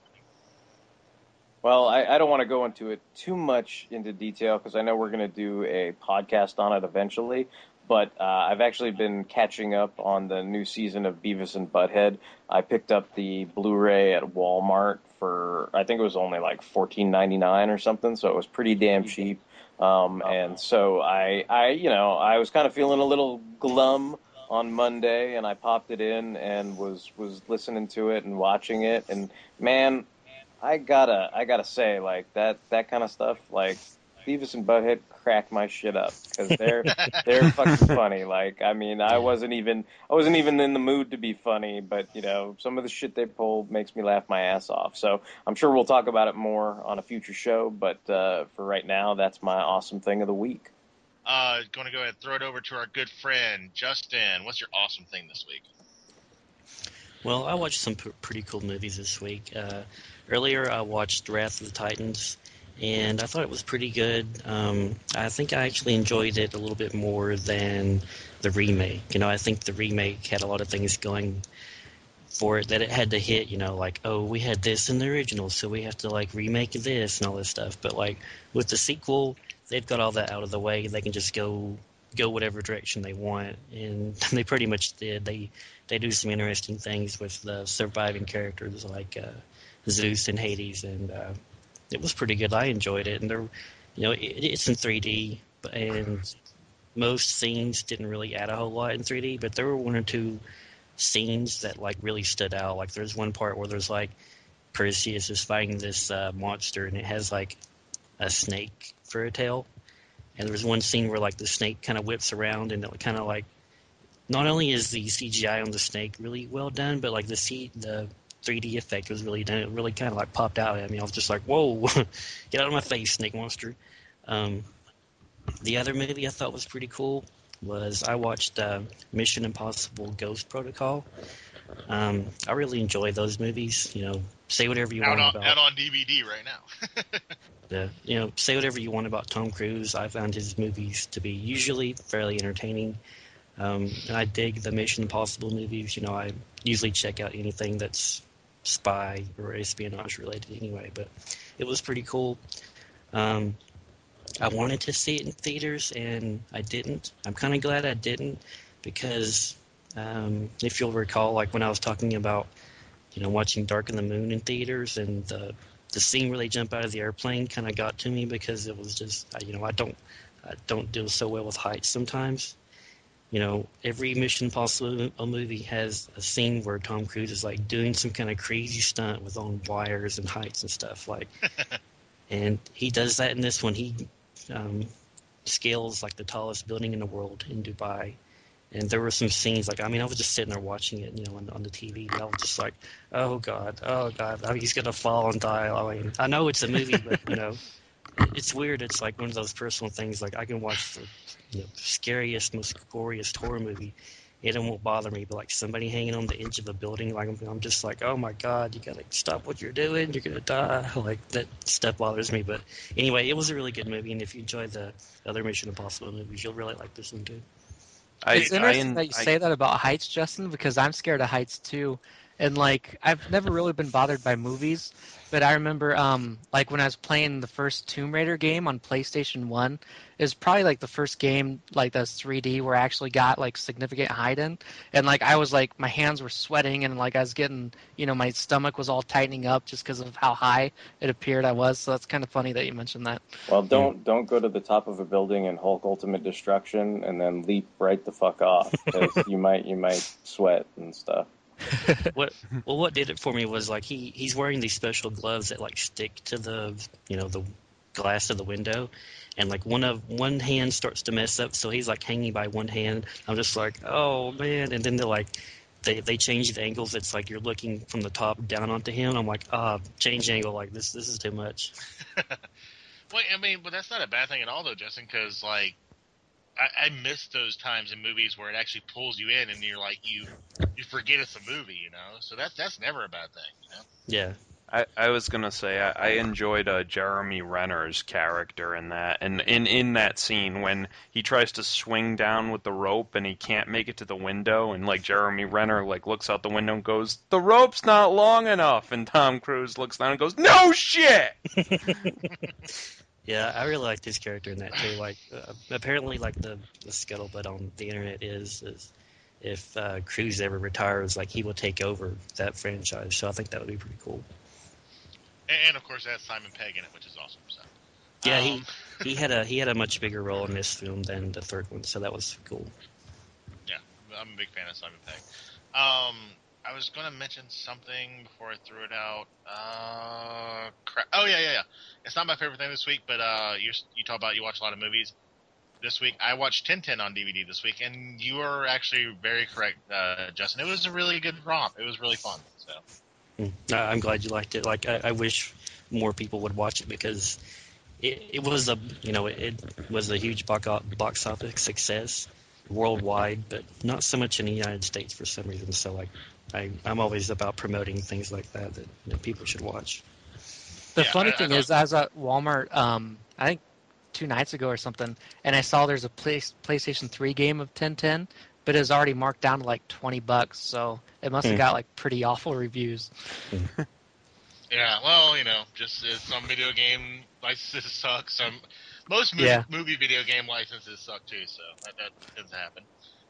Well, I, I don't want to go into it too much into detail because I know we're going to do a podcast on it eventually. but uh, I've actually been catching up on the new season of Beavis and Butthead. I picked up the Blu-ray at Walmart for I think it was only like fourteen ninety nine or something, so it was pretty damn cheap. Um, and so I, I, you know, I was kind of feeling a little glum on Monday, and I popped it in and was was listening to it and watching it, and man, I gotta, I gotta say, like that that kind of stuff, like Beavis and Butthead crack my shit up because they're they're fucking funny. Like, I mean, I wasn't even I wasn't even in the mood to be funny, but you know, some of the shit they pull makes me laugh my ass off. So I'm sure we'll talk about it more on a future show. But uh, for right now, that's my awesome thing of the week. Uh, going to go ahead and throw it over to our good friend Justin. What's your awesome thing this week? Well, I watched some p- pretty cool movies this week. Uh, earlier, I watched Wrath of the Titans, and I thought it was pretty good. Um, I think I actually enjoyed it a little bit more than the remake. You know, I think the remake had a lot of things going for it that it had to hit. You know, like oh, we had this in the original, so we have to like remake this and all this stuff. But like with the sequel, they've got all that out of the way. They can just go go whatever direction they want, and they pretty much did. They they do some interesting things with the surviving characters like uh, Zeus and Hades, and uh, it was pretty good. I enjoyed it, and they're you know it, it's in 3D, but and most scenes didn't really add a whole lot in 3D, but there were one or two scenes that like really stood out. Like there's one part where there's like Perseus is fighting this uh, monster, and it has like a snake for a tail. And there was one scene where like the snake kind of whips around, and it kind of like not only is the CGI on the snake really well done, but like the C the 3D effect was really done. It really kind of like popped out at me. I was just like, "Whoa, get out of my face, snake monster!" Um, the other movie I thought was pretty cool was I watched uh, Mission Impossible: Ghost Protocol. Um, I really enjoy those movies. You know, say whatever you out want on, about out on DVD right now. yeah, you know say whatever you want about Tom Cruise. I found his movies to be usually fairly entertaining, um, and I dig the Mission Impossible movies. You know, I usually check out anything that's spy or espionage related anyway. But it was pretty cool. Um, I wanted to see it in theaters, and I didn't. I'm kind of glad I didn't because um, if you'll recall, like when I was talking about you know watching Dark in the Moon in theaters and the the scene where they jump out of the airplane kind of got to me because it was just you know I don't I don't deal so well with heights sometimes. You know, every Mission Impossible movie has a scene where Tom Cruise is like doing some kind of crazy stunt with on wires and heights and stuff like, and he does that in this one. He um, scales like the tallest building in the world in Dubai. And there were some scenes like I mean I was just sitting there watching it, you know, on, on the TV, and I was just like, oh god, oh god, I mean, he's gonna fall and die. I mean, I know it's a movie, but you know, it's weird. It's like one of those personal things. Like I can watch the you know, scariest, most goriest horror movie, it won't bother me. But like somebody hanging on the edge of a building, like I'm, I'm just like, oh my god, you gotta stop what you're doing. You're gonna die. Like that stuff bothers me. But anyway, it was a really good movie, and if you enjoy the other Mission Impossible movies, you'll really like this one too. I, it's interesting I, that you I- say that about heights, Justin, because I'm scared of heights too. And like I've never really been bothered by movies, but I remember um like when I was playing the first Tomb Raider game on PlayStation One, it was probably like the first game like that's 3D where I actually got like significant height in, and like I was like my hands were sweating and like I was getting you know my stomach was all tightening up just because of how high it appeared I was. So that's kind of funny that you mentioned that. Well, don't don't go to the top of a building and Hulk Ultimate Destruction and then leap right the fuck off 'cause you might you might sweat and stuff. what well what did it for me was like he he's wearing these special gloves that like stick to the you know the glass of the window. And like one of one hand starts to mess up so he's like hanging by one hand. I'm just like oh man. And then they're like they they change the angles. It's like you're looking from the top down onto him. I'm like ah change angle. Like this this is too much. Well, I mean, but that's not a bad thing at all, though, Justin, because like I, I miss those times in movies where it actually pulls you in, and you're like you you forget it's a movie, you know. So that's that's never a bad thing, you know. yeah I, I was gonna say I, I enjoyed uh, Jeremy Renner's character in that, and in in that scene when he tries to swing down with the rope and he can't make it to the window, and like Jeremy Renner like looks out the window and goes, "The rope's not long enough," and Tom Cruise looks down and goes, "No shit." Yeah, I really like this character in that too. Like, uh, apparently, like the, the scuttlebutt on the internet is is if uh, Cruise ever retires, like he will take over that franchise. So I think that would be pretty cool. And, and of course, it has Simon Pegg in it, which is awesome. So. Yeah, Um, he he had a he had a much bigger role in this film than the third one, so that was cool. Yeah, I'm a big fan of Simon Pegg. Um, I was going to mention something before I threw it out. Uh, crap. Oh yeah, yeah, yeah. It's not my favorite thing this week, but uh, you you talk about you watch a lot of movies. This week, I watched Tintin on DVD this week, and you are actually very correct, uh, Justin. It was a really good romp. It was really fun. So Mm. I'm glad you liked it. Like, I, I wish more people would watch it because it, it was a you know it, was a huge box box office success worldwide, but not so much in the United States for some reason. So like, I I'm always about promoting things like that that you know, people should watch. The Yeah, funny I- I thing don't- is, I was at Walmart, um, I think two nights ago or something, and I saw there's a play, PlayStation 3 game of Tintin, but it was already marked down to like 20 bucks, so it must have Hmm. got like pretty awful reviews. yeah, well, you know, just uh, some video game licenses suck. Some most movie, Yeah. movie video game licenses suck too. So that, that tends to happen.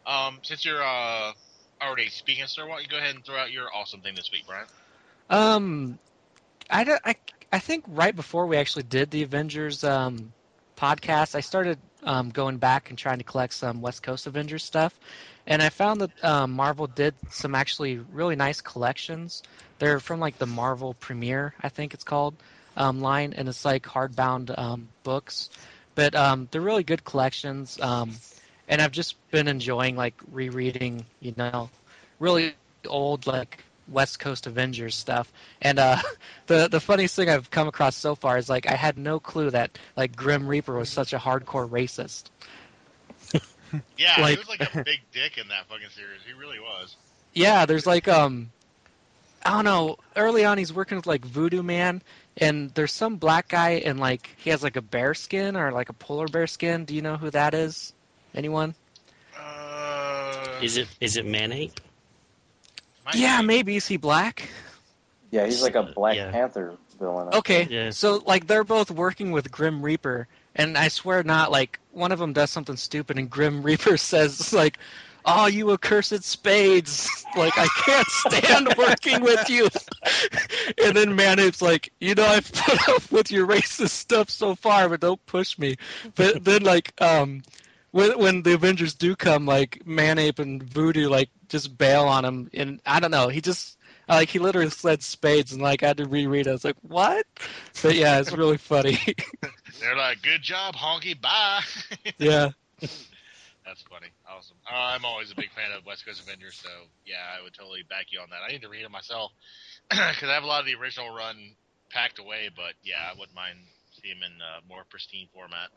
Um, since you're uh already speaking, sir, why don't you go ahead and throw out your awesome thing this week, Brian? Um, I, don't- I, I think right before we actually did the Avengers um, podcast, I started um, going back and trying to collect some West Coast Avengers stuff, and I found that um, Marvel did some actually really nice collections. They're from like the Marvel Premiere, I think it's called, um, line, and it's like hardbound um, books, but um, they're really good collections. Um, and I've just been enjoying like rereading, you know, really old like West Coast Avengers stuff. And uh, the the funniest thing I've come across so far is like I had no clue that like Grim Reaper was such a hardcore racist. Yeah, he Like- was like a big dick in that fucking series. He really was. Yeah, there's like um I don't know, early on he's working with like Voodoo Man and there's some black guy and like he has like a bear skin or like a polar bear skin. Do you know who that is? Anyone? Uh, Is it is it Man-Ape? Yeah, be. maybe is he black? Yeah, he's like a Black Yeah. Panther villain. I Okay, Yeah. so like they're both working with Grim Reaper, and I swear not, like one of them does something stupid, and Grim Reaper says like, "Oh, you accursed spades! Like I can't stand working with you." and then Man-Ape's like, "You know, I've put up with your racist stuff so far, but don't push me." But then like, um, when when the Avengers do come, like Man-Ape and Voodoo like just bail on him, and I don't know, he just. Like he literally said spades, and like I had to reread. it. I was like, "What?" But yeah, it's really funny. They're like, "Good job, honky, bye." yeah. That's funny. Awesome. Uh, I'm always a big fan of West Coast Avengers, so yeah, I would totally back you on that. I need to read it myself because I have a lot of the original run packed away, but yeah, I wouldn't mind seeing them in uh, more pristine format.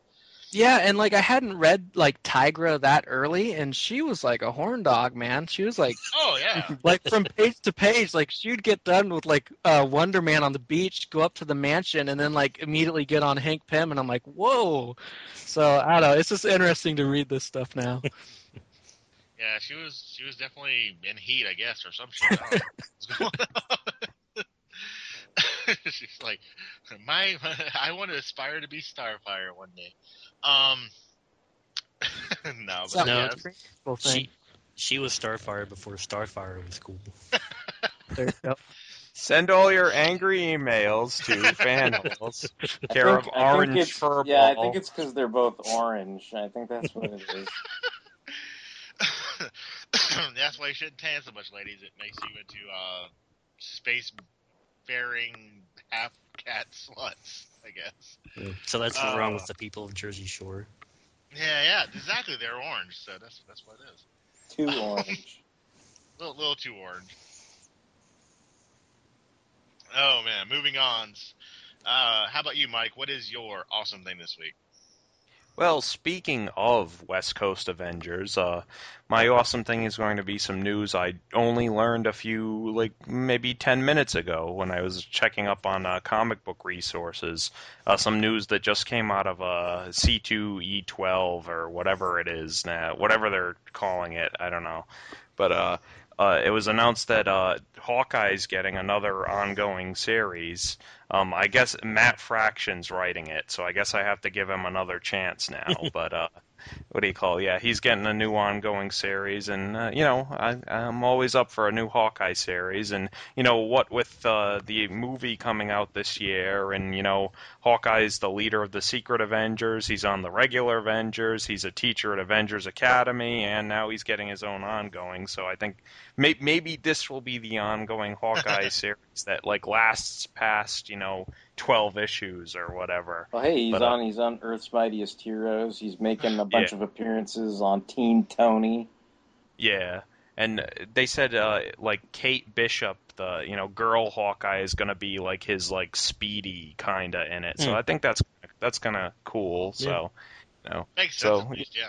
Yeah, and like I hadn't read like Tigra that early, and she was like a horn dog, man. She was like, Oh yeah, like from page to page, like she'd get done with like uh, Wonder Man on the beach, go up to the mansion, and then like immediately get on Hank Pym, and I'm like, whoa. So I don't know. It's just interesting to read this stuff now. yeah, she was she was definitely in heat, I guess, or some shit. I don't know what's going on. She's like, my, I want to aspire to be Starfire one day. Um, no, but No, yeah, it's a cool thing. She she was Starfire before Starfire was cool. There you go. Send all your angry emails to fanholes, care think- of I think Orange it's- Furball. Yeah, I think it's because they're both orange. I think that's what it is. That's why you shouldn't tan so much, ladies. It makes you into uh, space faring half cat sluts, I guess. Yeah. So that's what's wrong Uh. with the people of Jersey Shore. Yeah, yeah, exactly. They're orange, so that's that's what it is. Too orange. little, little too orange. Oh man, moving on. Uh, how about you, Mike? What is your awesome thing this week? Well, speaking of West Coast Avengers, uh, my awesome thing is going to be some news I only learned a few, like maybe 10 minutes ago when I was checking up on uh, comic book resources. Uh, some news that just came out of uh, C2E12 or whatever it is now, whatever they're calling it, I don't know. But uh, it was announced that uh, Hawkeye's getting another ongoing series. Um, I guess Matt Fraction's writing it, so I guess I have to give him another chance now. but uh, what do you call? it? Yeah, he's getting a new ongoing series, and uh, you know, I, I'm always up for a new Hawkeye series. And you know, what with uh, the movie coming out this year, and you know, Hawkeye's the leader of the Secret Avengers. He's on the regular Avengers. He's a teacher at Avengers Academy, and now he's getting his own ongoing. So I think may- maybe this will be the ongoing Hawkeye series that like lasts past you know twelve issues or whatever. Well, hey, he's But, uh, on. He's on Earth's Mightiest Heroes. He's making a bunch Yeah. of appearances on Teen Tony. Yeah, and they said uh, like Kate Bishop, the you know girl Hawkeye, is gonna be like his like Speedy kinda in it. So Hmm. I think that's that's kind of cool. So you know, Makes sense. so least, yeah.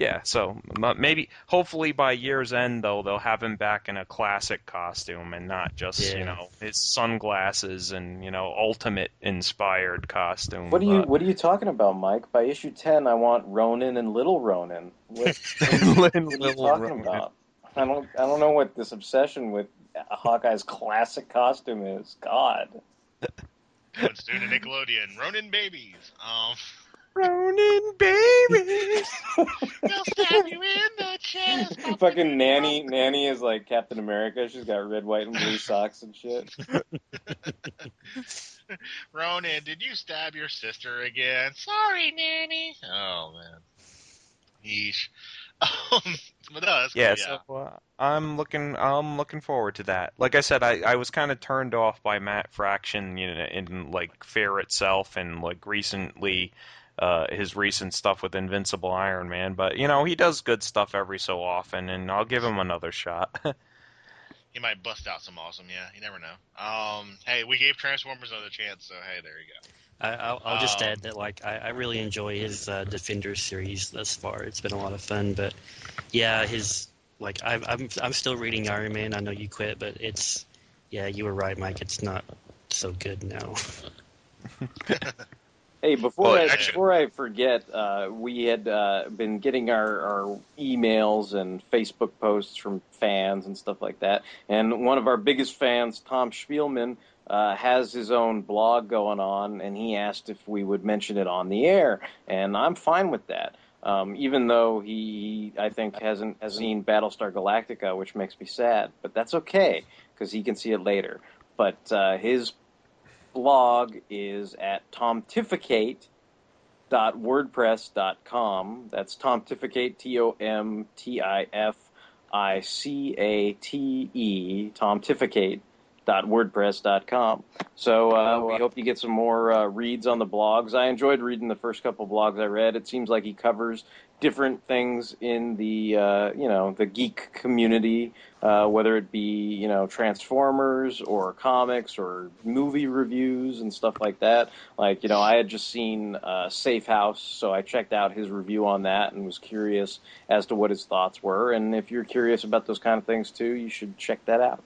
Yeah, so maybe hopefully by year's end though they'll have him back in a classic costume and not just Yeah. you know his sunglasses and you know ultimate inspired costume. What are you but- What are you talking about, Mike? By issue ten, I want Ronin and Little Ronin. What, what are you, what are you talking Ronin. about? I don't. I don't know what this obsession with Hawkeye's classic costume is. God. It's doing a Nickelodeon. Ronin babies. Um, Ronin babies. they'll stab you in the chest. Fucking nanny. Nanny is like Captain America. She's got red, white, and blue socks and shit. Ronan, did you stab your sister again? Sorry, nanny. Oh man. Yeesh. Um, but no, that's cool, yeah, yeah. so uh, I'm looking I'm looking forward to that. Like I said, I, I was kind of turned off by Matt Fraction, you know, in like Fear Itself and like recently uh, his recent stuff with Invincible Iron Man, but you know he does good stuff every so often, and I'll give him another shot. He might bust out some awesome. Yeah, you never know. Um, hey, we gave Transformers another chance, so hey, there you go. I, I'll, I'll just Um, add that like I, I really enjoy his uh, Defenders series thus far. It's been a lot of fun, but yeah, his like I, I'm I'm still reading Iron Man. I know you quit, but it's yeah, you were right, Mike. It's not so good now. Hey, before Well, I before I forget, uh, we had uh, been getting our, our emails and Facebook posts from fans and stuff like that. And one of our biggest fans, Tom Spielman, uh, has his own blog going on, and he asked if we would mention it on the air, and I'm fine with that. Um, even though he, I think, hasn't has seen Battlestar Galactica, which makes me sad, but that's okay because he can see it later. But uh, his blog is at tomtificate.wordpress.com. That's tomtificate, T O M T I F I C A T E, tomtificate.wordpress.com. So uh, we hope you get some more uh, reads on the blogs. I enjoyed reading the first couple blogs I read. It seems like he covers different things in the uh, you know the geek community, uh, whether it be you know Transformers or comics or movie reviews and stuff like that. Like you know, I had just seen uh, Safe House, so I checked out his review on that and was curious as to what his thoughts were. And if you're curious about those kind of things too, you should check that out.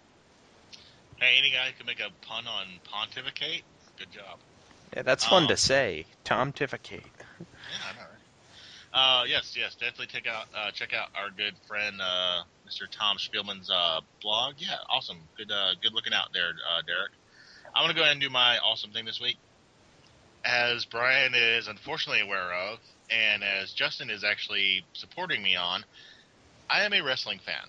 Hey, any guy who can make a pun on pontificate. Good job. yeah, that's fun Um, to say. Tom Tificate. Yeah, I know, right? Uh, yes, yes, definitely check out uh, check out our good friend uh, Mr. Tom Spielman's uh, blog. Yeah, awesome, good uh, good looking out there, uh, Derek. I'm gonna go ahead and do my awesome thing this week, as Brian is unfortunately aware of, and as Justin is actually supporting me on. I am a wrestling fan,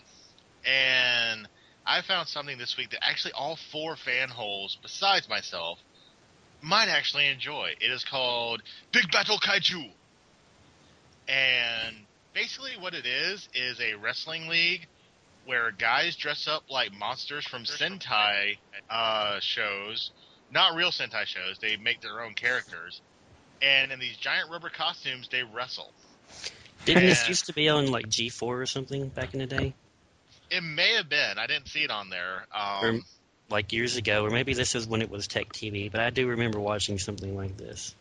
and I found something this week that actually all four fan holes besides myself might actually enjoy. It is called Big Battel Kaiju. And basically, what it is is a wrestling league where guys dress up like monsters from Sentai uh, shows, not real Sentai shows. They make their own characters, and in these giant rubber costumes, they wrestle. Didn't this used to be on like G4 or something back in the day, It may have been. I didn't see it on there. or Um, like years ago, or maybe this is when it was Tech TV. But I do remember watching something like this.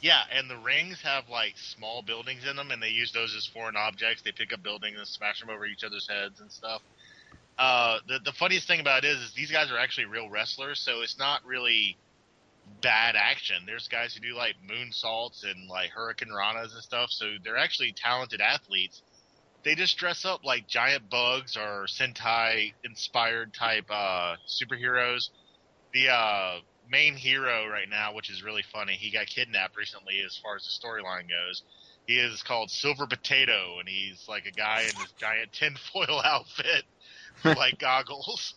Yeah, and the rings have like small buildings in them, and they use those as foreign objects. They pick up buildings and smash them over each other's heads and stuff. Uh, the the funniest thing about it is, is these guys are actually real wrestlers, so it's not really bad action. There's guys who do like moonsaults and like hurricane ranas and stuff, so they're actually talented athletes. they just dress up like giant bugs or Sentai inspired type uh, superheroes. The uh, main hero right now, which is really funny, he got kidnapped recently as far as the storyline goes. He is called Silver Potato, and he's like a guy in this giant tinfoil outfit with like goggles.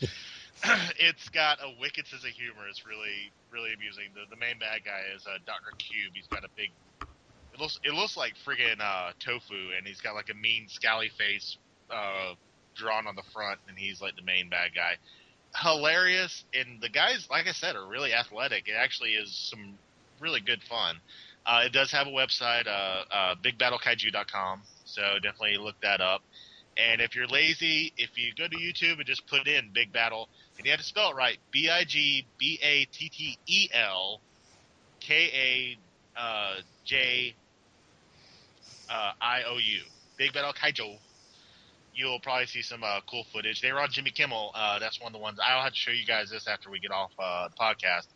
it's got a wicked sense of humor. It's really, really amusing. The the main bad guy is uh, Doctor Cube. He's got a big. It looks it looks like friggin' uh, tofu, and he's got like a mean scally face uh, drawn on the front, and he's like the main bad guy. Hilarious, and the guys, like I said, are really athletic. It actually is some really good fun. Uh, it does have a website, uh, uh, bigbattlekaiju.com, so definitely look that up. And if you're lazy, if you go to YouTube and just put in Big Battel, and you have to spell it right, B I G B A T T E L K A uh, J uh, I O U, Big Battel Kaiju. You'll probably see some uh, cool footage. They were on Jimmy Kimmel. Uh, that's one of the ones. I'll have to show you guys this after we get off uh, the podcast.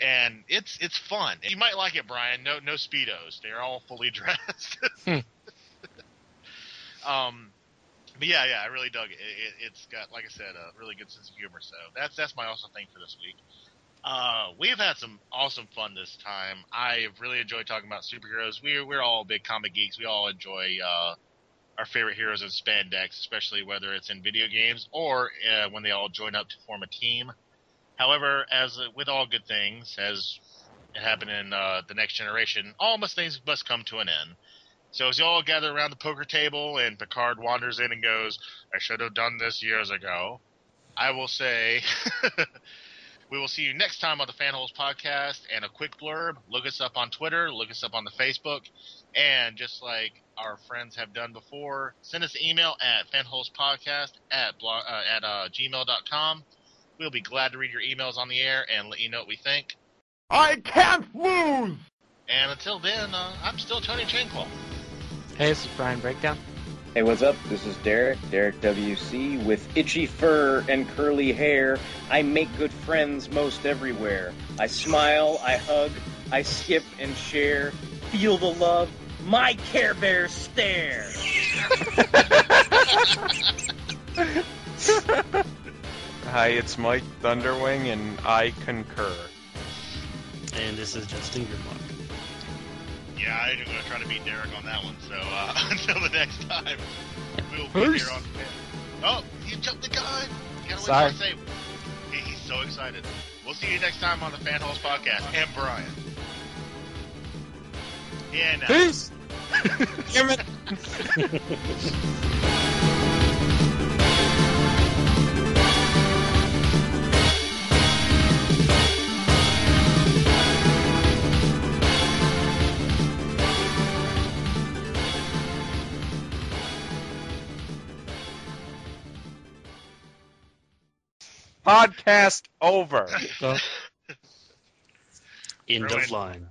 And it's it's fun. You might like it, Brian. No no speedos. They're all fully dressed. um, but yeah, yeah, I really dug it. it. It's got, like I said, a really good sense of humor. So that's that's my awesome thing for this week. Uh, we've had some awesome fun this time. I've really enjoyed talking about superheroes. We're we're all big comic geeks. We all enjoy uh, our favorite heroes in spandex, especially whether it's in video games or uh, when they all join up to form a team. However, as uh, with all good things, as it happened in uh, the next generation, all must things must come to an end. So as you all gather around the poker table and Picard wanders in and goes, I should have done this years ago, I will say we will see you next time on the Fanholes podcast and a quick blurb. Look us up on Twitter, look us up on the Facebook, and just like our friends have done before, send us an email at fanholespodcast at, blog, uh, at uh, gmail.com. We'll be glad to read your emails on the air and let you know what we think. I can't lose! And until then, uh, I'm still Tony Chainclaw. Hey, this is Brian Breakdown. Hey, what's up? This is Derek, Derek WC, with itchy fur and curly hair. I make good friends most everywhere. I smile, I hug, I skip and share. Feel the love, my Care Bear stare. Hi, it's Mike Thunderwing, and I concur. And this is Justin Grimlock. Yeah, I'm going to try to beat Derek on that one. So uh, until the next time, we'll be Peace. here on. Oh, you jumped the gun! You gotta wait Sorry. for He, he's so excited. We'll see you next time on the Fan Fanholes podcast. And Brian. Yeah, now. Peace. Damn it. Podcast over. End of line.